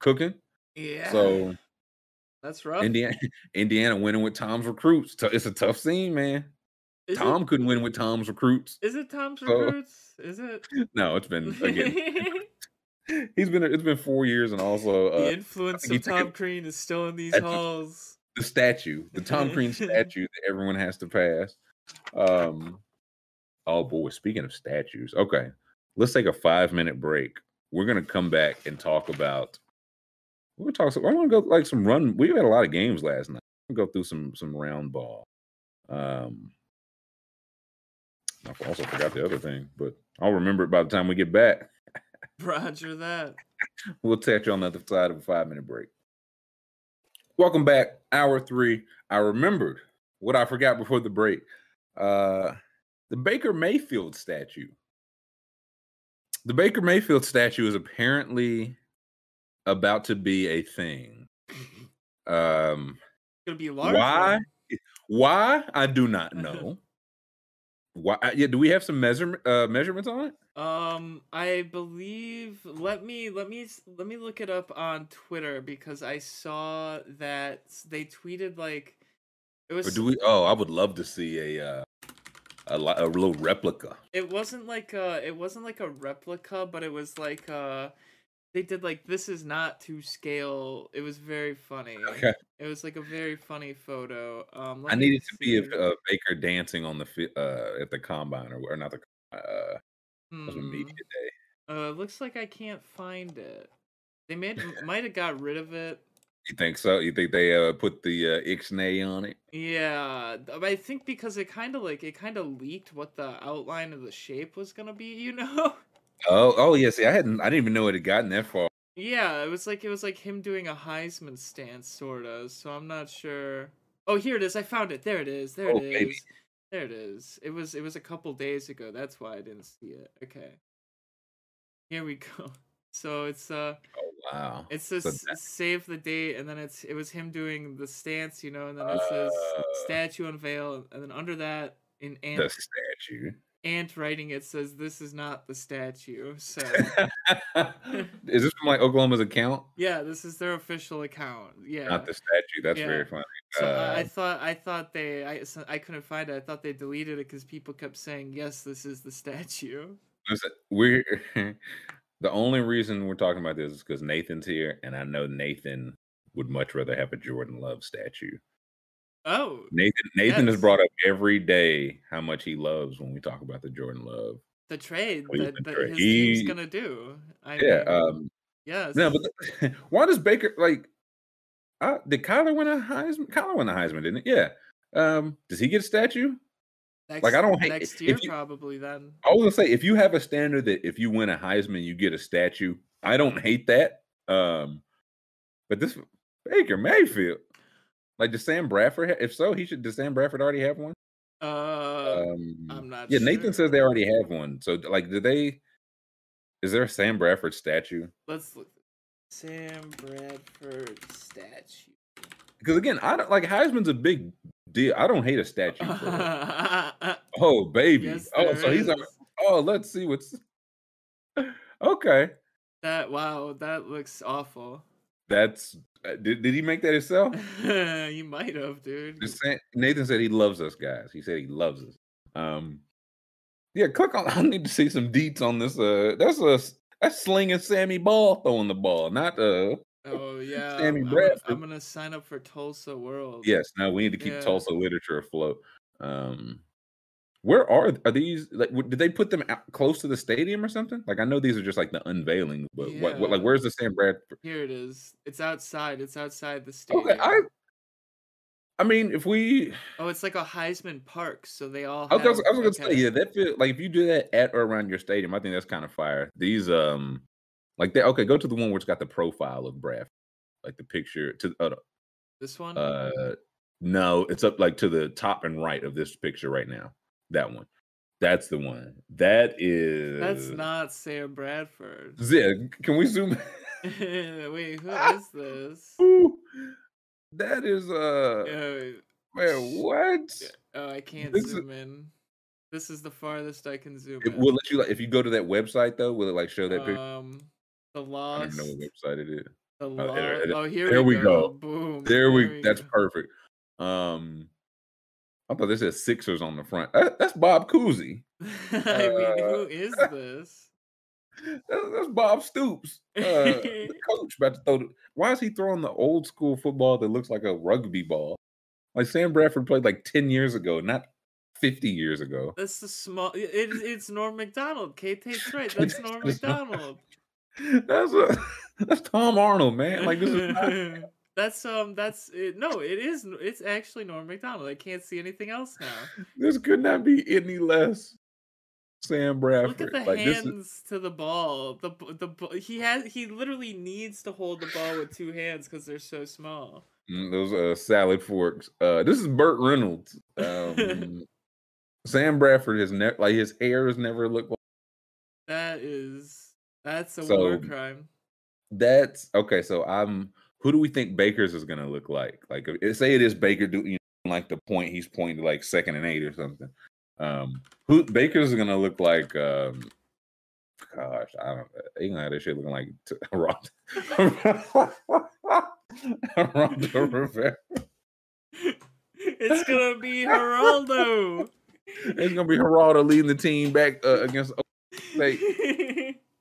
cooking. Yeah. So that's rough. Indiana Indiana winning with Tom's recruits. It's a tough scene, man. Is Tom It, couldn't win with Tom's recruits. is it Tom's So- recruits? Is it? No, it's been again. He's been it's been four years, and also the uh, influence he of Tom Crean is still in these a- halls. the statue, the Tom Crean statue that everyone has to pass. Um, oh boy, speaking of statues, okay, let's take a five minute break. We're gonna come back and talk about. We're gonna talk. I want to go like some run. We had a lot of games last night. We'll go through some some round ball. Um, I also forgot the other thing, but I'll remember it by the time we get back. Roger that. We'll catch you on the other side of a five minute break. Welcome back, hour three. I remembered what I forgot before the break. Uh the Baker Mayfield statue. The Baker Mayfield statue is apparently about to be a thing. Um it's Gonna be large. why? Why? I do not know. Why? Yeah, do we have some measurement uh, measurements on it? Um, I believe. Let me let me let me look it up on Twitter because I saw that they tweeted like it Or was. do we? Oh, I would love to see a uh, a, a little replica. It wasn't like a. It wasn't like a replica, but it was like uh They did like this is not to scale. It was very funny. Okay. It was like a very funny photo. Um, I needed to be a, uh, Baker dancing on the uh, at the combine or, or not the uh, media day. Uh, looks like I can't find it. They made might have got rid of it. You think so? You think they uh, put the uh, ixnay on it? Yeah, I think because it kind of like it kind of leaked what the outline of the shape was gonna be. You know? Oh, oh yeah. See, I hadn't. I didn't even know it had gotten that far. yeah, it was like it was like him doing a Heisman stance, sorta. So I'm not sure. Oh, here it is. I found it. There it is. There Oh, it is. baby. There it is. It was it was a couple days ago. That's why I didn't see it. Okay. Here we go. So it's uh Oh wow. It says So save the date, and then it's it was him doing the stance, you know, and then it says Uh. statue unveil, and then under that in ant The statue. Ant writing it says this is not the statue. So Is this from like Oklahoma's account? yeah, this is their official account. Yeah. Not the statue. That's Yeah. very funny. so I, I Uh, thought I thought they I so I couldn't find it. I thought they deleted it because people kept saying yes, this is the statue. Listen, we're the only reason we're talking about this is because Nathan's here, and I know Nathan would much rather have a Jordan Love statue. Oh, Nathan Nathan has brought up every day how much he loves when we talk about the Jordan Love. the trade that, that trade. his team's gonna do. I Yeah. mean, Um, yes. no, but why does Baker like? Uh, did Kyler win a Heisman? Kyler won a Heisman, didn't it? Yeah. Um, does he get a statue? next, like, I don't hate- next year you- probably then. I was gonna say if you have a standard that if you win a Heisman, you get a statue. I don't hate that. Um, but this Baker Mayfield, like does Sam Bradford? ha- If so, he should. Does Sam Bradford already have one? Uh, Um, I'm not Yeah, Nathan says they already have one. So, like, do they? Is there a Sam Bradford statue? let's look. Sam Bradford statue. Because again, I don't like Heisman's a big deal. I don't hate a statue. Oh baby. Yes, oh, so he's. a- is. Oh, let's see what's. Okay, that wow, that looks awful. that's. Uh, Did, did he make that himself? you might have, dude. Nathan said he loves us guys. He said he loves us. Um, yeah, click on. I need to see some deets on this. Uh, that's a that's slinging Sammy Ball throwing the ball, not uh. Oh yeah, Sammy I'm, I'm gonna, Bradford. I'm gonna sign up for Tulsa World. Yes, now we need to keep Yeah. Tulsa literature afloat. Um, where are are these? Like, did they put them out close to the stadium or something? Like, I know these are just like the unveiling, but what, what? Like, where's the Sam Bradford? Here it is. It's outside. It's outside the stadium. Okay, I. I mean, if we, Oh, it's like a Heisman Park, so they all. I was, I was, have- I was gonna say, yeah, that feel like if you do that at or around your stadium, I think that's kind of fire. These, um, like that. Okay, go to the one where it's got the profile of Bradford, like the picture to uh, This one. Uh, no, it's up like to the top and right of this picture right now. That one. That's the one. That is. That's not Sam Bradford. Yeah, can we zoom? In? Wait, who is this? Ooh, that is uh Uh, Man, what? Oh, I can't This is- zoom in. This is the farthest I can zoom It in. will let you like if you go to that website though, will it like show that picture? Um, the I don't know what website it is. The there- lost. there- Oh, here there we we go. go. Boom. There we. that's go. perfect. Um, I thought this said Sixers on the front. That, that's Bob Cousy. I mean, Uh, who is this? That's, that's Bob Stoops, uh, the coach. About to throw. The, why is he throwing the old school football that looks like a rugby ball? Like Sam Bradford played like ten years ago, not fifty years ago. That's the small. It, it's Norm Macdonald. Kate Tate's right. That's Norm Macdonald. That's a that's Tom Arnold, man. Like this is not, that's um. That's it, no. It is. It's actually Norm Macdonald. I can't see anything else now. this could not be any less Sam Bradford. Look at the like this is, hands to the ball. The the he has he literally needs to hold the ball with two hands because they're so small. Mm, those uh salad forks. Uh this is Burt Reynolds. Um Sam Bradford has never like his hair has never looked like That is that's a So- war crime. that's okay. So I'm who do we think Baker's is gonna look like? Like if, say it is Baker do you know, like the point he's pointing to like second and eight or something. Um who Baker's is gonna look like um gosh, I don't he gonna have that shit looking like t- Rondo Rivera. it's gonna be Geraldo. It's gonna be Geraldo leading the team back uh, against. State.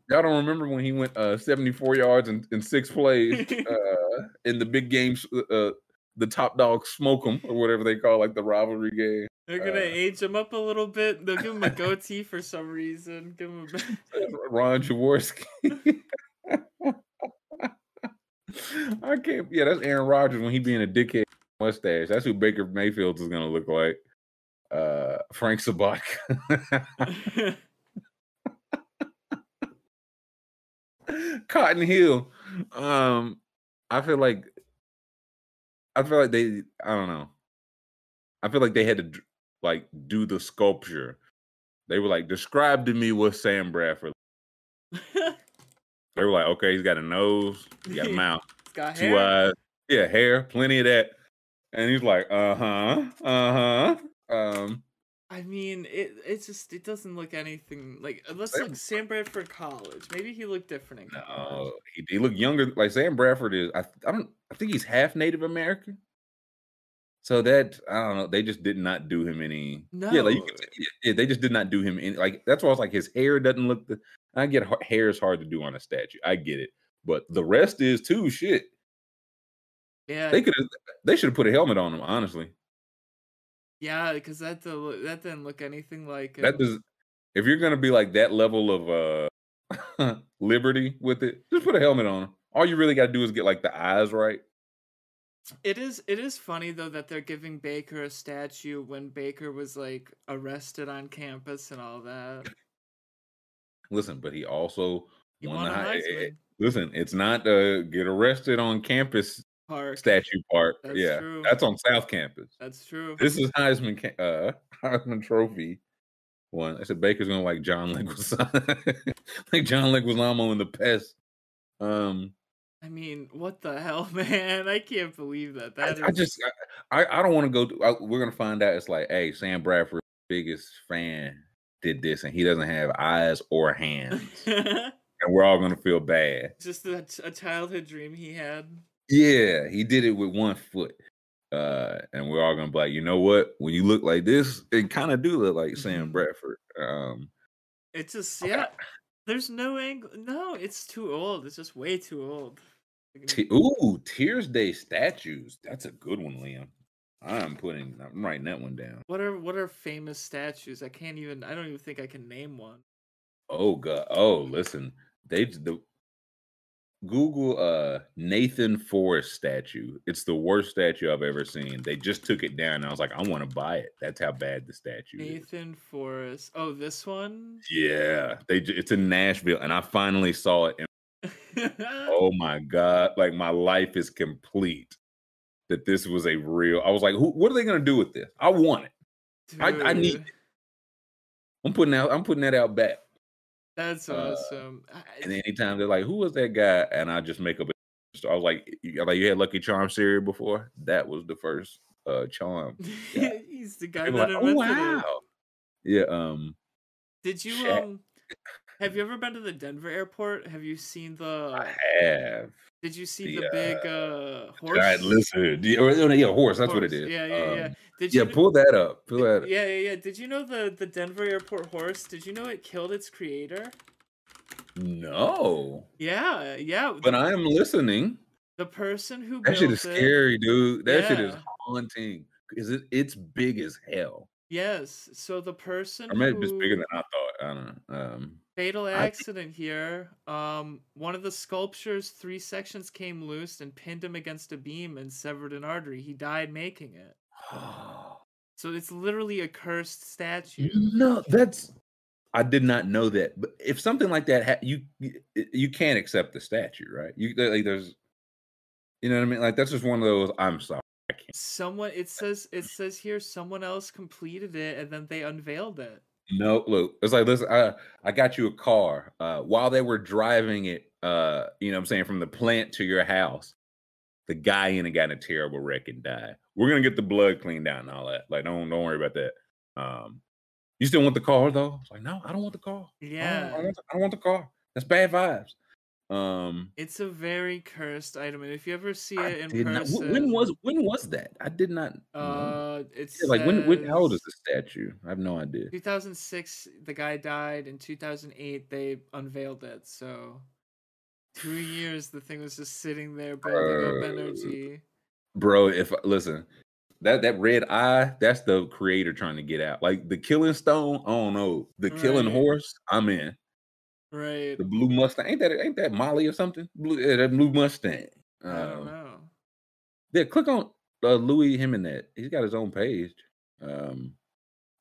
Y'all don't remember when he went uh, 74 yards in, in six plays uh, in the big games? Uh, the top dog smoke 'em or whatever they call like the rivalry game. They're gonna Uh, age him up a little bit. They'll give him a goatee for some reason. Give him a... Ron Jaworski. I can't. Yeah, that's Aaron Rodgers when he being a dickhead mustache. That's who Baker Mayfield is gonna look like. Uh, Frank Sabak. Cotton Hill. Um, I feel like I feel like they I don't know. I feel like they had to like do the sculpture. They were like, describe to me what Sam Bradford. They were like, okay, he's got a nose, he got a mouth, got two hair. eyes, yeah, hair, plenty of that. And he's like, uh huh, uh huh. Um, I mean, it it's just it doesn't look anything like let's Sam- look Sam Bradford college. Maybe he looked different in no, he, he looked younger. Like Sam Bradford is. I, I don't. I think he's half Native American. So that I don't know. They just did not do him any. Yeah, like No. yeah, they just did not do him any. Like that's why I was like, his hair doesn't look. The, I get hair is hard to do on a statue. I get it, but the rest is too. Shit, Yeah, they could. They should have put a helmet on him. Honestly, yeah, because that look- that didn't look anything like that does. If you're gonna be like that level of uh liberty with it, just put a helmet on. All you really got to do is get like the eyes right. It is it is funny though that they're giving Baker a statue when Baker was like arrested on campus and all that. Listen, but he also He won won the high. eh, Heisman Listen, it's not uh get arrested on campus park. statue Park. That's yeah, true. that's on South Campus. That's true. This is Heisman uh Heisman Trophy one. I said Baker's gonna like John Leguizamo, like John Leguizamo in the pest. Um, I mean, what the hell, man? I can't believe that. That I, I just I, I- don't want to go. I, we're gonna find out. It's like, hey, Sam Bradford, biggest fan, did this, and he doesn't have eyes or hands, and we're all gonna feel bad. just a, a childhood dream he had. Yeah, he did it with one foot. Uh, and we're all gonna be like, you know what? When you look like this, it kind of do look like Sam Mhm. Bradford. Um, It's just yeah. There's no angle. No, it's too old. It's just way too old. Te- ooh, Tears Day statues. That's a good one, Liam. I'm putting. I'm writing that one down. What are what are famous statues? I can't even. I don't even think I can name one. Oh god. Oh, listen. They the Google uh Nathan Forrest statue. It's the worst statue I've ever seen. They just took it down. And I was like, I want to buy it. That's how bad the statue is. Nathan Forrest. Oh, this one. Yeah, they. It's in Nashville, and I finally saw it. And oh my god! Like my life is complete. That this was a real. I was like, who? What are they gonna do with this? I want it. I- I need Dude, I'm putting out. I'm putting that out back. That's uh, awesome. And anytime they're like, "Who was that guy?" and I just make up. A, so I was like, "You like you had Lucky Charm cereal before? That was the first uh, charm. Yeah. He's the guy People that like, oh invented it. wow. Yeah. Um. Did you Shaq. um have you ever been to the Denver airport? Have you seen the I have Did you see the, the, big uh horse? giant lizard. Yeah, or, yeah, horse. That's what it horse? is. Yeah, yeah, yeah. Um, Did yeah. you kn- Pull that up. Pull that. Up. Yeah, yeah, yeah. Did you know the the Denver airport horse? Did you know it killed its creator? No, Yeah, yeah. but I am listening. the person who That built shit is it- scary, dude. That shit is haunting. Is it? It's big as hell. Yes. So the person Or maybe it's bigger than I thought. I don't know. Um. Fatal accident here. Um, one of the sculpture's three sections came loose and pinned him against a beam and severed an artery. He died making it. So it's literally a cursed statue. No, that's I did not know that. But if something like that, ha- you you- you can't accept the statue, right? You like there's, you know what I mean? Like that's just one of those. I'm sorry, I can't. Someone it says it says here someone else completed it and then they unveiled it. No, look, it's like listen. I I got you a car. Uh, while they were driving it, uh, you know, what I'm saying from the plant to your house, the guy in it got in a terrible wreck and died. We're gonna get the blood cleaned out and all that. Like, don't don't worry about that. Um, you still want the car though? It's like, no, I don't want the car. I don't- Yeah. I don't, want the, I don't want the car. That's bad vibes. Um, It's a very cursed item, and if you ever see I it in did not. When was when was that? I did not. know. uh, it's Yeah, like when, when? How old is the statue? I have no idea. 2006, the guy died. In 2008, they unveiled it. So, two years, the thing was just sitting there building up Uh, energy. bro if listen that that red eye that's the creator trying to get out like the killing stone i don't know the killing horse i'm in Right. the blue mustang ain't that ain't that molly or something blue yeah, that blue mustang I don't um, know. yeah click on uh, Luis that he's got his own page um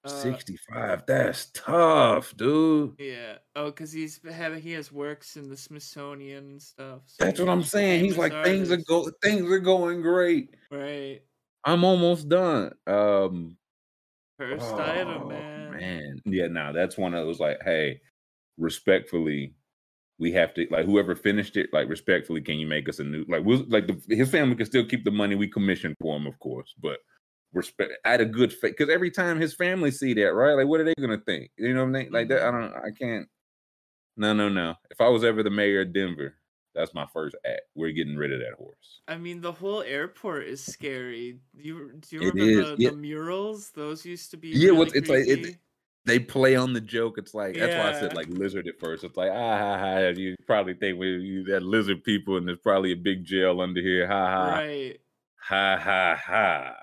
Uh, 65 that's tough dude Yeah. Oh, because he's having he has works in the Smithsonian and stuff. so that's what i'm saying he's like things are artist. go things are going great Right. i'm almost done um First item, Oh, man. man. Yeah, no, that's one of those like, hey, respectfully, we have to like whoever finished it, like respectfully, can you make us a new like we'll like the, his family can still keep the money we commissioned for him, of course, but respect at a good faith because every time his family see that, right? Like, what are they gonna think? You know what I mean? Like that, mm-hmm. I don't, I can't. No, no, no. If I was ever the mayor of Denver, that's my first act. We're getting rid of that horse. I mean, the whole airport is scary. Do you do you It remember the, yeah. the murals? Those used to be Yeah, really what's- it's like- it- creepy. They play on the joke. It's like that's why I said like lizard at first. It's like ah ha ha. You probably think we you that lizard people and there's probably a big jail under here. Ha ha right. ha ha ha.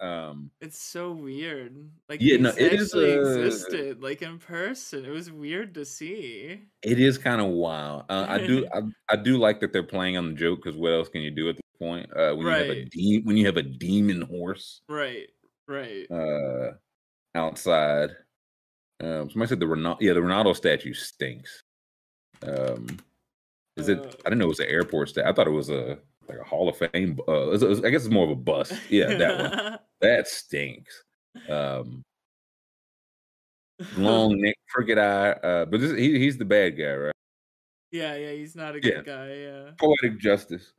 Um, It's so weird. Like Yeah, no, it is, actually uh, existed, like in person. It was weird to see. it is kind of wild. Uh, I do I, I do like that they're playing on the joke because what else can you do at this point? Uh, when you have a Right. de- when you have a demon horse Right. Right. uh outside. Um, somebody said the Ronaldo, yeah, the Ronaldo statue stinks. Um, is it? I didn't know it was an airport statue. I thought it was a like a Hall of Fame. Uh, it's- it's- I guess it's more of a bust. Yeah, that one. that stinks. Um, long neck, crooked eye. Uh, but this, he, he's the bad guy, right? yeah, yeah, he's not a Yeah. good guy, yeah. Poetic justice.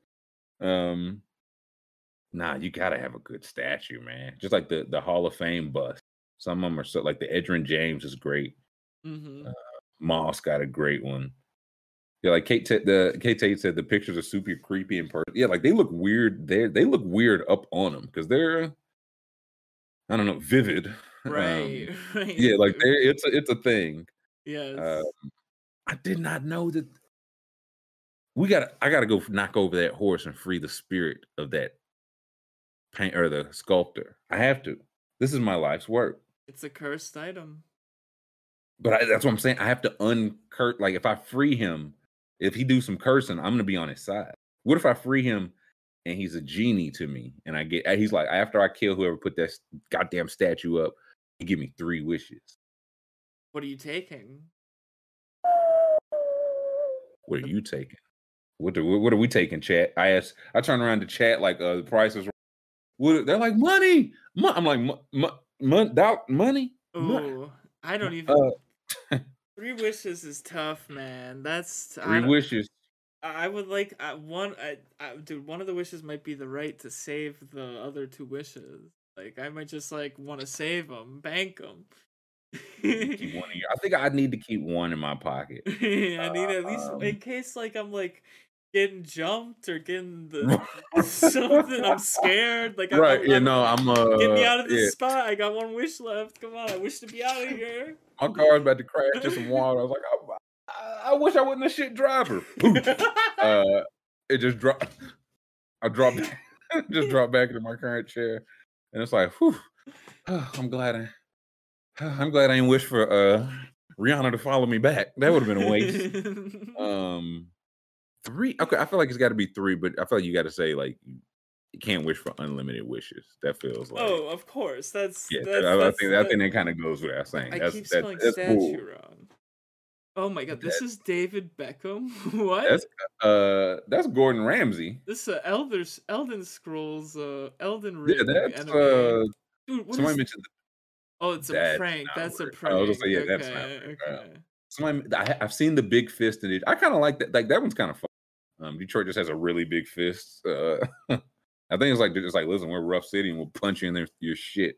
Um, nah, you gotta have a good statue, man. Just like the the Hall of Fame bust. Some of them are so like the Edgerrin James is great. hmm Moss got a great one. Yeah, like Kate Tate, the Kate Tate said the pictures are super creepy in person. Yeah, like they look weird. They they look weird up on them because they're I don't know, vivid. Um, Right. right. yeah, like they it's a it's a thing. Yes. Um, I did not know that. We got. to I got to go knock over that horse and free the spirit of that paint or the sculptor. I have to. This is my life's work. It's a cursed item. But I, that's what I'm saying. I have to uncurt. Like if I free him, if he do some cursing, I'm gonna be on his side. What if I free him and he's a genie to me, and I get he's like after I kill whoever put that goddamn statue up, he give me three wishes. What are you taking? What are you taking? What do, what are we taking, chat? I asked. I turn around to chat like uh, the prices. What they're like money. Mo-. I'm like mo- mo- mon- doubt money. Mo- Oh, I don't even. Uh, Three wishes is tough, man. That's three don't, wishes. I would like uh, one. I, I, dude, one of the wishes might be the right to save the other two wishes. Like I might just like want to save them, bank them. keep one in your, I think I need to keep one in my pocket. I need at least Um, in case like I'm like getting jumped or getting the something. I'm scared. Like I'm, right? I'm, Yeah, I'm- uh. Get me out of this yeah, spot. I got one wish left. Come on, I wish to be out of here. my car's about to crash into some water. I was like, I, I, I wish I wasn't a shit driver. Uh, it just dropped. I dropped, just dropped back into my current chair, and it's like, whew, I'm glad I, I'm glad I didn't wish for uh Rihanna to follow me back. That would have been a waste. um, three. Okay, I feel like it's got to be three, but I feel like you got to say like you, can't wish for unlimited wishes. That feels like. oh, of course. That's Yeah, that's, I, I that's, think I that- think that kind of goes without saying. I that's keep that, spelling that's statue cool. wrong. Oh my god, this That- is David Beckham. what? That's uh, that's Gordon Ramsay. this is uh, Elder Elden Scrolls, uh, Elden Ring. Yeah, that's anime. uh. Dude, what Somebody is- mentioned Oh, it's a that's prank. That's a word. I prank. was say, yeah, okay, that's not word. Uh, okay. somebody. I, I've seen the big fist in it. I kind of like that. Like that one's kind of fun. Um, Detroit just has a really big fist. Uh, I think it's like just like, listen, we're a rough city and we'll punch you in there, your shit.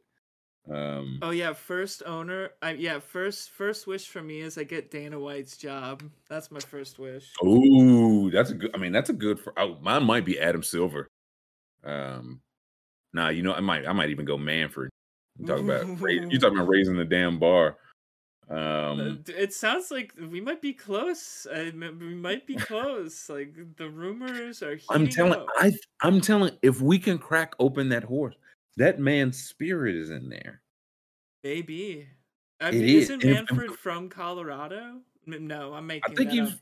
Um, Oh yeah, first owner. I yeah, first first wish for me is I get Dana White's job. That's my first wish. Ooh, that's a good. I mean, that's a good. For, oh, mine might be Adam Silver. Um, nah, you know, I might. I might even go Manfred. You talk about. you talking about raising the damn bar. Uh, Um, It sounds like we might be close. I, we might be close. Like the rumors are. I'm telling. up. I. I'm telling. If we can crack open that horse, that man's spirit is in there. Maybe. I mean, is, isn't and if- Manfred from Colorado? No, I'm making. I think he's-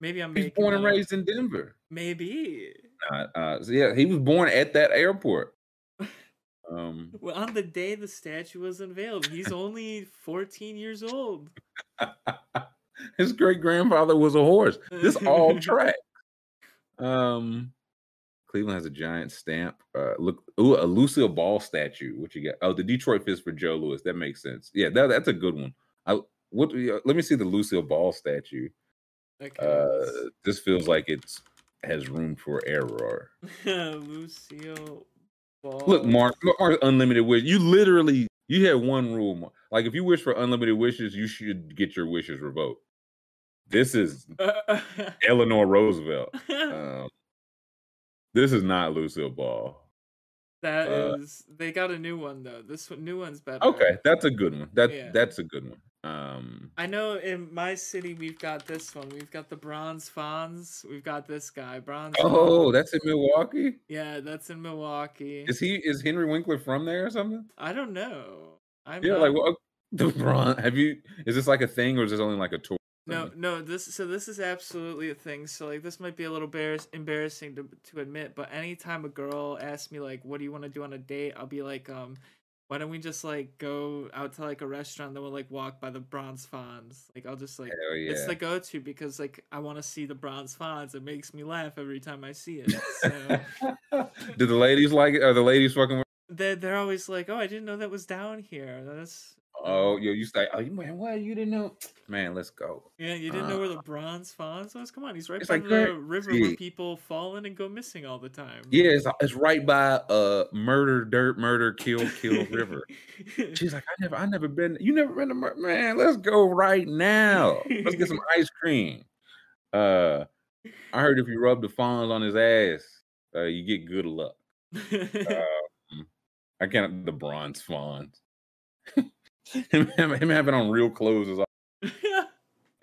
Maybe I'm He's born and raised in Denver. Maybe. Uh, uh, so yeah, he was born at that airport. Um, Well, on the day the statue was unveiled, he's only 14 years old. his great grandfather was a horse. This all track. Um, Cleveland has a giant stamp. Uh, look, ooh, a Lucille Ball statue. What you got? Oh, the Detroit Fist for Joe Louis. That makes sense. Yeah, that, that's a good one. I what? Let me see the Lucille Ball statue. Okay. Uh, this feels like it's has room for error. Lucille Look, Mark, Mark, unlimited wish. You literally you had one rule. Mark. Like if you wish for unlimited wishes, you should get your wishes revoked. This is Eleanor Roosevelt. Um, this is not Lucille Ball. That uh, is- They got a new one though. This one, new one's better. Okay, that's a good one. That Yeah. that's a good one. Um, I know in my city we've got this one. We've got the Bronze Fonz. We've got this guy, Bronze. oh, Fonz. that's in Milwaukee. yeah, that's in Milwaukee. Is he is Henry Winkler from there or something? I don't know. I'm Yeah, not- like what? The Bron. Have you? Is this like a thing or is this only like a tour? No, no. This so this is absolutely a thing. So like this might be a little embarrass- embarrassing to to admit, but anytime a girl asks me like, "What do you want to do on a date?" I'll be like, um, why don't we just like go out to like a restaurant, then we'll like walk by the Bronze Fonz. Like I'll just like yeah. it's the go to because like I want to see the Bronze Fonz. It makes me laugh every time I see it. So Do the ladies like it? Are the ladies fucking? they're always like, "Oh, I didn't know that was down here." That's Oh, yo, you say, oh, you man, what? You didn't know? Man, let's go. Yeah, you didn't know where the bronze Fonz was? Come on, he's right by like the river see- where people fall in and go missing all the time. Yeah, it's, it's right by uh murder, dirt, murder, kill, kill river. She's like, I never, I never been. You never been to Mur- man? Let's go right now. Let's get some ice cream. Uh, I heard if you rub the Fonz on his ass, uh, you get good luck. Um, I can't the bronze Fonz. him, him, having on real clothes is.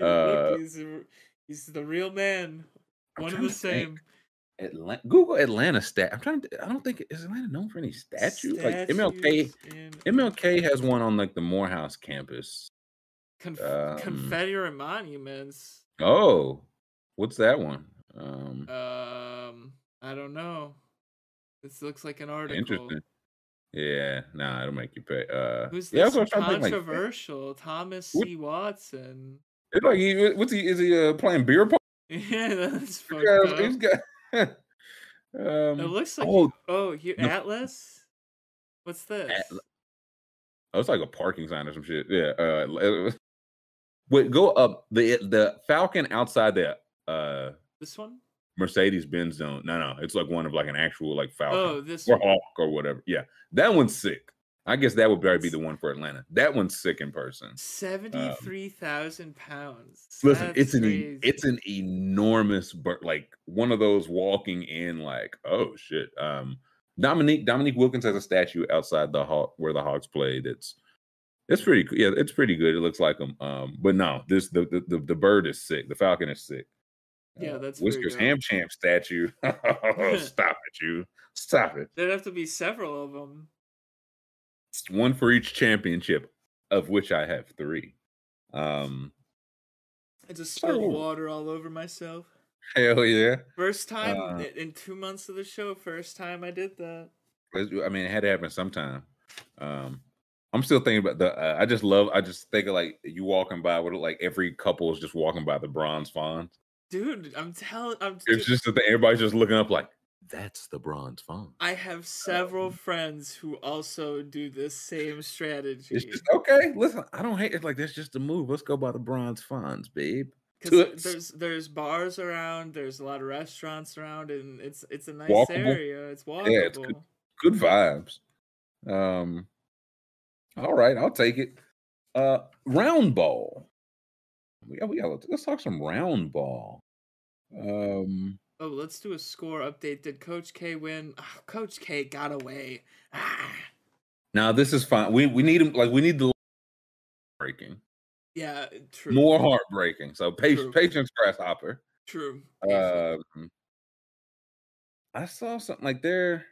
Hey, uh, Look, he's, a- he's the real man. One of the same. Atlanta, Google Atlanta stat. I'm trying to. I don't think is Atlanta known for any statues. Like MLK. MLK has one on like the Morehouse campus. Conf- um, Confederate monuments. Oh, what's that one? Um, Um, I don't know. This looks like an article. interesting. Yeah, no, nah, it'll make you pay. Uh, Who's yeah, this that's what I'm trying to think, like, controversial? Thomas What- C. Watson. It's like he, what's he? Is he uh, playing beer pong? Yeah, that's fucked Yeah, he's got. um, It looks like oh, oh here the- Atlas. What's this? Atla- oh, it's like a parking sign or some shit. Yeah. Uh, wait, go up the the Falcon outside the uh This one? Mercedes Benz zone. No, no, it's like one of like an actual like Falcon Oh, this or. Hawk or whatever. Yeah, that one's sick. I guess that would probably be the one for Atlanta. That one's sick in person. seventy-three thousand pounds. Um, Listen, That's it's an crazy. it's an enormous, bur- like one of those walking in, like oh shit. Um, Dominique Dominique Wilkins has a statue outside the hawk where the Hawks played. It's it's pretty yeah, it's pretty good. It looks like them. Um, but no, this the the, the, the bird is sick. The falcon is sick. Yeah, that's Whiskers. Ham Champ statue. Stop it, you. Stop it. There'd have to be several of them. One for each championship, of which I have three. Um, I just spilled Oh. water all over myself. hell yeah. First time Uh, in two months of the show. First time I did that. I mean, it had to happen sometime. Um, I'm still thinking about the. Uh, I just love. I just think of like you walking by with like every couple is just walking by the bronze Fonz. Dude, I'm telling. I'm. It's dude, just that everybody's just looking up like that's the bronze fawn. I have several friends who also do this same strategy. It's just okay. Listen, I don't hate it. Like that's just a move. Let's go by the bronze Fonz, babe. Because there's there's bars around, there's a lot of restaurants around, and it's it's a nice Walkable. area. It's walkable. Yeah, it's good. Good vibes. Um. All right, I'll take it. Uh, round ball. We got, we got. Let's talk some round ball. Um. Oh, let's do a score update. Did Coach K win? Ah, Coach K got away. Ah. Now this is fine. We we need him like we need the breaking Yeah, true. more heartbreaking. So patience, patience, grasshopper. True. Um, I saw something like there.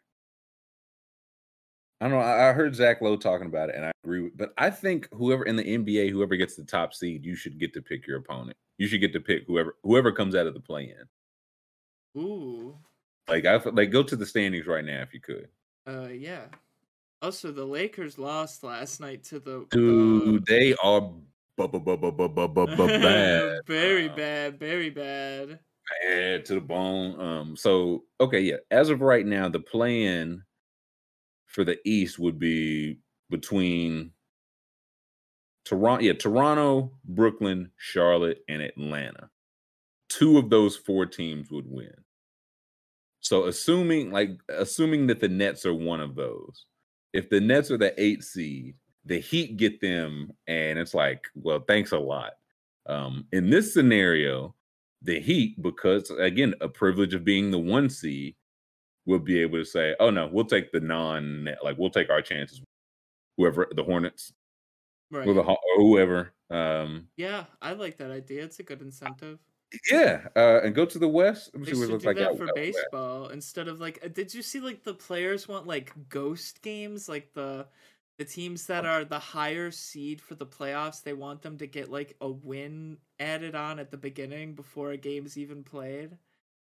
I don't know. I, heard Zach Lowe talking about it, and I agree. With, but I think whoever in the NBA, whoever gets the top seed, you should get to pick your opponent. You should get to pick whoever whoever comes out of the play-in. Ooh. Like I like go to the standings right now if you could. Uh, yeah. Also, the Lakers lost last night to the Dude, they are bu- bu- bu- bu- bu- bu- bu- bu- bad. very Uh, bad, very bad. bad to the bone. Um, so okay, yeah. As of right now, the plan for the East would be between Toronto, yeah, Toronto, Brooklyn, Charlotte, and Atlanta. Two of those four teams would win. So assuming like assuming that the Nets are one of those, if the Nets are the eight seed, the Heat get them, and it's like, well, thanks a lot. Um, in this scenario, the Heat, because again, a privilege of being the one seed, will be able to say, "Oh no, we'll take the non, like we'll take our chances." Whoever the Hornets, Right. or the or whoever, um, yeah, I like that idea. It's a good incentive. yeah, uh, and go to the West. Let me They see what it looks do like that out for out west. baseball instead of like. uh, Did you see like the players want like ghost games, like the the teams that are the higher seed for the playoffs? They want them to get like a win added on at the beginning before a game's even played.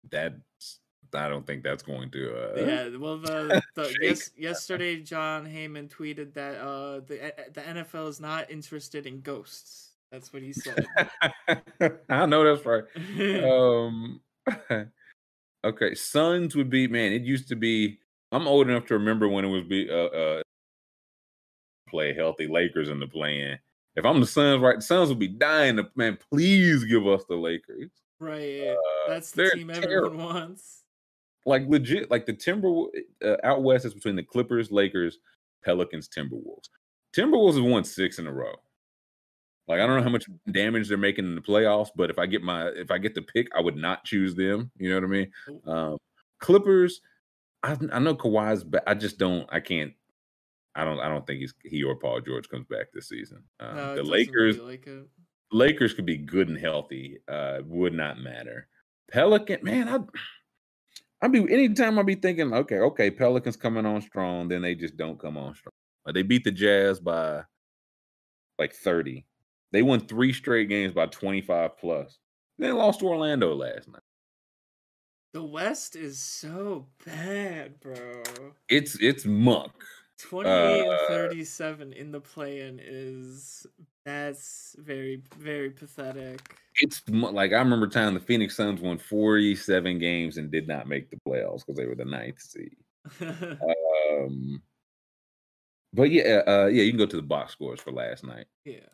That's I don't think that's going to. Uh, Yeah, well, the, the yes, yesterday Jon Heyman tweeted that uh the the NFL is not interested in ghosts. That's what he said. I know that's right. um okay suns would be man it used to be i'm old enough to remember when it was be uh, uh play healthy lakers in the play-in if i'm the suns right the suns would be dying to man please give us the lakers right, Uh, that's the team everyone terrible. wants. Like legit like the timber uh, out west is between the clippers lakers pelicans timberwolves timberwolves have won six in a row like i don't know how much damage they're making in the playoffs but if i get my if i get the pick i would not choose them you know what i mean Um, Clippers, I, I know Kawhi's, but I just don't. I can't. I don't. I don't think he's he or Paul George comes back this season. Um, no, the Lakers, really like. Lakers could be good and healthy. Uh, would not matter. Pelican, man, I. I'd be anytime I'd be thinking, okay, okay, Pelicans coming on strong, then they just don't come on strong. Like they beat the Jazz by like 30. They won three straight games by 25 plus. They lost to Orlando last night. The West is so bad, bro. It's it's muck. 28 and Uh, 37 in the play-in is that's very very pathetic. It's like I remember time the Phoenix Suns won 47 games and did not make the playoffs because they were the ninth seed. Um, but yeah, uh, yeah, you can go to the box scores for last night. yeah.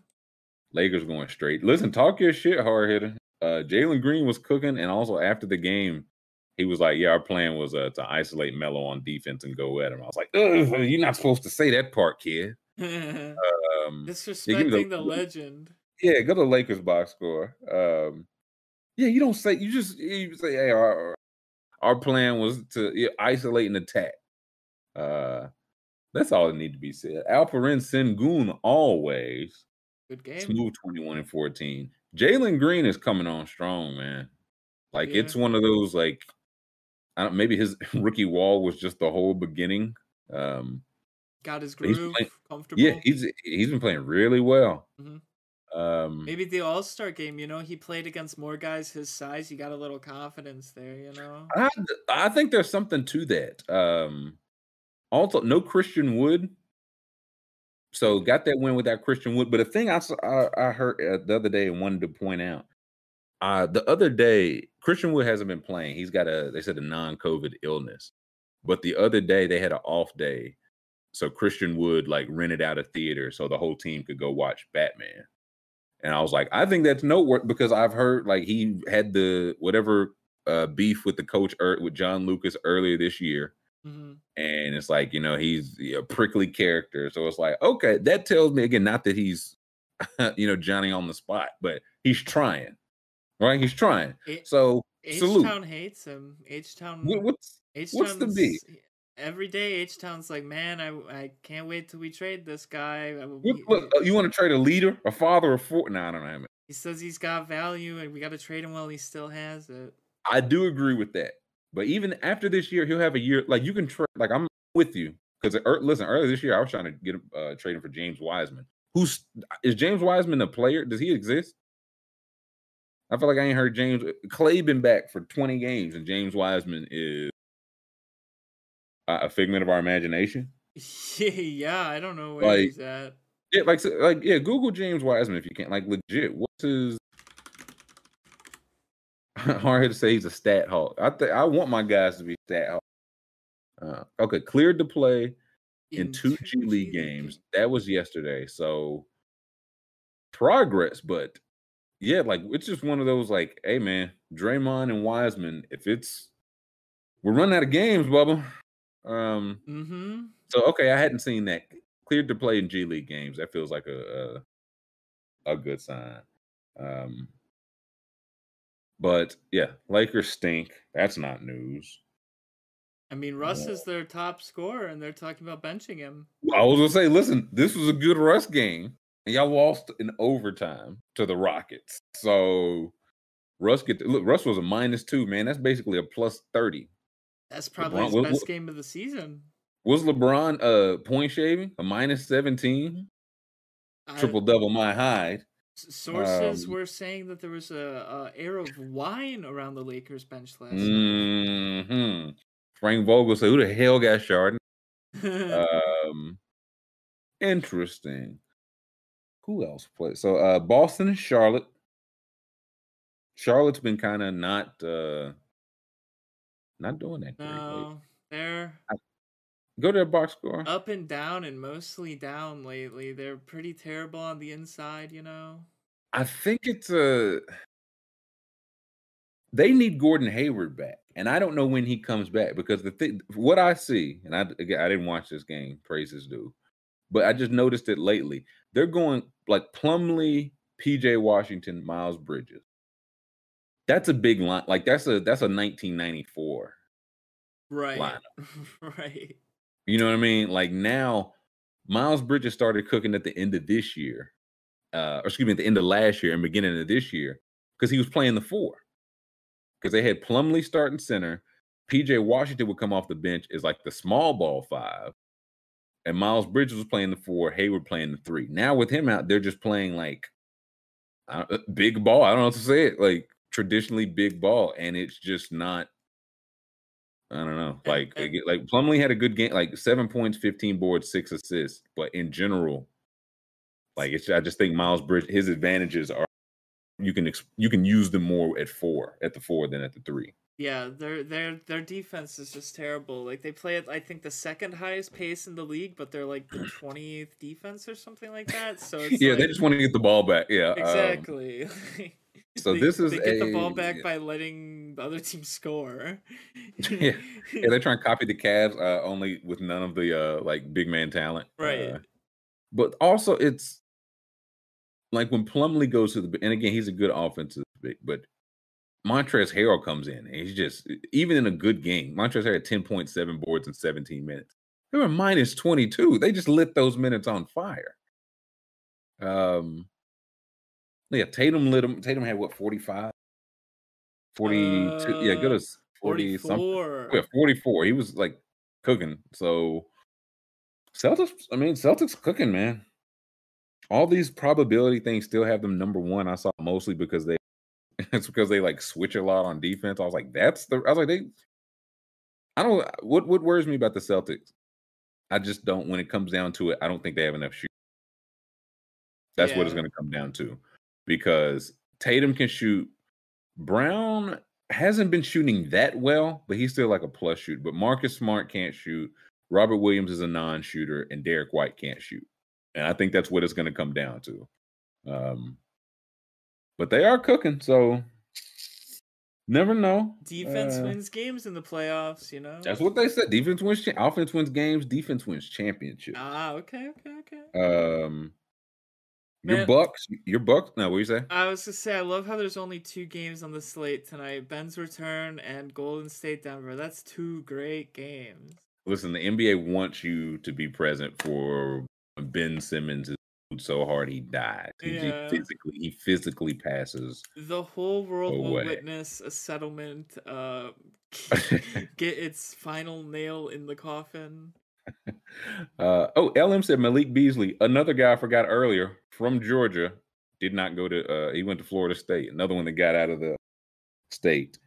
Lakers going straight. Listen, talk your shit, hard hitter. Uh, Jalen Green was cooking, and also after the game, he was like, "Yeah, our plan was uh, to isolate Melo on defense and go at him." I was like, "You're not supposed to say that part, kid." Um, Disrespecting the, the, legend. Yeah, go to Lakers box score. Um, yeah, you don't say. You just you say, "Hey, our our plan was to isolate and attack." Uh, that's all that need to be said. Alperen Sengun always good game. Smooth twenty one and fourteen. Jalen Green is coming on strong, man. Like yeah. it's one of those like I don't maybe his rookie wall was just the whole beginning. Um got his groove playing, comfortable. Yeah, he's he's been playing really well. Mm-hmm. Um maybe the All Star game, you know, he played against more guys his size. He got a little confidence there, you know. I I think there's something to that. Um also no Christian Wood. So got that win without Christian Wood. But a thing I I, I heard uh, the other day and wanted to point out uh, the other day, Christian Wood hasn't been playing. He's got a they said a non-COVID illness. But the other day they had an off day. So Christian Wood like rented out a theater so the whole team could go watch Batman. And I was like, I think that's noteworthy because I've heard like he had the whatever uh, beef with the coach er, with John Lucas earlier this year. Mm-hmm. And it's like, you know, he's a prickly character. So it's like, okay, that tells me again, not that he's, you know, Johnny on the spot, but he's trying right? He's trying. It, so H salute. Town hates him. H Town. What, what's what's the beat? Every day, H Town's like, man, I I can't wait till we trade this guy. What, what, uh, you want to trade a leader, a father, a four? No, I don't know. Him. He says he's got value, and we got to trade him while he still has it. I do agree with that, but even after this year, he'll have a year. Like you can trade. Like I'm with you because listen, earlier this year I was trying to get uh, trading for James Wiseman. Who's is James Wiseman a player? Does he exist? I feel like I ain't heard James Klay been back for 20 games, and James Wiseman is a figment of our imagination. yeah, I don't know where like, he's at. Yeah, like like yeah, Google James Wiseman if you can't. Like legit, what's his? Hard to say he's a stat hawk. I think I want my guys to be stat hawk. Uh, okay, cleared to play in, in two G League games. That was yesterday. So progress, but yeah, like it's just one of those like, hey man, Draymond and Wiseman, if it's we're running out of games, Bubba. Um mm-hmm. so okay, I hadn't seen that. Cleared to play in G League games. That feels like a a, a good sign. Um but yeah, Lakers stink. That's not news. I mean, Russ is their top scorer, and they're talking about benching him. I was gonna say, listen, this was a good Russ game and y'all lost in overtime to the Rockets. So Russ get look. Russ was a minus two, man. That's basically a plus thirty. That's probably LeBron, his best game of the season. Was LeBron uh point shaving a minus seventeen? Triple double my hide. Sources um, were saying that there was a, a, air of wine around the Lakers bench last mm-hmm. night. Frank Vogel said, "Who the hell got Sharden?" um, interesting who else played? So uh Boston and Charlotte. Charlotte's been kind of not uh not doing that. No, they're go to their box score. Up and down and mostly down lately. They're pretty terrible on the inside, you know. I think it's a uh, they need Gordon Hayward back. And I don't know when he comes back because the thing what I see, and I again I didn't watch this game, praises due, but I just noticed it lately. They're going like Plumlee, PJ Washington, Miles Bridges. That's a big line. Like that's a that's a 1994 right lineup. right. You know what I mean? Like now, Miles Bridges started cooking at the end of this year, uh, or excuse me, at the end of last year and beginning of this year, because he was playing the four. Because they had Plumlee starting center, PJ Washington would come off the bench as like the small ball five, and Miles Bridges was playing the four, Hayward playing the three. Now with him out, they're just playing like uh, big ball. I don't know what to say it like traditionally big ball, and it's just not. I don't know. Like like Plumlee had a good game, like seven points, fifteen boards, six assists. But in general, like it's I just think Miles Bridge his advantages are you can you can use them more at four at the four than at the three. Yeah, their their their defense is just terrible. Like they play at I think the second highest pace in the league, but they're like the twentieth defense or something like that. So yeah, like, they just want to get the ball back. Yeah, um exactly. Um, So They- this is they get the ball back by letting the other team score. Yeah. yeah, they're trying to copy the Cavs, uh, only with none of the uh like big man talent. Right. Uh, but also it's like when Plumlee goes to the and again he's a good offensive big, but Montrez Harrell comes in and he's just even in a good game. Montrez Harrell had 10.7 boards in 17 minutes. They were minus 22. They just lit those minutes on fire. Um yeah, Tatum lit them. Tatum had what 45? 42. yeah, good Uh, as 40 something. 44. Yeah, 44. He was like cooking. So Celtics, I mean, Celtics cooking, man. All these probability things still have them number one. I saw mostly because they it's because they like switch a lot on defense. I was like, that's the I was like, they I don't what what worries me about the Celtics. I just don't when it comes down to it, I don't think they have enough shoot. That's what it's gonna come down to. Because Tatum can shoot. Brown hasn't been shooting that well, but he's still like a plus shoot. But Marcus Smart can't shoot. Robert Williams is a non-shooter, and Derrick White can't shoot. And I think that's what it's going to come down to. Um, but they are cooking, so never know. Defense Uh, wins games in the playoffs, you know? That's what they said. Defense wins. Cha- offense wins games. Defense wins championships. Ah, okay, okay, okay. Um, your Man- Bucks. Your Bucks. No, what you say? I was gonna say I love how there's only two games on the slate tonight: Ben's return and Golden State Denver. That's two great games. Listen, the NBA wants you to be present for Ben Simmons so hard he dies. He Yeah. physically he physically passes. The whole world will witness a settlement. Uh, get its final nail in the coffin. Uh, oh, LM said Malik Beasley, another guy I forgot earlier from Georgia, did not go to. Uh, he went to Florida State. Another one that got out of the state.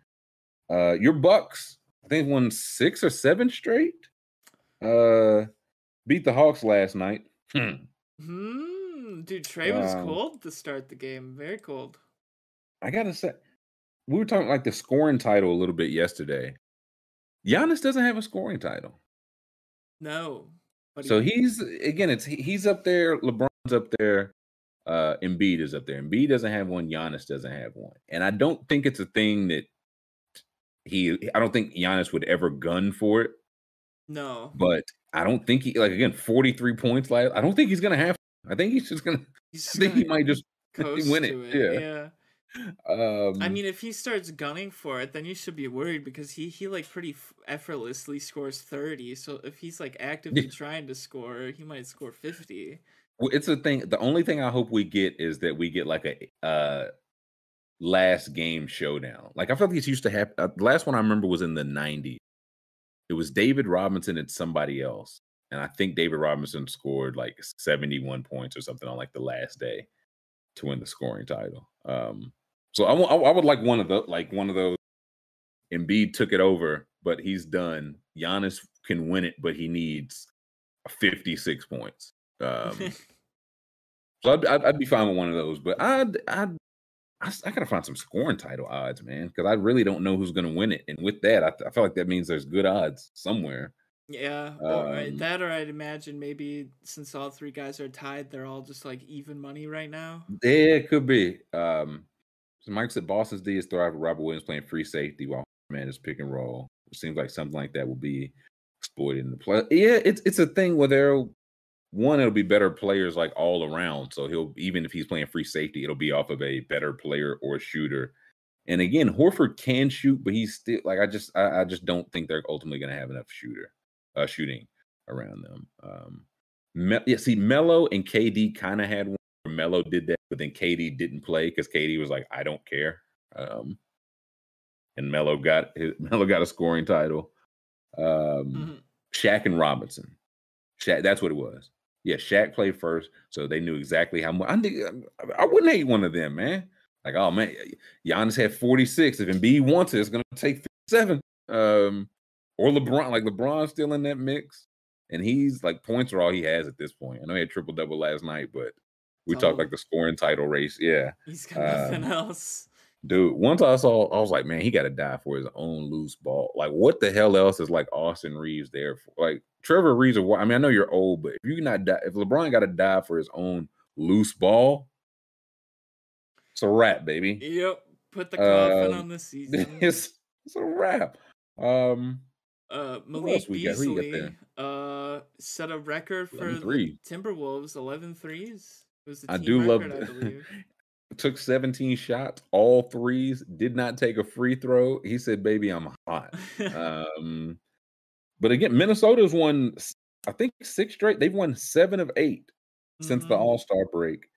Uh, your Bucks, I think, won six or seven straight. Uh, beat the Hawks last night. Hmm. Hmm, dude, Trae was Um, cold to start the game. Very cold. I gotta say, we were talking like the scoring title a little bit yesterday. Giannis doesn't have a scoring title, No, so he's again, it's he's up there. LeBron's up there. Uh, Embiid is up there. Embiid doesn't have one. Giannis doesn't have one, and I don't think it's a thing that he. I don't think Giannis would ever gun for it, no. but I don't think he like again forty three points. Like I don't think he's gonna have. I think he's just gonna. He's I think he gonna might just win it, it. yeah. yeah. Um, I mean, if he starts gunning for it, then you should be worried because he he like pretty f- effortlessly scores thirty. So if he's like actively trying to score, he might score fifty. Well, it's a thing. The only thing I hope we get is that we get like a uh last game showdown. Like I feel like this used to happen. Uh, the last one I remember was in the '90s. It was David Robinson and somebody else, and I think David Robinson scored like 71 points or something on like the last day to win the scoring title. Um, so I, I, I would like one of the like one of those. Embiid took it over, but he's done. Giannis can win it, but he needs 56 points. Um, so I'd, I'd, I'd be fine with one of those, but I'd, I'd I, gotta find some scoring title odds, man, because I really don't know who's gonna win it. And with that, I, I feel like that means there's good odds somewhere. yeah, I- Um, that, or I'd imagine maybe since all three guys are tied, they're all just like even money right now. Yeah, it could be. Um, so Mike said Boston's D is thrive with Robert Williams playing free safety while man is pick and roll. It seems like something like that will be exploited in the play. Yeah, it's it's a thing where there one, it'll be better players like all around. So he'll even if he's playing free safety, it'll be off of a better player or shooter. And again, Horford can shoot, but he's still like I just I, I just don't think they're ultimately gonna have enough shooter uh shooting around them. Um Me- yeah, see, Melo and KD kind of had one. Melo did that, but then KD didn't play because KD was like, "I don't care," um, and Melo got his, Melo got a scoring title. Um, Mhm. Shaq and Robinson, Shaq, that's what it was. Yeah, Shaq played first, so they knew exactly how much. I think I wouldn't hate one of them, man. Like, oh man, Giannis had forty six. If Embiid wants it, it's gonna take seven. Um, or LeBron, like LeBron's still in that mix and he's like points are all he has at this point. I know he had triple double last night, but we talked like the scoring title race. Yeah, He's got nothing Um, else. dude. Once I saw, I was like, man, he got to die for his own loose ball. Like, what the hell else is like Austin Reaves there for? Like Trevor Reeves. Or, I mean, I know you're old, but if you not die, if LeBron got to die for his own loose ball, it's a wrap, baby. Yep. Put the coffin Um, on the season. it's it's a wrap. Um, Uh, Malik we got? Who you got Beasley uh, set a record for the. Timberwolves, 11 threes. It was the I do love record, I the- believe. took 17 shots, all threes, did not take a free throw. He said, "Baby, I'm hot." Um, but again, Minnesota's won, I think, six straight. They've won seven of eight since the Mhm. All Star break.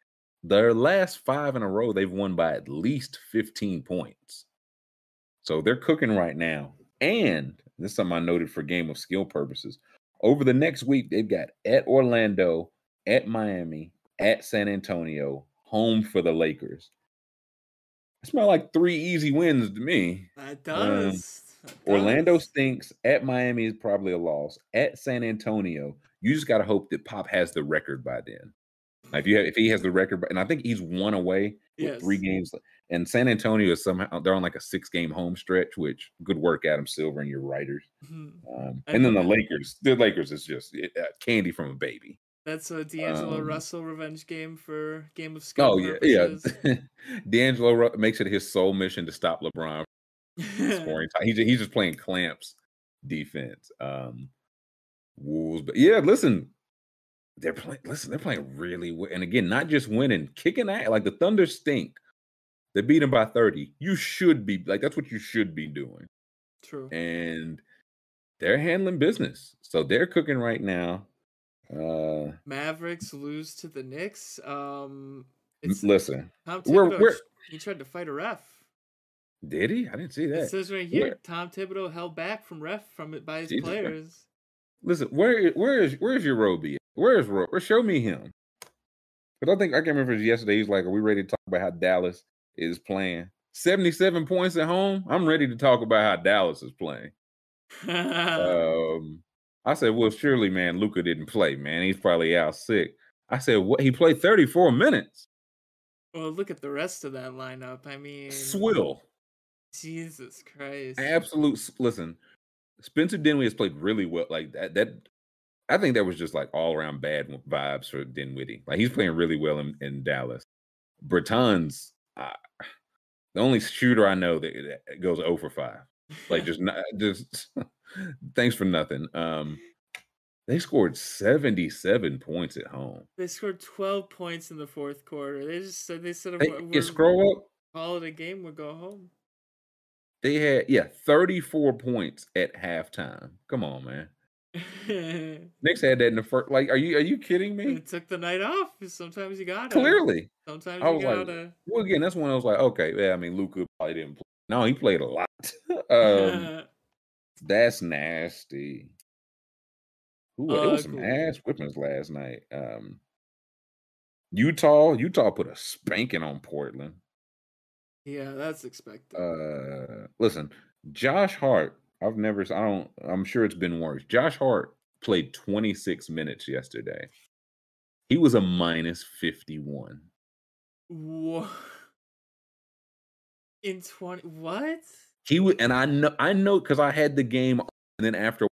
Their last five in a row, they've won by at least 15 points. So they're cooking right now. And this is something I noted for game of skill purposes. Over the next week, they've got at Orlando, at Miami, at San Antonio, home for the Lakers. It smell like three easy wins to me. That does. that Um, Orlando does. stinks. At Miami is probably a loss. At San Antonio, you just got to hope that Pop has the record by then. Like, if you have, if he has the record, by- and I think he's one away with three games. And San Antonio is somehow they're on like a six game home stretch, which good work, Adam Silver and your writers. Mhm. Um, and then the. Lakers, the Lakers is just uh, candy from a baby. That's a D'Angelo Um, Russell revenge game for game of skill Oh yeah, yeah. D'Angelo Ru- makes it his sole mission to stop LeBron scoring time. He's, he's just playing clamps defense. Um, Wolves, but yeah, listen, they're playing. Listen, they're playing really well, and again, not just winning, kicking ass. Like the Thunder stink. They beat them by thirty. You should be like that's what you should be doing, True. and they're handling business. So they're cooking right now. Uh, Mavericks lose to the Knicks. Um, it's listen, Tom Thibodeau. we're- He tried to fight a ref. did he? I didn't see that. It says right here, Where? Tom Thibodeau held back from ref from it by his Jesus players. Listen, where where is where's your Roby? Where's Ro? Where, show me him. But I think I can't remember yesterday. He's like, "Are we ready to talk about how Dallas is playing? Seventy-seven points at home. I'm ready to talk about how Dallas is playing." Um, I said, "Well, surely, man, Luka didn't play. Man, he's probably out sick." I said, "What? He played 34 minutes. well, look at the rest of that lineup. I mean, Swill, Jesus Christ. absolute. Listen, Spencer Dinwiddie has played really well. Like that. That I think that was just like all around bad vibes for Dinwiddie. Like he's playing really well in, in Dallas. Bertans, uh, the only shooter I know that, that goes 0 for five. Like just not just thanks for nothing. Um, they scored 77 points at home. they scored 12 points in the fourth quarter. They just said they said Hey, we're, scroll up. call it a game. We'll go home. They had yeah 34 points at halftime. Come on, man. Knicks had that in the first. Like, are you are you kidding me? It took the night off. Sometimes you gotta. Clearly. Sometimes I you was like, gotta. Well, again, that's when I was like, okay, yeah. I mean, Luka probably didn't play. No, he played a lot. um, that's nasty. Ooh, it was some Ugly. ass whippings last night. Um, Utah, Utah put a spanking on Portland. yeah, that's expected. Uh, listen, Josh Hart. I've never. I don't. I'm sure it's been worse. Josh Hart played 26 minutes yesterday. He was a minus 51. Wha- In 20 what? He would, and I know, I know, because I had the game, on, and then after,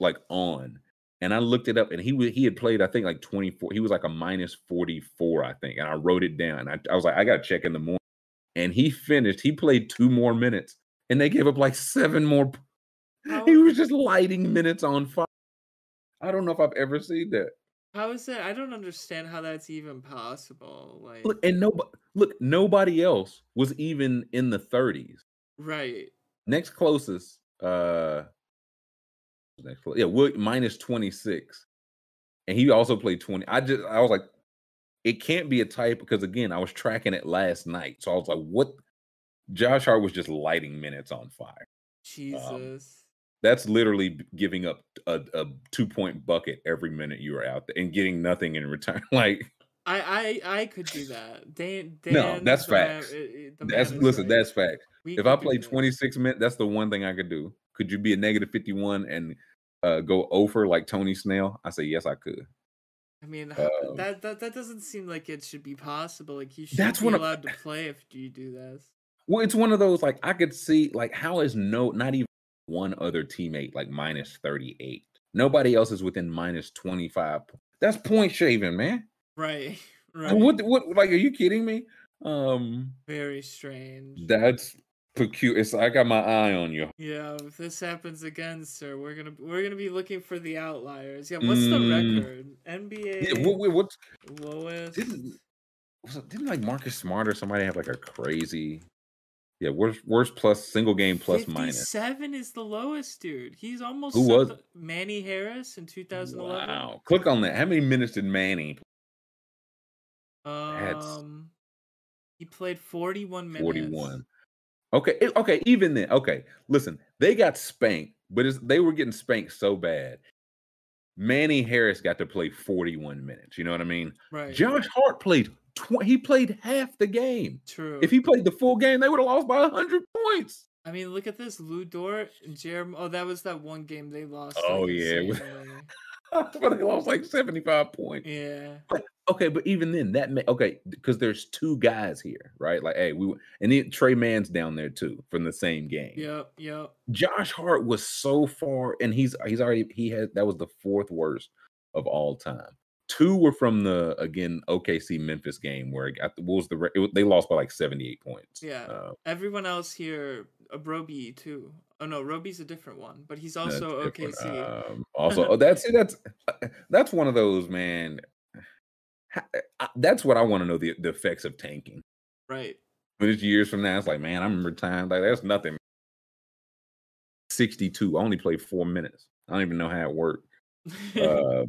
like on, and I looked it up, and he was he had played, I think, like 24. He was like a minus 44, I think, and I wrote it down. I, I was like, I gotta check in the morning, and he finished. He played two more minutes, and they gave up like seven more. How, He oh was just lighting minutes on fire. I don't know if I've ever seen that. How is that? I don't understand how that's even possible. Like Look, and nobody look, nobody else was even in the 30s. right. Next closest, uh next clo- yeah, Wood minus 26. And he also played 20. I just I was like, it can't be a type because again, I was tracking it last night. So I was like, what Josh Hart was just lighting minutes on fire. Jesus. That's literally giving up a, a two point bucket every minute you are out there and getting nothing in return. like I, I I could do that. Dan, Dan No, that's man- facts. that's listen, right. that's facts. We if I play 26 minutes, that's the one thing I could do. Could you be a negative 51 and uh, go over like Tony Snell? I say yes, I could. I mean, um, that, that that doesn't seem like it should be possible. Like you should That's be allowed to play if you do this. Well, it's one of those like I could see like how is no not even one other teammate like minus 38. Nobody else is within minus 25. That's point shaving, man. Right. Right. What what like are you kidding me? Um, Very strange. that's peculiar. It's I got my eye on you. Yeah, if this happens again, sir, we're gonna we're gonna be looking for the outliers. Yeah, what's the Mm. record? NBA Yeah, what, what, what lowest. didn't was it, didn't like Marcus Smart or somebody have like a crazy yeah worst worst plus single game plus minus. Fifty-seven is the lowest, dude. He's almost Who was the- Manny Harris in 2011. Wow! Click on that. How many minutes did Manny? That's- Um, he played 41 minutes. Forty one. Okay, okay, even then, okay. Listen, they got spanked, but it's, they were getting spanked so bad. Manny Harris got to play 41 minutes. You know what I mean? Right. Josh Hart played tw- he played half the game. True. If he played the full game, they would have lost by 100 points. I mean, look at this. Lu Dort and Jeremy. Oh, that was that one game they lost. Oh, like, yeah. but they lost like 75 points. yeah. Okay, but even then, that ma- okay because there's two guys here, right? Like, hey, we and then Tre Mann's down there too from the same game. Yep. Yep. Josh Hart was so far, and he's he's already he had that was the fourth worst of all time. Two were from the again OKC Memphis game where it got what was the it they lost by like seventy eight points. Yeah. Uh, Everyone else here, uh, Roby too. Oh no, Roby's a different one, but he's also. OKC. Um, also, oh, that's that's that's one of those man. That's what I want to know the, the effects of tanking. right. But it's years from now. It's like, man, I remember time like that's nothing. Sixty two. I only played four minutes. I don't even know how it worked. uh,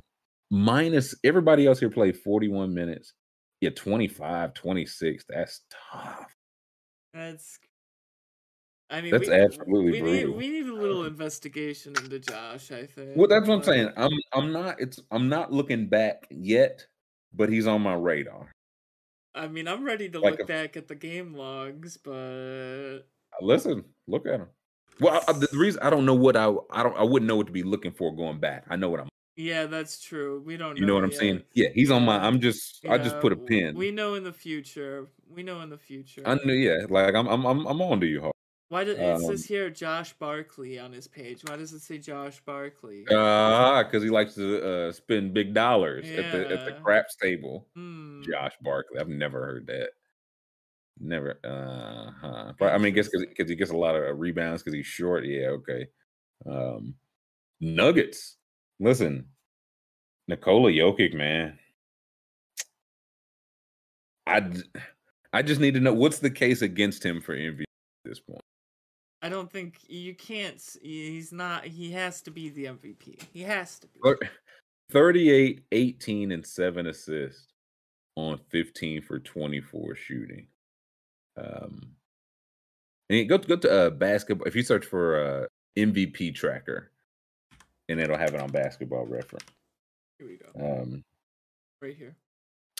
minus everybody else here played 41 minutes. Yeah, 25, 26. That's tough. That's. I mean, That's we, absolutely we need brutal. we need a little investigation into Josh. I think. Well, that's what I'm saying. I'm I'm not it's I'm not looking back yet, but he's on my radar. I mean, I'm ready to Like look a- back at the game logs, but uh, Listen, look at him. Well, I, the reason I don't know what I I don't I wouldn't know what to be looking for going back. I know what I'm. Yeah, that's true. We don't. You know what I'm yet. saying? Yeah, he's on my. I'm just. I just put a pin. We know in the future. We know in the future. I know. Yeah, like I'm. I'm. I'm, I'm on to you, Hawk. Why does it says um, here Josh Barkley on his page? Why does it say Josh Barkley? Ah, because he likes to uh, spend big dollars at the at the craps table. Hmm. Josh Barkley. I've never heard that. Never. Uh huh. But I mean, guess because he gets a lot of uh, rebounds because he's short. Yeah. Okay. Um, Nuggets. Listen, Nikola Jokic, man. I I just need to know what's the case against him for MVP at this point. I don't think you can't. He's not. He has to be the MVP. He has to be. Look, 38, 18, and 7 assists on 15 for 24 shooting. Um and go go to uh basketball if you search for uh MVP tracker and it'll have it on basketball reference. Here we go. Um Right here.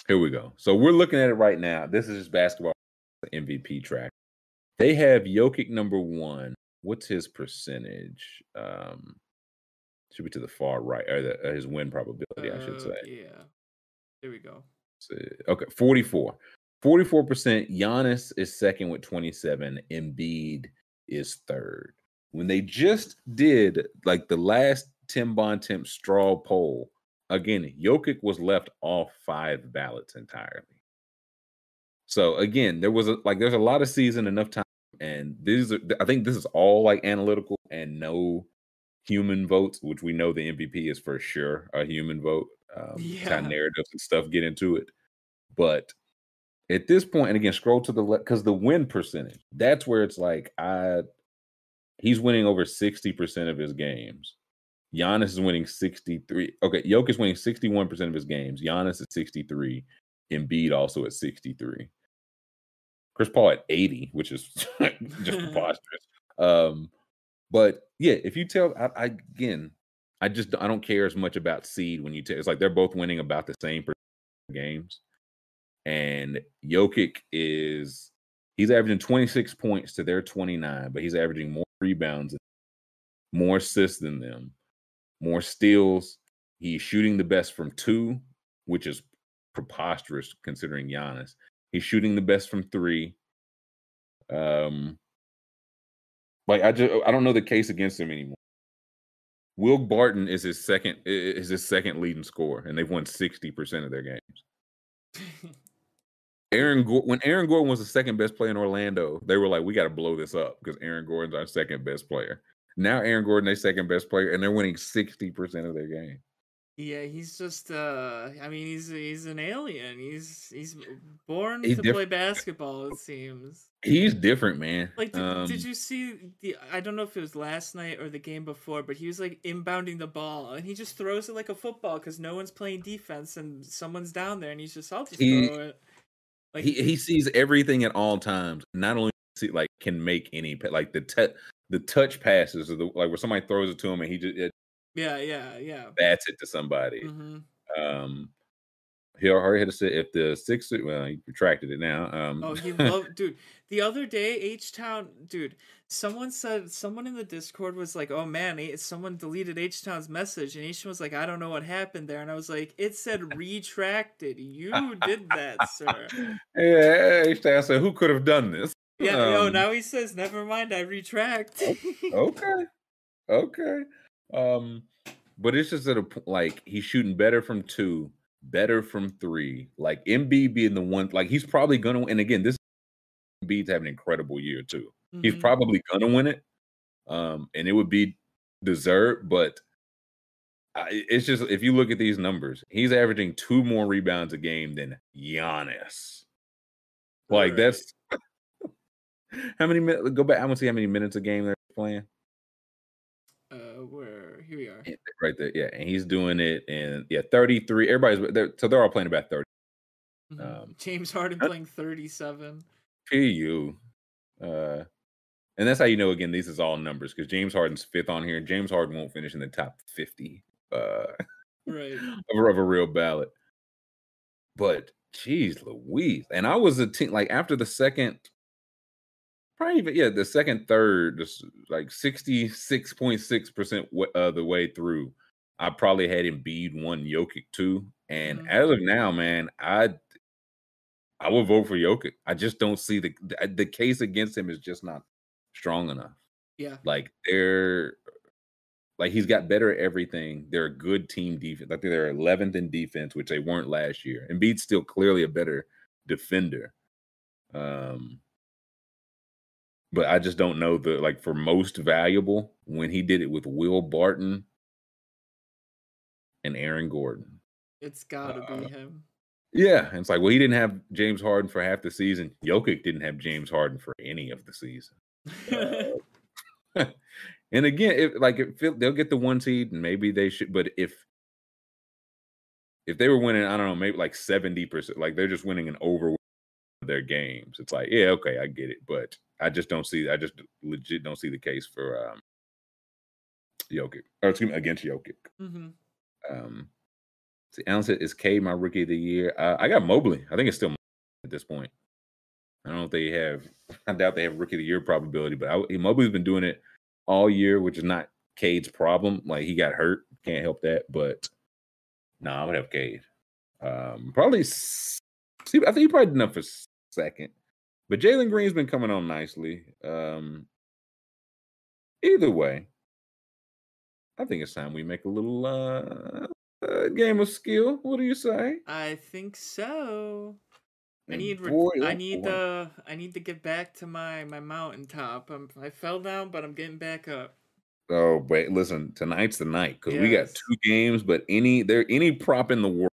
here we go. So we're looking at it right now. This is just basketball MVP track. They have Jokic number one. What's his percentage? Um should be to the far right, or the, uh, his win probability, I should Uh, say. Yeah. There we go. So, okay, 44. 44%. Giannis is second with 27. Embiid is third. When they just did like the last Tim Bontemps straw poll, again, Jokic was left off five ballots entirely. So again, there was a like there's a lot of season, enough time, and these are I think this is all like analytical and no human votes, which we know the MVP is for sure a human vote. Um, Yeah. kind of narratives and stuff get into it, but at this point, and again, scroll to the left because the win percentage. That's where it's like I he's winning over 60% of his games. Giannis is winning 63. Okay, Jokic is winning 61% of his games. Giannis is 63. Embiid also at 63. Chris Paul at 80, which is just preposterous. Um, but yeah, if you tell I, I again, I just I don't care as much about seed when you tell it's like they're both winning about the same per games. And Jokic is he's averaging 26 points to their 29, but he's averaging more rebounds, and more assists than them, more steals. He's shooting the best from two, which is preposterous considering Giannis. He's shooting the best from three. Um, like I just I don't know the case against him anymore. Will Barton is his second is his second leading scorer, and they've won 60% of their games. Aaron when Aaron Gordon was the second best player in Orlando, they were like, we got to blow this up because Aaron Gordon's our second best player. Now Aaron Gordon, their second best player, and they're winning sixty percent of their game. Yeah, he's just uh I mean he's he's an alien. He's he's born He's to diff- play basketball, it seems. He's different, man. Like did, Um, did you see the I don't know if it was last night or the game before, but he was like inbounding the ball and he just throws it like a football cuz no one's playing defense and someone's down there and he's just I'll just He- throw it. Like he he sees everything at all times. Not only see like can make any like the te- the touch passes the like where somebody throws it to him and he just it yeah, yeah, yeah. bats it to somebody. Mhm. Um, he already had to say if the Sixers well he retracted it now. Um, Oh, he loved, dude. The other day, H Town, dude. Someone said, someone in the Discord was like, "Oh man, someone deleted H Town's message," and H Town was like, "I don't know what happened there," and I was like, "It said retracted. You did that, sir." yeah, H-Town said who could have done this? Yeah. yo, Um, now he says, "Never mind, I retract." okay, okay. Um, but it's just that a like he's shooting better from two, better from three. Like Embiid being the one, like he's probably gonna. And again, this Embiid's having an incredible year too. He's Mhm. probably gonna win it, um, and it would be deserved. But I, it's just if you look at these numbers, he's averaging two more rebounds a game than Giannis. Like Alright. that's how many minutes? Go back. I want to see how many minutes a game they're playing. uh, where here we are. Yeah, Right there, yeah, and he's doing it, and yeah, thirty three. Everybody's they're, so they're all playing about thirty. Mhm. um, James Harden uh, playing thirty-seven. Pu, uh, and that's how you know. Again, these is all numbers because James Harden's fifth on here. James Harden won't finish in the top fifty uh, Right. of, of a real ballot. But geez, Louise, and I was a team like after the second, probably even yeah, the second third, just like sixty six point six percent of the way through. I probably had Embiid one, Jokic two, and Mhm. as of now, man, I I would vote for Jokic. I just don't see the the, case against him is just not strong enough. Yeah. Like they're like he's got better at everything. They're a good team defense. Like they're 11th in defense, which they weren't last year. Embiid's still clearly a better defender. Um, but I just don't know the like for most valuable when he did it with Will Barton and Aaron Gordon. It's gotta Uh, be him. Yeah, and it's like well, he didn't have James Harden for half the season. Jokic didn't have James Harden for any of the season. Uh, and again, if like if they'll get the one seed, and maybe they should. But if if they were winning, I don't know, maybe like seventy percent, like they're just winning an over their games. It's like, yeah, okay, I get it, but I just don't see. I just legit don't see the case for um Jokic, or excuse me, against Jokic. hmm Um, see, Alan said, "Is K my rookie of the year?" Uh, I got Mobley. I think it's still at this point. I don't know if they have. I doubt they have rookie of the year probability, but I, Mobley's been doing it all year, which is not Cade's problem. Like he got hurt, can't help that. But no, nah, I would have Cade. Um, probably. See, I think he probably did enough for second. But Jalen Green's been coming on nicely. Um, either way, I think it's time we make a little uh, uh game of skill. What do you say? I think so. I need boy, I oh need boy. uh I need to get back to my my mountaintop. I'm, I fell down, but I'm getting back up. Oh, wait, listen, tonight's the night because we got two games, but any there any prop in the world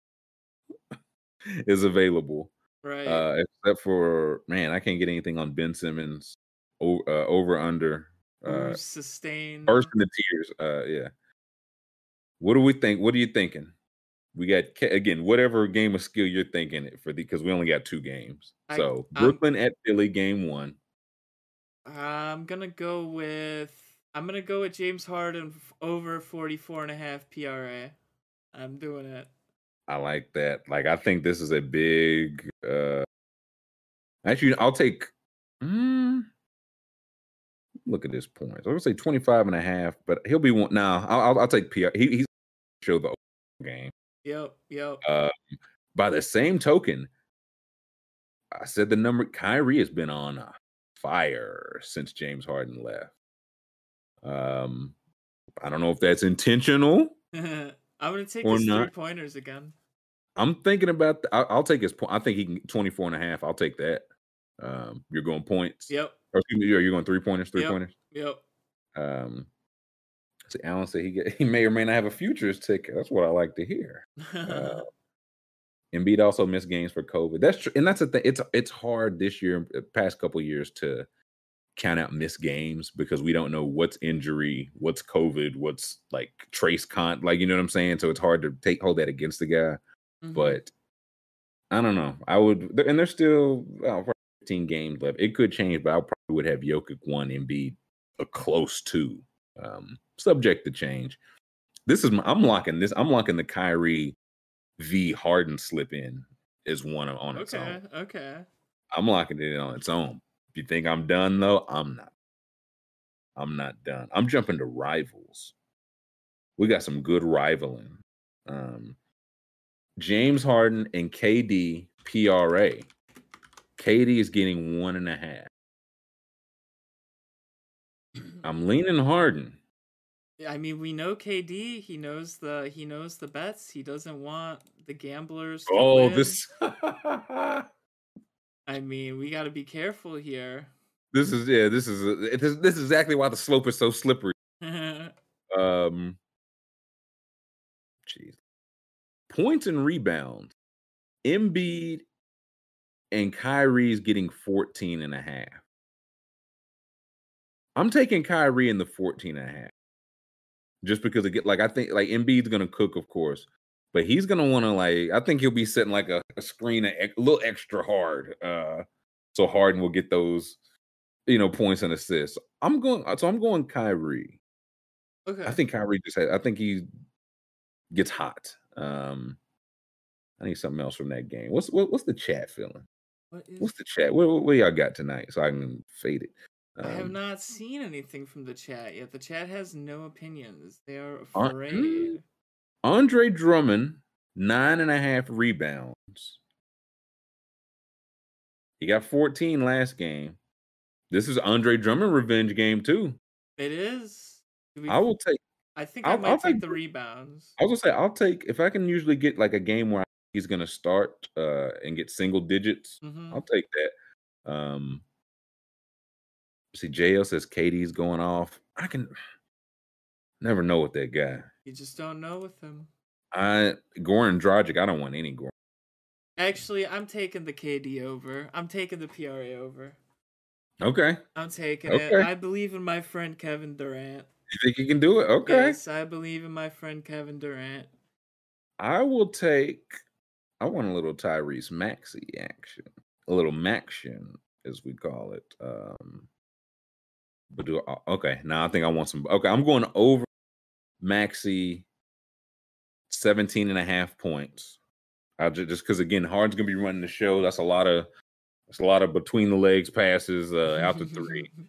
is available. Right. Uh except for man, I can't get anything on Ben Simmons o- uh, over under uh Ooh, sustain. first in the tiers. Uh yeah. What do we think? What are you thinking? We got again whatever game of skill you're thinking for the because we only got two games. I- so I'm- Brooklyn at Philly game one. I'm gonna go with I'm gonna go with James Harden over 44 and a half PRA. I'm doing it. I like that. Like I think this is a big uh actually I'll take mm, look at his points. I would say 25 and a half, but he'll be one now. I'll, I'll, I'll take PR. He, he's show the game. Yep, yep. Uh by the same token, I said the number Kyrie has been on uh, fire since James Harden left. Um I don't know if that's intentional. I'm gonna take his three pointers again. I'm thinking about. The, I'll, I'll take his point. I think he can 24 and a half. I'll take that. Um, you're going points. Yep. Or excuse me, you're, you're going three pointers, three Yep. pointers. Yep. Um, see, Alan said he get, he may or may not have a futures ticket. That's what I like to hear. Uh, Embiid also missed games for COVID. That's true, and that's the thing. It's it's hard this year, uh, past couple years, to count out missed games because we don't know what's injury, what's COVID, what's like trace con. Like you know what I'm saying. So it's hard to take hold that against the guy. Mhm. But I don't know. I would, and there's still well, 15 games left. It could change, but I probably would have Jokic one and be a close two, um, subject to change. This is my, I'm locking this. I'm locking the Kyrie v Harden slip in is one on its okay. own. Okay. I'm locking it in on its own. If you think I'm done though, I'm not. I'm not done. I'm jumping to rivals. We got some good rivaling. Um, James Harden and KD PRA. KD is getting one and a half. I'm leaning Harden. Yeah, I mean, we know KD. He knows the he knows the bets. He doesn't want the gamblers. To Oh, win. this I mean, we got to be careful here. this is yeah, this is uh, this, this is exactly why the slope is so slippery. Um, jeez. Points and rebounds. Embiid and Kyrie's getting 14 and a half. I'm taking Kyrie in the 14 and a half. Just because it get like I think like Embiid's gonna cook, of course, but he's gonna want to like I think he'll be setting like a, a screen a, a little extra hard. Uh so Harden will get those, you know, points and assists. I'm going so I'm going Kyrie. okay. I think Kyrie just had, I think he gets hot. Um I need something else from that game. What's what, what's the chat feeling? What is, What's the chat? What, what, what y'all got tonight so I can fade it? I have Um, not seen anything from the chat yet. The chat has no opinions. They are Uh, afraid. Andre Drummond, nine and a half rebounds. He got 14 last game. This is Andre Drummond revenge game too. It is. We- I will take. I think I I'll- might I'll take take the rebounds. I was gonna say I'll take if I can usually get like a game where he's gonna start uh and get single digits. hmm I'll take that. Um see JL says KD's going off. I can never know with that guy. You just don't know with him. I Goran Dragic, I don't want any Goran. Actually, I'm taking the KD over. I'm taking the PRA over. Okay. I'm taking Okay. it. I believe in my friend Kevin Durant. You think you can do it? Okay. Yes, I believe in my friend Kevin Durant. I will take. I want a little Tyrese Maxey action, a little Maction, as we call it. Um, but do okay. Now I think I want some. Okay, I'm going over Maxey, 17 and a half points. I just just because again, Harden's gonna be running the show. That's a lot of. That's a lot of between the legs passes uh, out to three.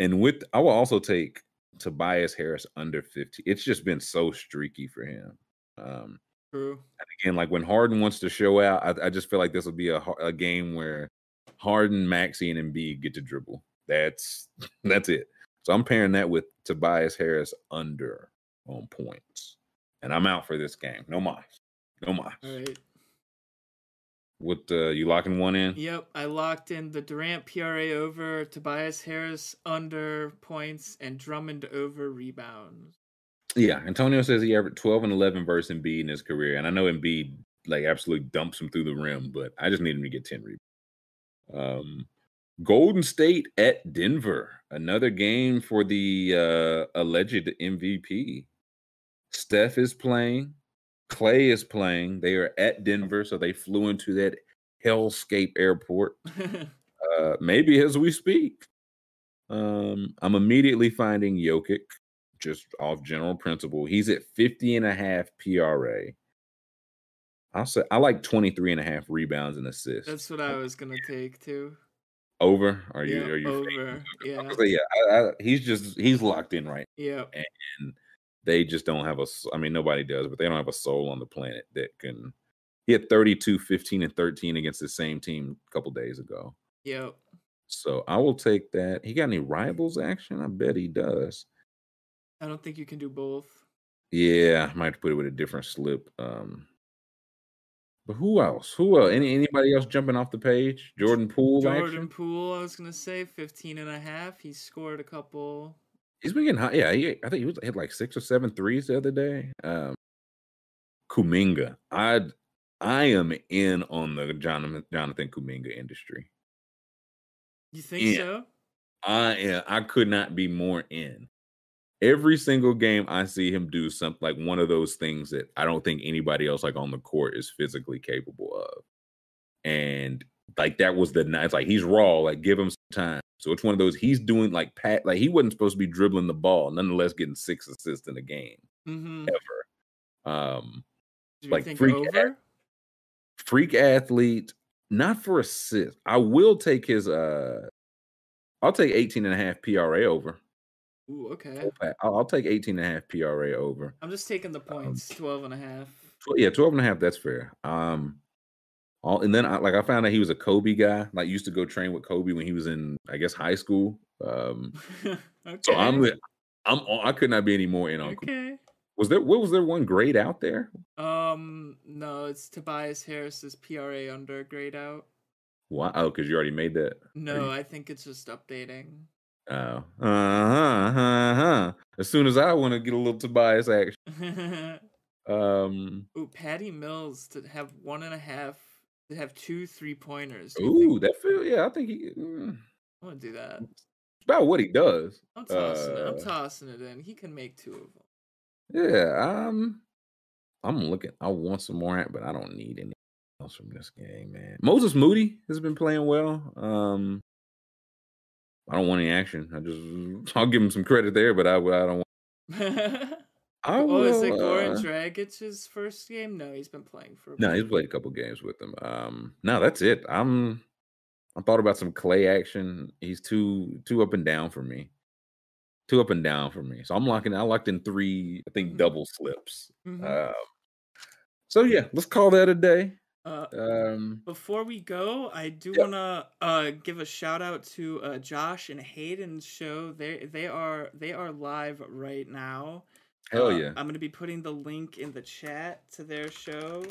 And with I will also take Tobias Harris under 50. It's just been so streaky for him. Um, True. again, like when Harden wants to show out, I, I just feel like this will be a, a game where Harden, Maxey, and Embiid get to dribble. That's that's it. So I'm pairing that with Tobias Harris under on points, and I'm out for this game. No mas, no mas. All right. What uh, you locking one in? Yep, I locked in the Durant PRA over, Tobias Harris under points, and Drummond over rebounds. Yeah, Antonio says he averaged 12 and 11 versus Embiid in his career, and I know Embiid like absolutely dumps him through the rim, but I just need him to get 10 rebounds. Um, Golden State at Denver, another game for the uh, alleged MVP. Steph is playing, Klay is playing. They are at Denver, so they flew into that hellscape airport uh, maybe as we speak. Um, I'm immediately finding Jokic just off general principle. He's at 50 and a half PRA. I'll say I like 23 and a half rebounds and assists. That's what I was gonna take too. over. Are you are you over. Yeah. I yeah, I, I, he's just he's locked in right. Yep. And they just don't have a. I mean nobody does, but they don't have a soul on the planet that can he had 32, 15, and 13 against the same team a couple days ago. Yep. So I will take that. He got any rivals action? I bet he does. I don't think you can do both. Yeah, I might have to put it with a different slip. Um, But who else? Who else? Any anybody else jumping off the page? Jordan Poole. Jordan action? Poole, I was gonna say 15 and a half. He scored a couple. He's been getting hot. Yeah, he, I think he was hit like six or seven threes the other day. Um, Kuminga. I I am in on the Jonathan Jonathan Kuminga industry. You think Yeah. so? I am. I could not be more in. Every single game I see him do something like one of those things that I don't think anybody else like on the court is physically capable of. And like that was the night. Like he's raw. Like give him some time. So it's one of those. He's doing like pat. Like he wasn't supposed to be dribbling the ball. Nonetheless, getting six assists in a game Mm-hmm. ever. Um, like freak over? freak athlete, not for assist. I will take his. uh I'll take 18 and a half PRA over. Ooh, okay. I'll, I'll take 18 and a half PRA over. I'm just taking the points, 12 and a half. Yeah, 12 and a half, that's fair. Um all and then I like I found out he was a Kobe guy. Like used to go train with Kobe when he was in I guess high school. Um okay. so I'm I'm I could not be any more in on Kobe. okay. Was there what was there one grade out there? Um, no, it's Tobias Harris's PRA under grade out. Wow, oh, because you already made that. No, you- I think it's just updating. Oh. Uh-huh. Uh-huh. As soon as I want to get a little Tobias action. Um Ooh, Patty Mills to have one and a half, to have two three pointers. Ooh, that feel yeah, I think he mm, I want to do that. it's about what he does. I'm tossing it. I'm Uh, tossing it in. He can make two of them. Yeah, um, I'm looking. I want some more, but I don't need any else from this game, man. Moses Moody has been playing well. Um, I don't want any action. I just I'll give him some credit there, but I, I don't. Want, I oh, is it will, Goran uh, Dragic's first game? No, he's been playing for. No, he's played a couple games with them. Um, no, that's it. I'm. I thought about some Klay action. He's too too up and down for me. Too up and down for me. So I'm locking. I locked in three. I think Mhm. double slips. Mhm. Um, so yeah, let's call that a day. Uh, Um, Before we go, I do Yep. wanna uh give a shout out to uh Josh and Hayden's show. They they are they are live right now. Hell Uh, yeah, I'm gonna be putting the link in the chat to their show.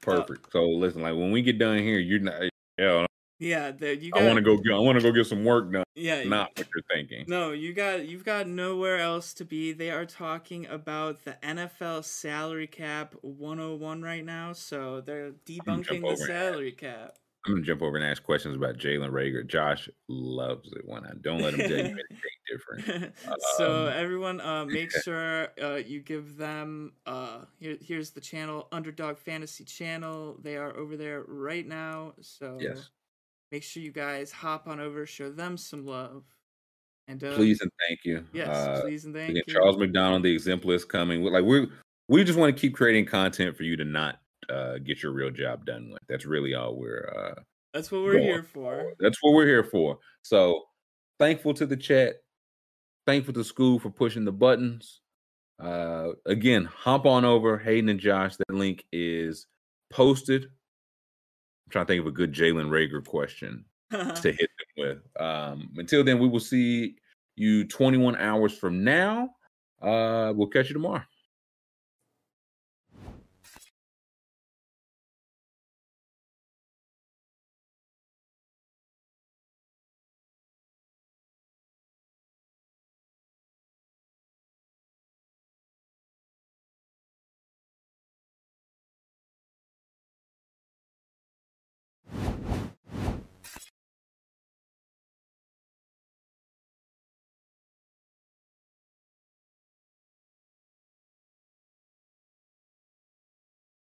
perfect. So listen, like when we get done here, you're not. Yeah, Yeah, the, you I want to go. get- I want to go get some work done. Yeah, Not what you're thinking. No, you got you've got nowhere else to be. They are talking about the NFL salary cap 101 right now, so they're debunking the salary cap. I'm gonna jump over and ask questions about Jalen Reagor. Josh loves it when I don't let him tell you anything different. so Um, everyone uh make sure uh you give them uh here here's the channel Underdog Fantasy channel. They are over there right now. So Yes, make sure you guys hop on over, show them some love. And uh, please and thank you. yes, Uh, please and thank Again, you. Charles McDonald, the exemplar is coming. Like we we just want to keep creating content for you to not uh, get your real job done with. That's really all we're. Uh, That's what we're here for. That's what we're here for. So thankful to the chat. Thankful to school for pushing the buttons. Uh, again, hop on over Hayden and Josh. That link is posted. I'm trying to think of a good Jalen Reagor question to hit them with. Um, until then, we will see you 21 hours from now. Uh, we'll catch you tomorrow.